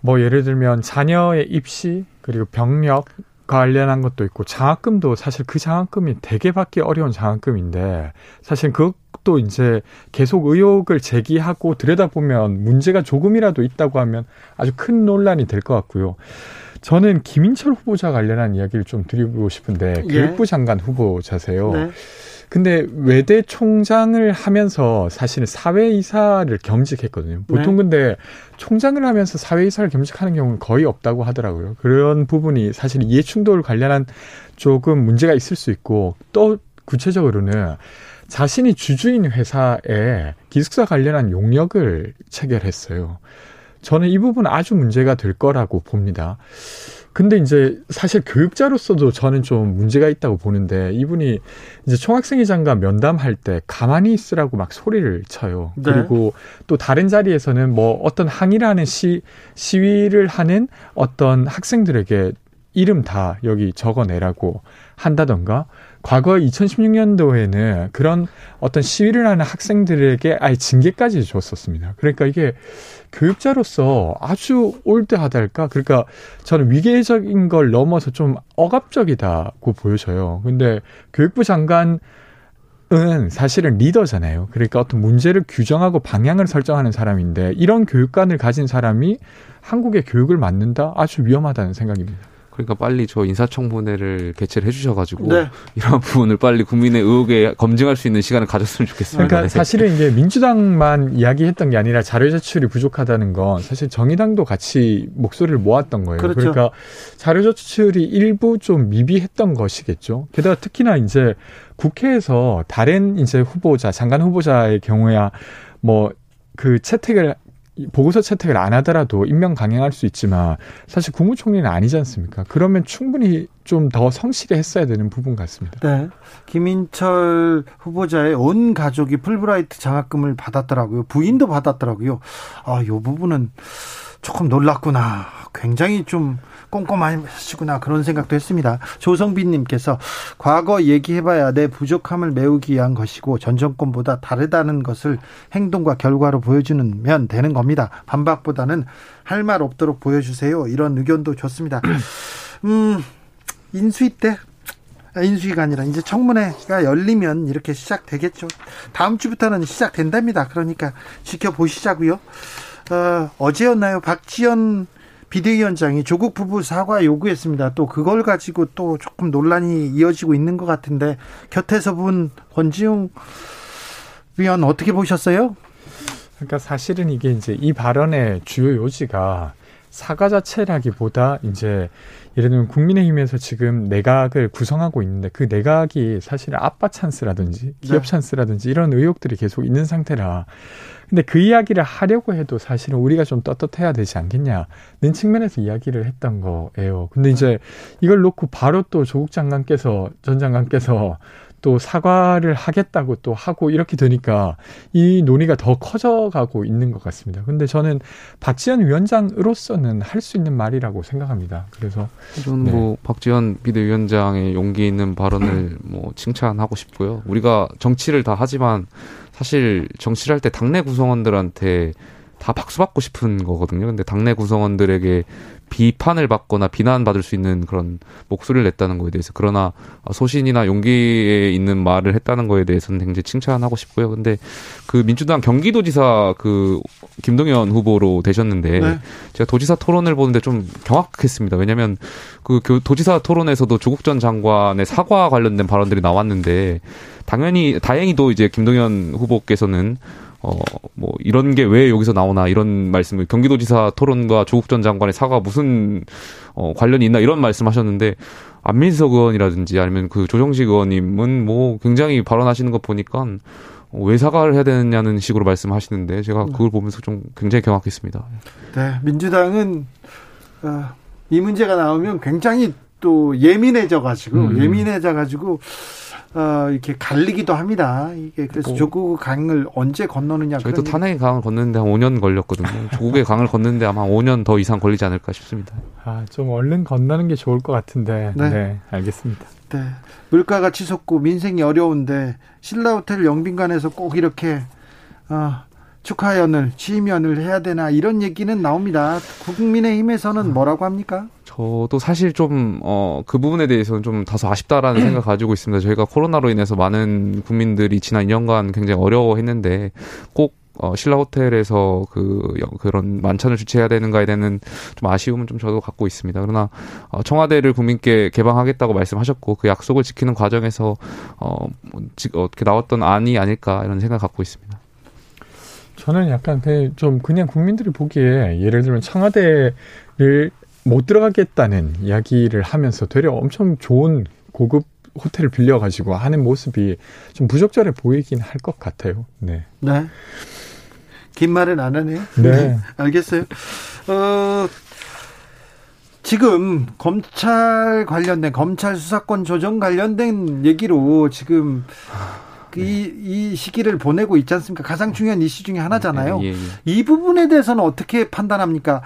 뭐 예를 들면 자녀의 입시 그리고 병력 관련한 것도 있고 장학금도 사실 그 장학금이 되게 받기 어려운 장학금인데 사실 그것도 이제 계속 의혹을 제기하고 들여다보면 문제가 조금이라도 있다고 하면 아주 큰 논란이 될 것 같고요. 저는 김인철 후보자 관련한 이야기를 좀 드리고 싶은데 예. 교육부 장관 후보자세요. 네. 근데 외대 총장을 하면서 사실은 사회이사를 겸직했거든요. 보통 네. 근데 총장을 하면서 사회이사를 겸직하는 경우는 거의 없다고 하더라고요. 그런 부분이 사실 이해충돌 관련한 조금 문제가 있을 수 있고 또 구체적으로는 자신이 주주인 회사에 기숙사 관련한 용역을 체결했어요. 저는 이 부분 아주 문제가 될 거라고 봅니다. 근데 이제 사실 교육자로서도 저는 좀 문제가 있다고 보는데 이분이 이제 총학생회장과 면담할 때 가만히 있으라고 막 소리를 쳐요. 네. 그리고 또 다른 자리에서는 뭐 어떤 항의를 하는 시, 시위를 하는 어떤 학생들에게 이름 다 여기 적어내라고 한다던가 과거 2016년도에는 그런 어떤 시위를 하는 학생들에게 아예 징계까지 줬었습니다. 그러니까 이게 교육자로서 아주 올드하달까? 그러니까 저는 위계적인 걸 넘어서 좀 억압적이다고 보여져요. 근데 교육부 장관 은 사실은 리더잖아요. 그러니까 어떤 문제를 규정하고 방향을 설정하는 사람인데 이런 교육관을 가진 사람이 한국의 교육을 맡는다? 아주 위험하다는 생각입니다. 그러니까 빨리 저 인사청문회를 개최를 해주셔가지고 네. 이런 부분을 빨리 국민의 의혹에 검증할 수 있는 시간을 가졌으면 좋겠습니다. 그러니까 네. 사실은 이게 민주당만 이야기했던 게 아니라 자료 제출이 부족하다는 건 사실 정의당도 같이 목소리를 모았던 거예요. 그렇죠. 그러니까 자료 제출이 일부 좀 미비했던 것이겠죠. 게다가 특히나 이제 국회에서 다른 이제 후보자, 장관 후보자의 경우야 뭐 그 채택을 보고서 채택을 안 하더라도 임명 강행할 수 있지만 사실 국무총리는 아니지 않습니까? 그러면 충분히 좀 더 성실히 했어야 되는 부분 같습니다. 네. 김인철 후보자의 온 가족이 풀브라이트 장학금을 받았더라고요. 부인도 받았더라고요. 아, 요 부분은 조금 놀랐구나. 굉장히 좀 꼼꼼하시구나 그런 생각도 했습니다. 조성빈님께서 과거 얘기해봐야 내 부족함을 메우기 위한 것이고 전 정권보다 다르다는 것을 행동과 결과로 보여주면 되는 겁니다. 반박보다는 할 말 없도록 보여주세요. 이런 의견도 좋습니다. 음, 인수위 때 아, 인수위가 아니라 이제 청문회가 열리면 이렇게 시작되겠죠. 다음 주부터는 시작된답니다. 그러니까 지켜보시자고요. 어, 어제였나요? 박지원 비대위원장이 조국 부부 사과 요구했습니다. 또 그걸 가지고 또 조금 논란이 이어지고 있는 것 같은데 곁에서 본 권지웅 위원 어떻게 보셨어요? 그러니까 사실은 이게 이제 이 발언의 주요 요지가 사과 자체라기보다 이제 예를 들면 국민의힘에서 지금 내각을 구성하고 있는데 그 내각이 사실 아빠 찬스라든지 기업 네. 찬스라든지 이런 의혹들이 계속 있는 상태라 근데 그 이야기를 하려고 해도 사실은 우리가 좀 떳떳해야 되지 않겠냐는 측면에서 이야기를 했던 거예요. 근데 이제 이걸 놓고 바로 또 조국 장관께서 전 장관께서 또 사과를 하겠다고 또 하고 이렇게 되니까 이 논의가 더 커져가고 있는 것 같습니다. 근데 저는 박지원 위원장으로서는 할 수 있는 말이라고 생각합니다. 그래서 저는 네. 뭐 박지원 비대위원장의 용기 있는 발언을 뭐 칭찬하고 싶고요. 우리가 정치를 다 하지만 사실 정치를 할 때 당내 구성원들한테 다 박수 받고 싶은 거거든요. 근데 당내 구성원들에게 비판을 받거나 비난받을 수 있는 그런 목소리를 냈다는 거에 대해서 그러나 소신이나 용기에 있는 말을 했다는 거에 대해서는 굉장히 칭찬하고 싶고요. 근데 그 민주당 경기도지사 그 김동연 후보로 되셨는데 네. 제가 도지사 토론을 보는데 좀 경악했습니다. 왜냐하면 그 도지사 토론에서도 조국 전 장관의 사과 관련된 발언들이 나왔는데 당연히 다행히도 이제 김동연 후보께서는 어, 뭐, 이런 게 왜 여기서 나오나, 이런 말씀을, 경기도지사 토론과 조국 전 장관의 사과 무슨, 어, 관련이 있나, 이런 말씀 하셨는데, 안민석 의원이라든지 아니면 그 조정식 의원님은 뭐 굉장히 발언하시는 거 보니까 왜 사과를 해야 되느냐는 식으로 말씀하시는데 제가 네. 그걸 보면서 좀 굉장히 경악했습니다. 네, 민주당은 어, 이 문제가 나오면 굉장히 또 예민해져 가지고 음. 예민해져 가지고 어, 이렇게 갈리기도 합니다. 이게 그래서 뭐, 조국 강을 언제 건너느냐. 저희도 탄핵의 강을 건너는데 한 5년 걸렸거든요. 조국의 강을 건너는데 아마 5년 더 이상 걸리지 않을까 싶습니다. 아, 좀 얼른 건너는 게 좋을 것 같은데. 네, 네 알겠습니다. 네. 물가가 치솟고 민생이 어려운데 신라 호텔 영빈관에서 꼭 이렇게 어, 축하연을 취임연을 해야 되나 이런 얘기는 나옵니다. 국민의힘에서는 뭐라고 합니까? 저도 사실 좀, 어, 그 부분에 대해서는 좀 다소 아쉽다라는 생각 가지고 있습니다. 저희가 코로나로 인해서 많은 국민들이 지난 2년간 굉장히 어려워했는데 꼭 어, 신라 호텔에서 그, 그런 만찬을 주최해야 되는가에 대한 좀 아쉬움은 좀 저도 갖고 있습니다. 그러나, 어, 청와대를 국민께 개방하겠다고 말씀하셨고, 그 약속을 지키는 과정에서, 어, 어떻게 나왔던 안이 아닐까, 이런 생각 갖고 있습니다. 저는 약간 좀 그냥 국민들이 보기에 예를 들면 청와대를 못 들어가겠다는 이야기를 하면서 되려 엄청 좋은 고급 호텔을 빌려가지고 하는 모습이 좀 부적절해 보이긴 할 것 같아요. 네. 네. 긴 말은 안 하네요. 네. 네. 알겠어요. 어, 지금 검찰 관련된 검찰 수사권 조정 관련된 얘기로 지금 네. 이, 이 시기를 보내고 있지 않습니까? 가장 중요한 이슈 중에 하나잖아요. 예, 예, 예. 이 부분에 대해서는 어떻게 판단합니까?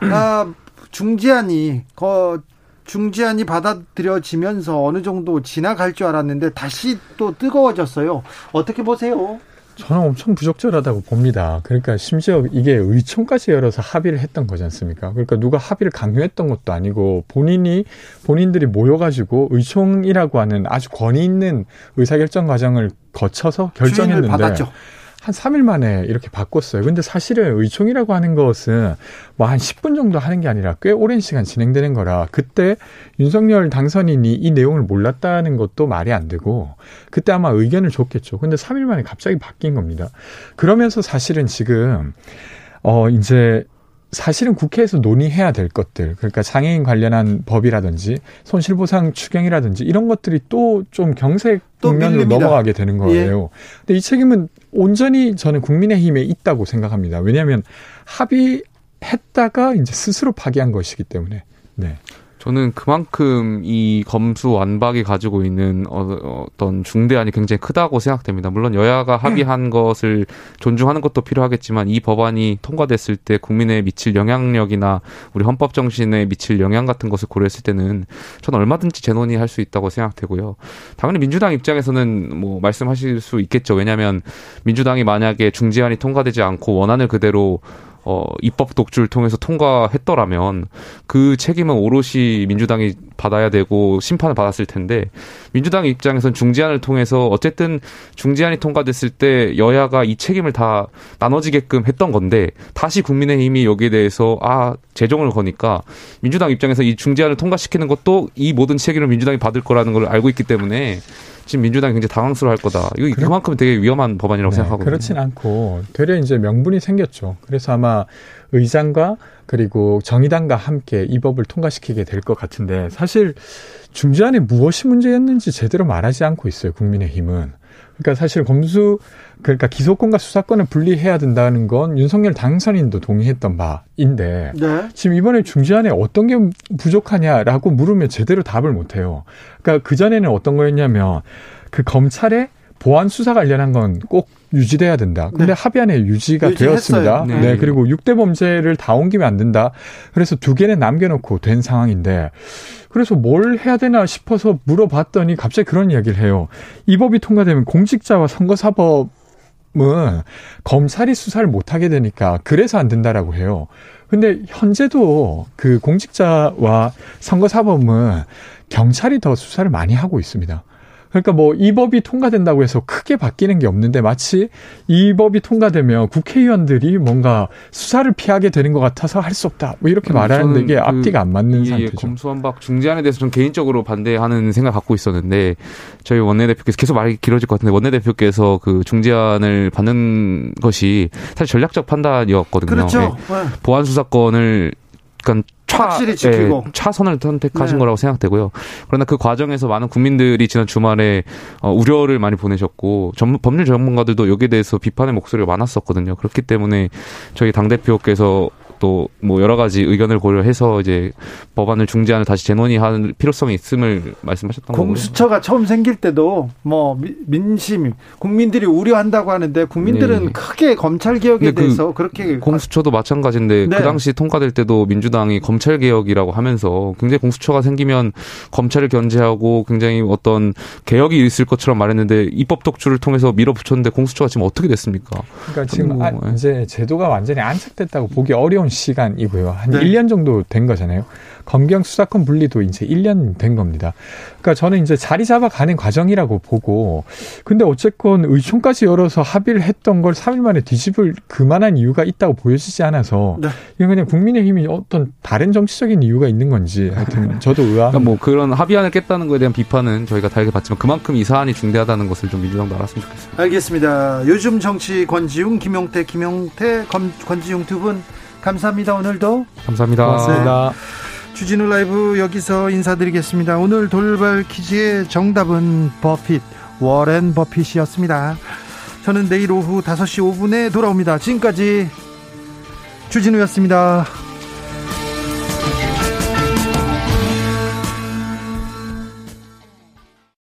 아, 중재안이 거 중재안이 받아들여지면서 어느 정도 지나갈 줄 알았는데 다시 또 뜨거워졌어요. 어떻게 보세요? 저는 엄청 부적절하다고 봅니다. 그러니까 심지어 이게 의총까지 열어서 합의를 했던 거지 않습니까? 그러니까 누가 합의를 강요했던 것도 아니고 본인이 본인들이 모여가지고 의총이라고 하는 아주 권위 있는 의사결정 과정을 거쳐서 결정했는데 한 3일 만에 이렇게 바꿨어요. 근데 사실은 의총이라고 하는 것은 뭐 한 10분 정도 하는 게 아니라 꽤 오랜 시간 진행되는 거라 그때 윤석열 당선인이 이 내용을 몰랐다는 것도 말이 안 되고 그때 아마 의견을 줬겠죠. 근데 3일 만에 갑자기 바뀐 겁니다. 그러면서 사실은 지금 어 이제 사실은 국회에서 논의해야 될 것들, 그러니까 장애인 관련한 법이라든지 손실보상 추경이라든지 이런 것들이 또 좀 경색 국면으로 넘어가게 되는 거예요. 예. 근데 이 책임은 온전히 저는 국민의힘에 있다고 생각합니다. 왜냐하면 합의했다가 이제 스스로 파기한 것이기 때문에. 네. 저는 그만큼 이 검수 완박이 가지고 있는 어, 떤 중대안이 굉장히 크다고 생각됩니다. 물론 여야가 합의한 것을 존중하는 것도 필요하겠지만 이 법안이 통과됐을 때 국민에 미칠 영향력이나 우리 헌법 정신에 미칠 영향 같은 것을 고려했을 때는 저는 얼마든지 재논의 할 수 있다고 생각되고요. 당연히 민주당 입장에서는 뭐 말씀하실 수 있겠죠. 왜냐하면 민주당이 만약에 중재안이 통과되지 않고 원안을 그대로 어, 입법 독주를 통해서 통과했더라면 그 책임은 오롯이 민주당이 받아야 되고 심판을 받았을 텐데 민주당 입장에선 중재안을 통해서 어쨌든 중재안이 통과됐을 때 여야가 이 책임을 다 나눠지게끔 했던 건데 다시 국민의힘이 여기에 대해서 아 재정을 거니까 민주당 입장에서 이 중재안을 통과시키는 것도 이 모든 책임을 민주당이 받을 거라는 걸 알고 있기 때문에 지금 민주당이 굉장히 당황스러워할 거다. 이거 그래? 그만큼 되게 위험한 법안이라고 네, 생각하거든요. 그렇진 않고 되려 이제 명분이 생겼죠. 그래서 아마 의장과 그리고 정의당과 함께 이 법을 통과시키게 될 것 같은데 사실 중재안에 무엇이 문제였는지 제대로 말하지 않고 있어요. 국민의힘은. 그러니까 사실 검수 그러니까 기소권과 수사권을 분리해야 된다는 건 윤석열 당선인도 동의했던 바인데 네. 지금 이번에 중재안에 어떤 게 부족하냐라고 물으면 제대로 답을 못 해요. 그러니까 그 전에는 어떤 거였냐면 그 검찰의 보안 수사 관련한 건 꼭 유지돼야 된다. 근데 네. 합의안에 유지가 유지했어요. 되었습니다. 네. 네. 그리고 6대 범죄를 다 옮기면 안 된다. 그래서 두 개는 남겨놓고 된 상황인데 그래서 뭘 해야 되나 싶어서 물어봤더니 갑자기 그런 이야기를 해요. 이 법이 통과되면 공직자와 선거사법 은 검찰이 수사를 못하게 되니까 그래서 안 된다라고 해요. 근데 현재도 그 공직자와 선거사법은 경찰이 더 수사를 많이 하고 있습니다. 그러니까 뭐 이 법이 통과된다고 해서 크게 바뀌는 게 없는데 마치 이 법이 통과되면 국회의원들이 뭔가 수사를 피하게 되는 것 같아서 할 수 없다. 뭐 이렇게 음, 말하는데 이게 그 앞뒤가 안 맞는 상태죠. 검수완박 중재안에 대해서 좀 개인적으로 반대하는 생각 갖고 있었는데 저희 원내대표께서 계속 말이 길어질 것 같은데 원내대표께서 그 중재안을 받는 것이 사실 전략적 판단이었거든요. 그렇죠. 네. 보안 수사권을 그러니까 차, 확실히 지키고 예, 차선을 선택하신 네. 거라고 생각되고요. 그러나 그 과정에서 많은 국민들이 지난 주말에 어, 우려를 많이 보내셨고 전, 법률 전문가들도 여기에 대해서 비판의 목소리가 많았었거든요. 그렇기 때문에 저희 당 대표께서 또 뭐 여러 가지 의견을 고려해서 이제 법안을 중재안을 다시 재논의할 필요성이 있음을 말씀하셨던 거고요. 공수처가 처음 생길 때도 뭐 민심 국민들이 우려한다고 하는데 국민들은 네. 크게 검찰 개혁에 그 대해서 그 그렇게 공수처도 마찬가지인데 네. 그 당시 통과될 때도 민주당이 검찰 개혁이라고 하면서 굉장히 공수처가 생기면 검찰을 견제하고 굉장히 어떤 개혁이 있을 것처럼 말했는데 입법 독주를 통해서 밀어붙였는데 공수처가 지금 어떻게 됐습니까? 그러니까 지금 뭐, 아, 이제 제도가 완전히 안착됐다고 보기 어려운 시간이고요. 한 네. 1년 정도 된 거잖아요. 검경 수사권 분리도 이제 1년 된 겁니다. 그러니까 저는 이제 자리 잡아가는 과정이라고 보고 근데 어쨌건 의총까지 열어서 합의를 했던 걸 3일 만에 뒤집을 그만한 이유가 있다고 보여지지 않아서 네. 이건 그냥 국민의힘이 어떤 다른 정치적인 이유가 있는 건지 하여튼 저도 의아. 그러니까 뭐 그런 합의안을 깼다는 거에 대한 비판은 저희가 다르게 봤지만 그만큼 이 사안이 중대하다는 것을 좀 민주당도 알았으면 좋겠습니다. 알겠습니다. 요즘 정치 권지웅, 김용태, 김용태, 권지웅 두 분 감사합니다. 오늘도 감사합니다. 고맙습니다. 주진우 라이브 여기서 인사드리겠습니다. 오늘 돌발 퀴즈의 정답은 버핏, 워렌 버핏이었습니다. 저는 내일 오후 5시 5분에 돌아옵니다. 지금까지 주진우였습니다.